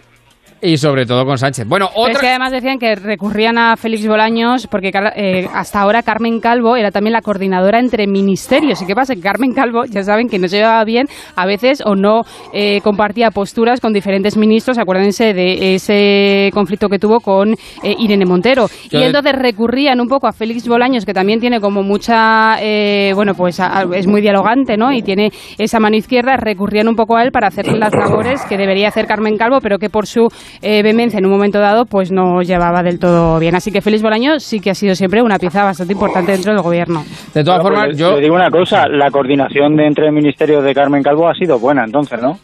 S2: Y sobre todo con Sánchez. Bueno,
S30: Pero es
S2: otra...
S30: que además decían que recurrían a Félix Bolaños porque eh, hasta ahora Carmen Calvo era también la coordinadora entre ministerios. ¿Y qué pasa? Que Carmen Calvo, ya saben que no se llevaba bien a veces o no eh, compartía posturas con diferentes ministros. Acuérdense de ese conflicto que tuvo con eh, Irene Montero.
S2: Yo
S30: y
S2: de-
S30: entonces recurrían un poco a Félix Bolaños, que también tiene como mucha, eh, bueno, pues a- a- es muy dialogante, ¿no? Y tiene esa mano izquierda, recurrían un poco a él para hacer las labores que debería hacer Carmen Calvo, pero que por su eh, vehemencia en un momento dado, pues no llevaba del todo bien. Así que Félix Bolaños sí que ha sido siempre una pieza bastante importante dentro del gobierno.
S2: De todas
S32: pues
S2: formas,
S32: le-
S2: yo...
S32: le digo una cosa, la coordinación de entre ministerios de Carmen Calvo ha sido buena, entonces, ¿no?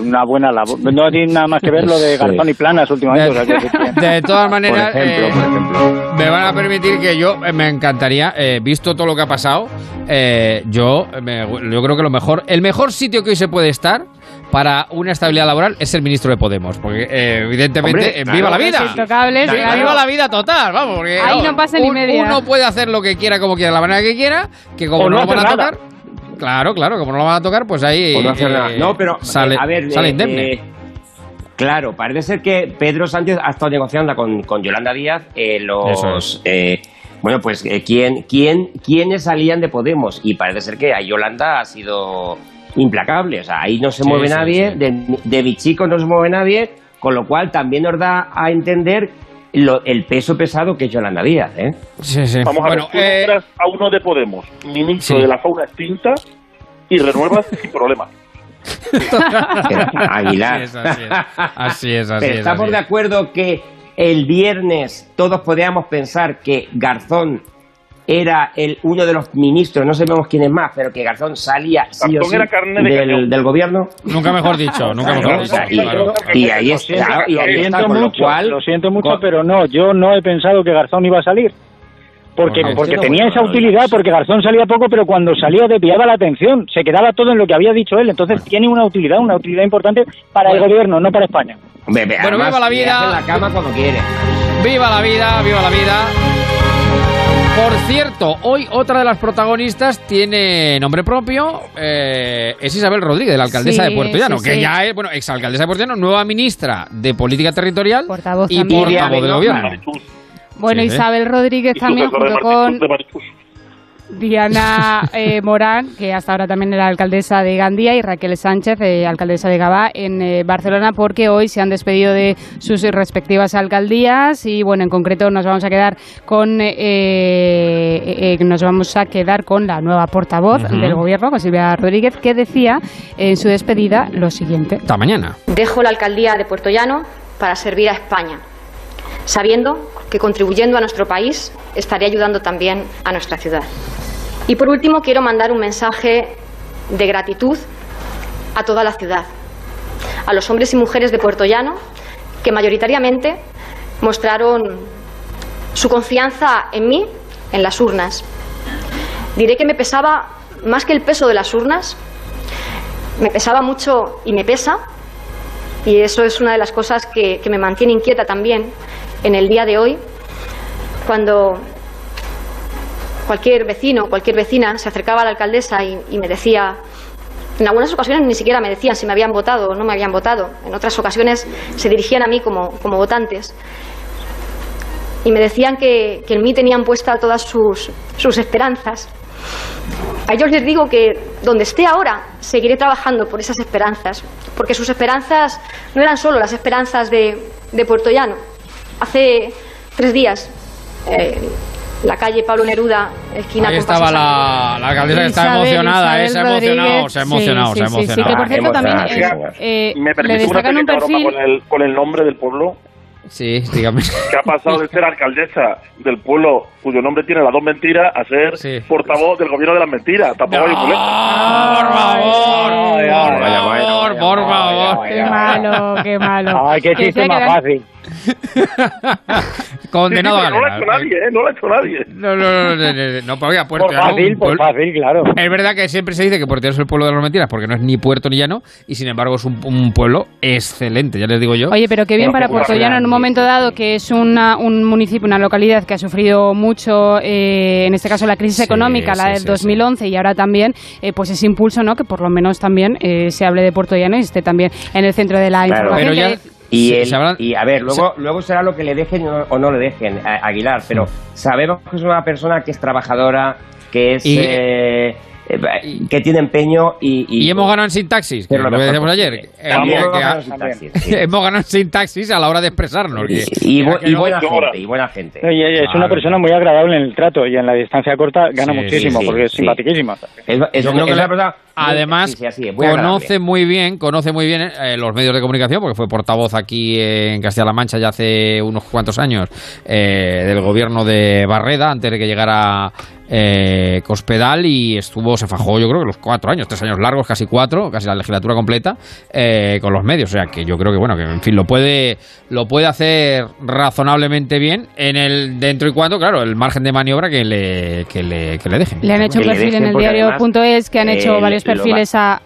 S32: Una buena labor. No tiene nada más que ver lo de Garzón y Planas últimamente. o sea, que-
S2: De todas maneras,
S31: Por ejemplo,
S2: eh,
S31: por ejemplo.
S2: me van a permitir que yo eh, me encantaría, eh, visto todo lo que ha pasado, eh, yo, me- yo creo que lo mejor, el mejor sitio que hoy se puede estar para una estabilidad laboral es el ministro de Podemos, porque eh, evidentemente
S31: Hombre,
S2: eh,
S31: claro.
S2: viva la vida.
S30: Intocables, claro.
S2: viva la vida total, vamos, porque
S30: Ahí no pasa ni media.
S2: Uno puede hacer lo que quiera, como quiera, de la manera que quiera, que como
S32: O
S2: no,
S32: no
S2: lo van a
S32: nada.
S2: tocar. Claro, claro, como no lo van a tocar, pues ahí
S31: no
S2: eh,
S31: nada. No, pero
S2: sale,
S31: eh, a ver,
S2: sale
S31: eh,
S2: indemne.
S31: eh, claro, parece ser que Pedro Sánchez ha estado negociando con, con Yolanda Díaz eh,
S2: Eso
S31: los. eh, bueno, pues eh, quién, quién, quiénes salían de Podemos y parece ser que a Yolanda ha sido implacable. O sea, ahí no se
S2: Sí,
S31: mueve
S2: sí,
S31: nadie,
S2: sí.
S31: De, de Bichico no se mueve nadie, con lo cual también nos da a entender lo- el peso pesado que es Yolanda Díaz. ¿eh?
S2: Sí, sí.
S33: Vamos a
S2: Bueno,
S33: ver, tú
S2: eh,
S33: a uno de Podemos, ministro
S2: Sí.
S33: de la fauna extinta, y renuevas sin problema. [laughs]
S31: Aguilar.
S2: Así es, así es. Así es, así
S31: Pero
S2: es,
S31: estamos
S2: así
S31: de acuerdo que el viernes todos podíamos pensar que Garzón era el uno de los ministros, no sabemos quién es más, pero que Garzón salía sí o
S33: Garzón
S31: sí
S33: era carne de
S31: del,
S33: cañón.
S31: del gobierno.
S2: Nunca mejor dicho, nunca mejor dicho.
S31: y,
S2: claro.
S31: y ahí
S32: Lo
S31: está,
S32: siento,
S31: y
S32: lo
S31: ahí está,
S32: siento
S31: con lo
S32: mucho,
S31: cual
S32: lo siento mucho,
S31: con-
S32: pero no, yo no he pensado que Garzón iba a salir. porque,
S2: Bueno,
S32: porque
S2: sí,
S32: tenía
S2: bueno,
S32: esa utilidad, porque Garzón salía poco, pero cuando salía desviaba la atención, se quedaba todo en lo que había dicho él, entonces tiene una utilidad, una utilidad importante para el gobierno, no para España.
S2: Bueno, viva la vida.
S31: hacen la cama cuando quiere.
S2: Viva la vida, viva la vida. Por cierto, hoy otra de las protagonistas tiene nombre propio, eh, es Isabel Rodríguez, la alcaldesa
S30: Sí,
S2: de Puerto Llano,
S30: sí,
S2: que
S30: sí.
S2: ya es, bueno, exalcaldesa de Puerto Llano, nueva ministra de Política Territorial
S30: Portavoz
S2: y
S30: también.
S2: portavoz del gobierno.
S30: Bueno,
S2: Sí.
S30: Isabel Rodríguez también, junto con Diana eh, Morán, que hasta ahora también era alcaldesa de Gandía, y Raquel Sánchez, eh, alcaldesa de Gabá, en eh, Barcelona, porque hoy se han despedido de sus respectivas alcaldías y, bueno, en concreto nos vamos a quedar con eh, eh, eh, nos vamos a quedar con la nueva portavoz del gobierno, con Silvia Rodríguez, que decía en su despedida lo siguiente.
S2: Hasta mañana.
S36: Dejo la alcaldía de Puerto Llano para servir a España, sabiendo que contribuyendo a nuestro país estaré ayudando también a nuestra ciudad. Y por último, quiero mandar un mensaje de gratitud a toda la ciudad, a los hombres y mujeres de Puerto Llano que mayoritariamente mostraron su confianza en mí en las urnas. Diré que me pesaba más que el peso de las urnas, me pesaba mucho y me pesa y eso es una de las cosas que, que me mantiene inquieta también en el día de hoy, cuando cualquier vecino, cualquier vecina se acercaba a la alcaldesa y, me decía, en algunas ocasiones ni siquiera me decían si me habían votado o no me habían votado, en otras ocasiones se dirigían a mí como, como votantes y me decían que, que en mí tenían puestas todas sus, sus esperanzas. A ellos les digo que donde esté ahora seguiré trabajando por esas esperanzas, porque sus esperanzas no eran solo las esperanzas de, de Puerto Llano. Hace tres días, eh, la calle Pablo Neruda, esquina
S2: Ahí estaba la, la alcaldesa que está
S30: Isabel,
S2: emocionada, eh, se ha emocionado, se ha emocionado,
S30: Sí,
S2: se ha
S30: sí, sí, sí,
S2: emocionado.
S30: que por cierto también eh, eh,
S33: ¿Me
S30: le
S33: permite una
S30: destacan un perfil
S33: con el, con el nombre del pueblo?
S2: Sí, dígame.
S33: que ha pasado de ser alcaldesa del pueblo cuyo nombre tiene las dos mentiras a ser portavoz del gobierno de las mentiras. Tampoco hay
S2: Por favor, por favor.
S30: Qué malo, qué malo.
S32: Ay, qué
S30: Que
S32: chiste más fácil. [laughs]
S2: Condenado
S33: Sí,
S2: a
S33: pero no lo ha hecho nadie, ¿eh? No lo ha hecho nadie.
S2: No, no, no, no, no, no, Puerto
S32: Por
S2: Llano,
S32: fácil,
S2: un
S32: por
S2: pueblo-
S32: fácil, claro.
S2: Es verdad que siempre se dice que Puerto Llano es el pueblo de las mentiras, porque no es ni puerto ni llano, y sin embargo es un, un pueblo excelente, ya les digo yo.
S30: Oye, pero qué bien para Puerto Llano en un momento dado, que es una, un municipio, una localidad que ha sufrido mucho, eh, en este caso la crisis económica, la del
S2: sí,
S30: 2011 y ahora también, eh, pues ese impulso, ¿no? Que por lo menos también eh, se hable de Puerto Llano y esté también en el centro de la
S31: Claro.
S30: información.
S31: Pero
S30: que-
S31: ya- Y, y a ver, luego, luego será lo que le dejen o no le dejen a Aguilar, pero sabemos que es una persona que es trabajadora, que es
S2: Y-
S31: eh, eh, que tiene empeño y,
S2: Y hemos ganado en sintaxis, que
S31: Pero
S2: lo decíamos ayer.
S31: posible.
S2: eh,
S31: También
S2: que-
S31: hemos ganado en sintaxis, [laughs] sí.
S2: hemos ganado en sintaxis a la hora de expresarnos.
S31: y, bu-
S2: no-
S31: buena gente, y buena gente.
S32: Y- y es una persona muy agradable en el trato y en la distancia corta gana
S2: Sí,
S32: muchísimo
S31: sí,
S32: porque es
S31: sí.
S32: simpaticísima.
S31: Es, es-
S2: Yo creo que
S31: es
S2: la-
S31: una persona
S2: Además,
S31: sí, sí,
S2: conoce muy bien, conoce muy bien eh, los medios de comunicación, porque fue portavoz aquí en Castilla-La Mancha ya hace unos cuantos años eh, del gobierno de Barreda, antes de que llegara eh, Cospedal y estuvo, se fajó yo creo que los cuatro años, tres años largos, casi cuatro, casi la legislatura completa, eh, con los medios. O sea que yo creo que bueno, que en fin, lo puede, lo puede hacer razonablemente bien en el dentro y cuando, claro, el margen de maniobra que le, que le, que le dejen.
S30: Le han hecho un perfil en el diario.es que han hecho
S31: eh,
S30: varios perfiles a,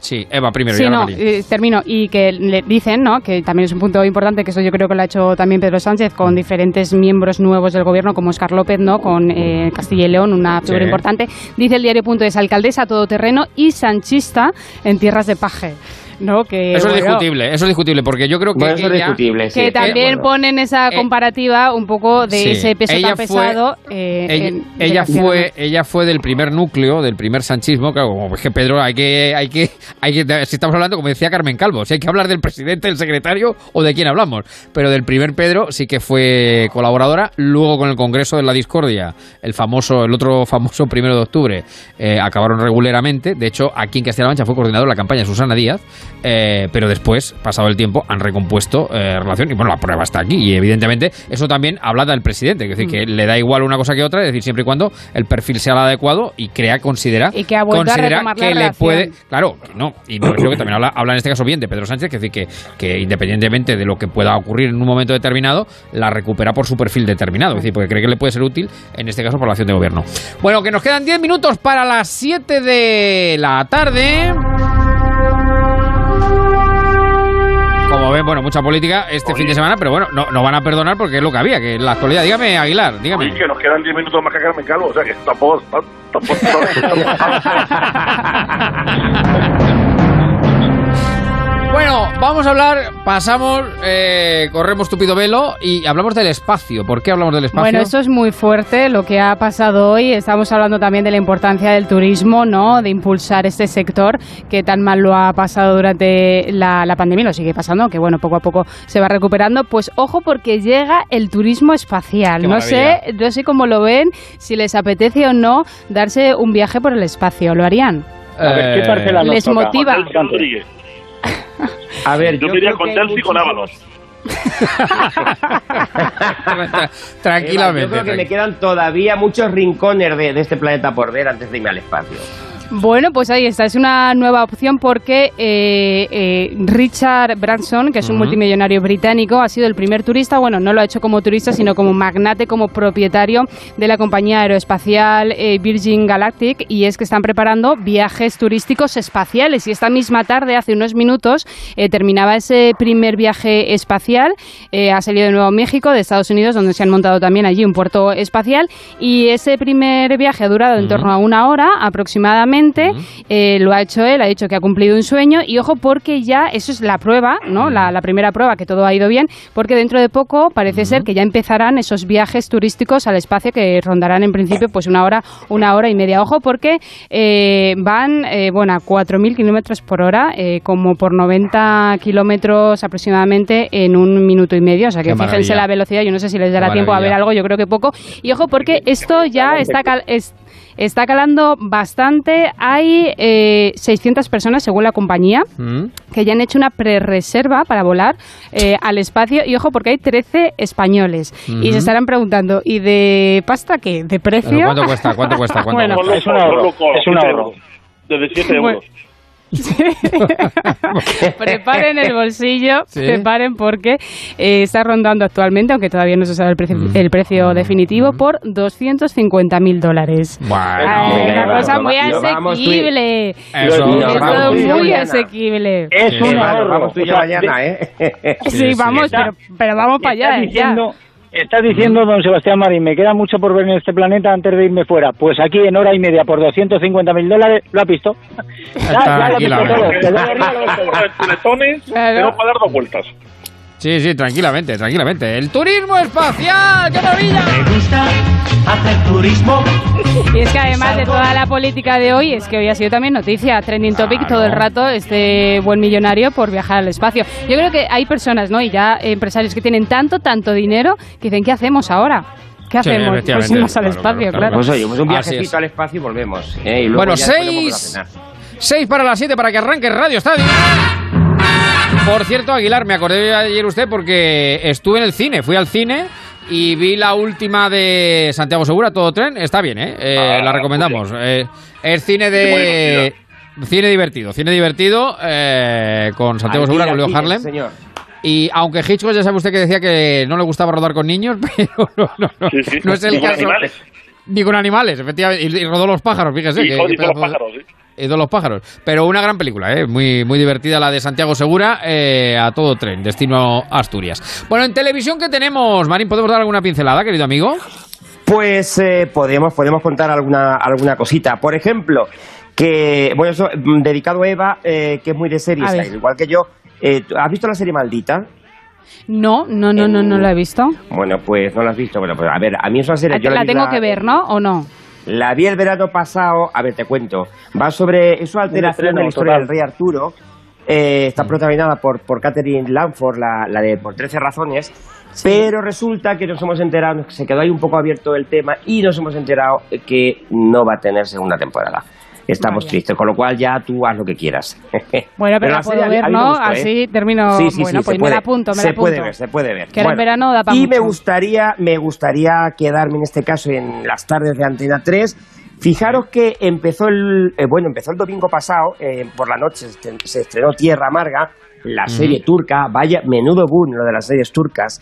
S2: Sí, Eva primero.
S30: Sí,
S2: y
S30: no, eh, termino. Y que le dicen, ¿no? Que también es un punto importante, que eso yo creo que lo ha hecho también Pedro Sánchez con diferentes miembros nuevos del gobierno, como Oscar López, ¿no? Con eh, Castilla y León, una figura
S2: Sí.
S30: importante. Dice el diario.es, alcaldesa todoterreno y sanchista en tierras de paje. ¿No? Que,
S2: Eso es discutible, eso es discutible, porque yo creo que
S31: Bueno, eso es
S2: ella-
S31: discutible, sí.
S30: Que
S31: Eh,
S30: también
S31: bueno.
S30: ponen esa comparativa un poco de
S2: Sí.
S30: ese peso
S2: Ella
S30: tan
S2: fue-
S30: pesado. eh,
S2: ella,
S30: en-
S2: ella fue ella fue del primer núcleo del primer sanchismo claro como es que Pedro hay que hay que hay que si estamos hablando como decía Carmen Calvo si hay que hablar del presidente del secretario o de quién hablamos pero del primer Pedro sí que fue colaboradora luego con el Congreso de la Discordia el famoso el otro famoso primero de octubre eh, acabaron regularmente de hecho aquí en Castilla-La Mancha fue coordinador de la campaña Susana Díaz eh, pero después, pasado el tiempo, han recompuesto eh, relación y bueno, la prueba está aquí y evidentemente eso también habla del presidente, es decir, que
S30: Mm.
S2: le da igual una cosa que otra, es decir, siempre y cuando el perfil sea el adecuado y crea, considera,
S30: Y que ha vuelto a
S2: considera
S30: la
S2: que le
S30: relación.
S2: puede, claro, no, y me refiero que también habla, habla en este caso bien de Pedro Sánchez, que es decir, que, que independientemente de lo que pueda ocurrir en un momento determinado, la recupera por su perfil determinado, es decir, porque cree que le puede ser útil, en este caso por la acción de gobierno. Bueno, que nos quedan 10 minutos para las 7 de la tarde. Bueno, mucha política este fin de semana, pero bueno, no, no van a perdonar porque es lo que había, que es la actualidad. Dígame, Aguilar, dígame.
S33: Oye, que nos quedan 10 minutos más que Carmen Calvo, o sea que tampoco... tampoco,
S2: Bueno, vamos a hablar, pasamos, eh, corremos tupido velo y hablamos del espacio. ¿Por qué hablamos del espacio?
S30: Bueno, esto es muy fuerte lo que ha pasado hoy. Estamos hablando también de la importancia del turismo, ¿no? De impulsar este sector que tan mal lo ha pasado durante la, la pandemia, lo sigue pasando, que bueno, poco a poco se va recuperando. Pues ojo porque llega el turismo espacial.
S2: Qué
S30: No sé, no sé cómo lo ven, si les apetece o no darse un viaje por el espacio. ¿Lo harían?
S32: A ver, ¿qué parcela nos
S30: Les
S32: toca?
S30: motiva.
S31: A ver,
S33: Yo
S31: creo
S33: con
S31: que
S33: y con Ábalos.
S2: Tranquilamente.
S31: Yo creo que me quedan todavía muchos rincones de, de este planeta por ver antes de irme al espacio.
S30: Bueno, pues ahí está, es una nueva opción porque eh, eh, Richard Branson, que es un multimillonario británico, ha sido el primer turista, bueno, no lo ha hecho como turista, sino como magnate, como propietario de la compañía aeroespacial eh, Virgin Galactic, y es que están preparando viajes turísticos espaciales. Y esta misma tarde, hace unos minutos, terminaba ese primer viaje espacial, ha salido de Nuevo México, de Estados Unidos, donde se han montado también allí un puerto espacial, y ese primer viaje ha durado en torno a una hora aproximadamente. Eh, lo ha hecho él, ha dicho que ha cumplido un sueño y ojo porque ya eso es la prueba, ¿no? La, la primera prueba que todo ha ido bien, porque dentro de poco parece ser que ya empezarán esos viajes turísticos al espacio que rondarán en principio pues una hora, una hora y media. Ojo porque eh, van, eh, bueno, a 4.000 kilómetros por hora, eh, como por 90 kilómetros aproximadamente en un minuto y medio. O sea que
S2: Qué
S30: fíjense
S2: maravilla.
S30: la velocidad, yo no sé si les dará tiempo a ver algo, yo creo que poco. Y ojo porque esto ya está cal- es- Está calando bastante. Hay eh, 600 personas, según la compañía,
S2: Mm.
S30: que ya han hecho una pre-reserva para volar eh, al espacio. Y ojo, porque hay 13 españoles. Y se estarán preguntando, ¿y de pasta qué? ¿De precio?
S2: ¿Cuánto cuesta? ¿Cuánto cuesta? ¿Cuánto [laughs]
S30: Bueno,
S2: cuesta?
S32: Es un ahorro, es un ahorro.
S33: Desde 7
S30: Bueno. [laughs] [laughs] preparen el bolsillo,
S2: Sí.
S30: preparen porque eh, está rondando actualmente, aunque todavía no se sabe el precio,
S2: Mm.
S30: el precio definitivo, por 250 mil dólares.
S2: Bueno,
S30: Ay, una cosa
S31: lo
S30: muy
S31: va- lo vamos tú y-
S30: asequible.
S2: Eso,
S30: Es todo muy
S31: mañana.
S30: asequible.
S32: Es un
S31: vamos,
S32: ahorro.
S31: vamos tú y yo mañana, ¿eh?
S30: Sí,
S2: Sí, sí.
S30: vamos,
S32: Está-
S30: pero, pero vamos para allá. ya.
S32: Está diciendo don Sebastián Marín, me queda mucho por ver en este planeta antes de irme fuera. Pues aquí en hora y media por 250 mil dólares, lo ha visto. Ya, ya lo ha visto todo. Te doy arriba, lo todo.
S30: Claro.
S33: pero para dar dos vueltas.
S2: Sí, sí, tranquilamente, tranquilamente. El turismo espacial, qué maravilla.
S34: gusta hacer turismo? [laughs]
S30: Y es que además de toda la política de hoy, es que hoy ha sido también noticia, trending topic todo el rato, este buen millonario por viajar al espacio. Yo creo que hay personas, ¿no? Y ya empresarios que tienen tanto, tanto dinero que dicen, ¿qué hacemos ahora? ¿Qué
S2: Sí,
S30: hacemos? Pues al
S2: Claro,
S30: espacio,
S2: claro,
S30: claro.
S31: Pues oye, pues un viajecito al espacio y volvemos. ¿eh? Y luego
S2: Bueno, seis.
S31: cenar.
S2: 6 para las 7 para que arranque Radio Estadio. Por cierto, Aguilar, me acordé de ayer usted porque estuve en el cine, fui al cine y vi la última de Santiago Segura, todo tren. Está bien, ¿eh? Eh,
S33: Ah,
S2: la recomendamos. Eh, es cine de. Cine divertido, cine divertido eh, con Santiago Segura, con Leo Harlem.
S31: Señor.
S2: Y aunque Hitchcock ya sabe usted que decía que no le gustaba rodar con niños, [laughs] pero no, no, no,
S33: Sí, sí.
S2: no es el
S33: Ni con
S2: caso.
S33: animales.
S2: Ni con animales, efectivamente. Y, rodó los pájaros, fíjese.
S33: Y
S2: que-
S33: con-
S2: que
S33: con los pájaros, sí.
S2: Y de los pájaros. Pero una gran película, ¿eh? muy, muy divertida la de Santiago Segura, eh, a todo tren, destino Asturias. Bueno, en televisión, ¿qué tenemos? Marín, ¿podemos dar alguna pincelada, querido amigo?
S31: Pues eh, podemos, podemos contar alguna, alguna cosita. Por ejemplo, que, bueno, eso mm, dedicado a Eva, eh, que es muy de series, igual que yo. Eh, ¿tú ¿Has visto la serie Maldita?
S30: No, no, no, no, no lo he visto.
S31: Bueno, pues no la has visto. Bueno, pues a ver, a mí es una serie. yo
S30: La
S31: vi
S30: tengo
S31: la-
S30: que ver, ¿no? ¿O no?
S31: La vi el verano pasado. A ver, te cuento. Va sobre. Una alteración de la historia
S32: total.
S31: del rey Arturo. Eh, está protagonizada por, por Catherine Lanford, la, la de Por 13 razones. Pero resulta que nos hemos enterado, se quedó ahí un poco abierto el tema y nos hemos enterado que no va a tener segunda temporada. Estamos tristes. Con lo cual ya tú haz lo que quieras. [laughs]
S30: Bueno, pero,
S31: la serie
S30: puedo
S31: a mí-
S30: ver, ¿no?
S31: ¿eh?
S30: Así termino.
S31: Sí, sí,
S30: bueno,
S31: sí,
S30: pues me la apunto, me
S31: se
S30: la apunto.
S31: puede ver, se puede ver.
S30: Que en verano da
S31: y
S30: mucho.
S31: me gustaría, me gustaría quedarme en este caso en las tardes de Antena 3. Fijaros que empezó el, eh, bueno, empezó el domingo pasado, eh, por la noche se est- se estrenó Tierra Amarga, la
S2: Ujú.
S31: serie turca, vaya, menudo boom lo de las series turcas.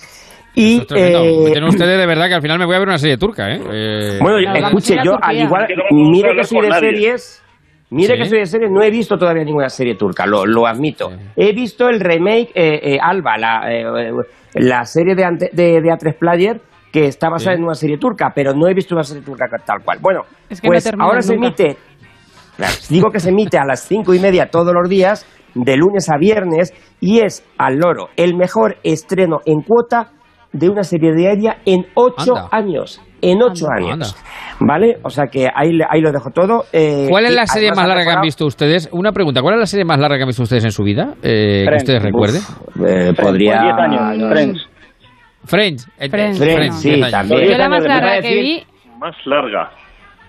S31: Y,
S2: es
S31: eh,
S2: Tienen ustedes de verdad que al final me voy a ver una serie turca, ¿eh? Eh,
S31: bueno, escuche, yo al igual, mire que soy de series, mire
S2: Sí.
S31: que soy de series, no he visto todavía ninguna serie turca, lo, lo admito. He visto el remake eh, eh, Alba, la, la serie de, ante- de, de A3 Player, que está basada
S2: Sí.
S31: en una serie turca, pero no he visto una serie turca tal cual. Bueno,
S30: Es que no
S31: pues ahora se emite, digo que se emite a las cinco y media todos los días, de lunes a viernes, y es al loro el mejor estreno en cuota de una serie diaria en ocho
S2: Anda.
S31: años. En ocho
S2: Anda,
S31: años. ¿Vale? O sea que ahí, ahí lo dejo todo. Eh,
S2: ¿Cuál es la serie más larga que han visto ustedes? Una pregunta, ¿cuál es la serie más larga que han visto ustedes en su vida? Eh, que
S31: Friends.
S2: ustedes recuerden.
S31: Eh, podría.
S32: Diez años,
S31: no,
S32: Friends.
S2: Friends. eh,
S30: Friends.
S31: Friends, sí, también.
S30: Yo la más larga que vi
S33: Más larga.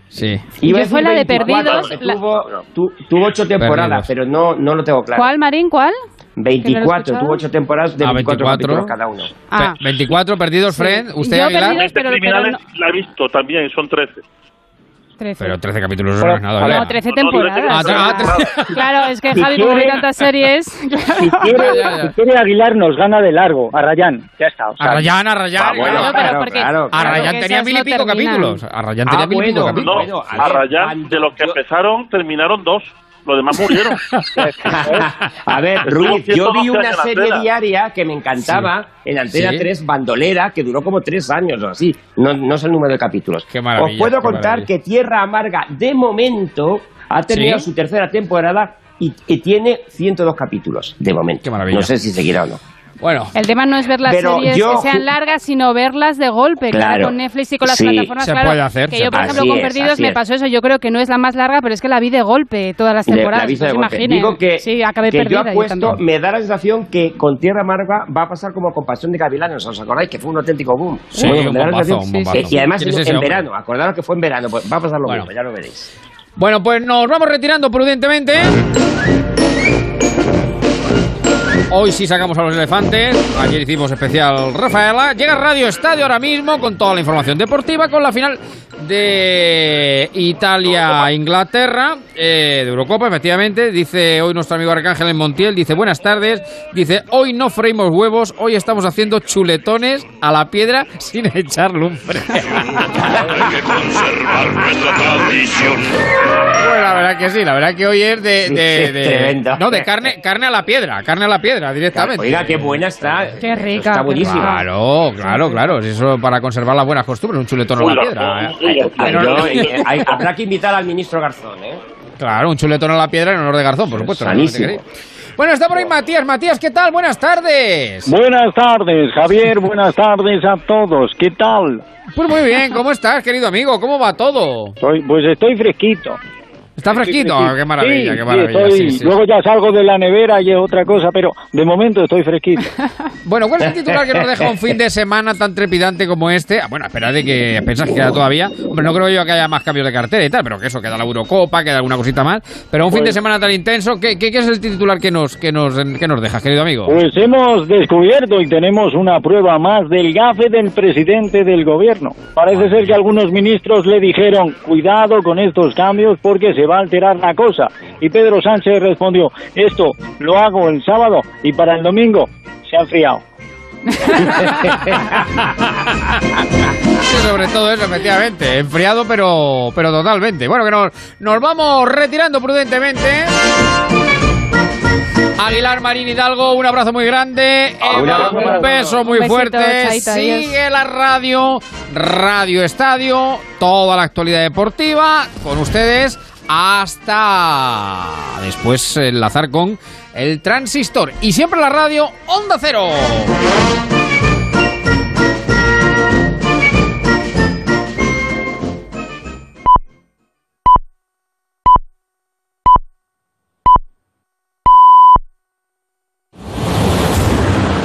S2: Sí.
S31: A
S30: Yo fue la de
S31: 24,
S30: Perdidos, la-
S31: Tuvo, tu- tuvo ocho temporadas,
S2: Perdidos.
S31: pero no, no lo tengo claro.
S30: ¿Cuál, Marín? ¿Cuál? Que no lo he
S31: 24,
S30: escuchado.
S31: tuvo ocho temporadas de
S2: Ah,
S31: 24,
S2: 24.
S31: capítulos cada uno.
S30: Ah.
S2: Pe- 24 perdidos, Friends. ¿Usted, Aguilar?
S30: Perdidos, pero-
S33: criminales
S30: pero
S33: la he visto también, son 13.
S30: 13.
S2: Pero 13 capítulos no es nada.
S30: no,
S2: ¿verdad?
S30: 13
S33: No, no,
S30: temporadas.
S2: Ah, ah, [laughs]
S30: Claro, es que
S32: Si
S30: Javi, como ve
S32: quiere-
S30: tantas series. [laughs]
S32: Si quiere,
S2: Ya, ya.
S32: si quiere Aguilar nos gana de largo a Rayán. Ya está. o sea,
S2: A Rayán, a Rayán.
S31: Ah, bueno,
S30: Claro,
S31: claro,
S30: porque-
S31: claro,
S2: A
S31: claro.
S2: Rayán
S30: que
S2: tenía mil y pico
S30: terminan.
S2: capítulos. A Rayán
S31: Ah,
S2: tenía mil y pico
S31: bueno,
S2: capítulos.
S33: No,
S31: Bueno, a
S33: a
S31: ver,
S33: Rayán,
S31: cuando
S33: de los que empezaron, terminaron dos. Los demás murieron. [laughs]
S31: A ver, Ruiz, yo
S33: 112
S31: vi una serie
S33: Antena.
S31: diaria que me encantaba en Antena
S2: Sí.
S31: 3, Bandolera, que duró como tres años o así. No, no sé el número de capítulos.
S2: Qué maravilla,
S31: Os puedo
S2: qué
S31: contar
S2: maravilla.
S31: que Tierra Amarga, de momento, ha terminado
S2: ¿Sí?
S31: su tercera temporada y, y tiene 102 capítulos, de momento.
S2: Qué maravilla.
S31: No sé si seguirá o no.
S2: Bueno,
S30: El tema no es ver las series
S31: yo
S30: que sean largas, sino verlas de golpe.
S31: Claro.
S30: con Netflix y con las
S31: Sí.
S30: plataformas,
S2: Se
S30: claro,
S2: puede hacer,
S30: Que
S2: se
S30: yo, por
S2: puede.
S30: ejemplo,
S31: Así
S30: con Perdidos me
S31: es.
S30: pasó eso. Yo creo que no es la más larga, pero es que la vi de golpe todas las temporadas.
S31: la golpe.
S30: imagine.
S31: Digo que,
S30: sí, acabé
S31: que yo
S30: perdida. yo
S31: apuesto,
S30: también.
S31: me da la sensación que con Tierra Amarga va a pasar como con Pasión de Gavilanes, ¿os acordáis? Que fue un auténtico boom.
S2: Sí,
S31: Bueno,
S2: un
S31: me da la
S2: bombazo, un
S31: Y además
S2: ¿Quién
S31: en, en
S2: hombre?
S31: verano, acordaros que fue en verano, pues va a pasar lo
S2: Bueno.
S31: mismo, ya lo veréis.
S2: Bueno, pues nos vamos retirando prudentemente. Hoy sí sacamos a los elefantes. Ayer hicimos especial Rafaela. Llega Radio Estadio ahora mismo con toda la información deportiva, con la final de Italia-Inglaterra, eh, de Eurocopa, efectivamente. Dice hoy nuestro amigo Arcángel en Montiel, dice buenas tardes. Dice, hoy no freímos huevos, hoy estamos haciendo chuletones a la piedra sin echar lumbre. [laughs] Pues la verdad que sí, la verdad que hoy es de, de- de- no de carne, carne a la piedra, carne a la piedra directamente.
S31: Oiga, qué buena está.
S30: Qué rica,
S31: Está buenísima.
S2: Claro, claro, claro. Eso para conservar las buenas costumbres, un chuletón a la piedra. ¿eh?
S31: Habrá que invitar al ministro Garzón, ¿eh?
S2: Claro, un chuletón a la piedra en honor de Garzón, por supuesto. Bueno, está por ahí Matías. Matías, ¿qué tal? Buenas tardes.
S32: Buenas tardes, Javier. Buenas tardes a todos. ¿Qué tal?
S2: Pues muy bien, ¿cómo estás, querido amigo? ¿Cómo va todo?
S32: Soy, pues estoy fresquito.
S2: ¿Está fresquito? Qué maravilla,
S32: Sí,
S2: qué maravilla.
S32: estoy-
S2: sí, sí.
S32: Luego ya salgo de la nevera y es otra cosa, pero de momento estoy fresquito. [laughs]
S2: Bueno, ¿cuál es el titular que nos deja un fin de semana tan trepidante como este? Ah, bueno, espera de que pensas que queda todavía. Hombre, no creo yo que haya más cambios de cartera y tal, pero que eso, queda la Eurocopa, queda alguna cosita más. Pero un fin de
S32: Pues-
S2: semana tan intenso, ¿qué, qué, qué es el titular que nos, que nos, que nos dejas, querido amigo?
S32: Pues hemos descubierto y tenemos una prueba más del gafe del presidente del gobierno. Parece ser que algunos ministros le dijeron, cuidado con estos cambios porque se va a alterar la cosa. Y Pedro Sánchez respondió, esto lo hago el sábado y para el domingo se ha enfriado. [laughs]
S2: Sí, sobre todo eso, efectivamente. Enfriado, pero, pero totalmente. Bueno, que nos, nos vamos retirando prudentemente. Aguilar Marín Hidalgo, un abrazo muy grande,
S31: Un para
S2: beso muy
S30: Un besito,
S2: fuerte. Sigue la radio, Radio Estadio, toda la actualidad deportiva con ustedes hasta después enlazar con el transistor y siempre la radio Onda Cero.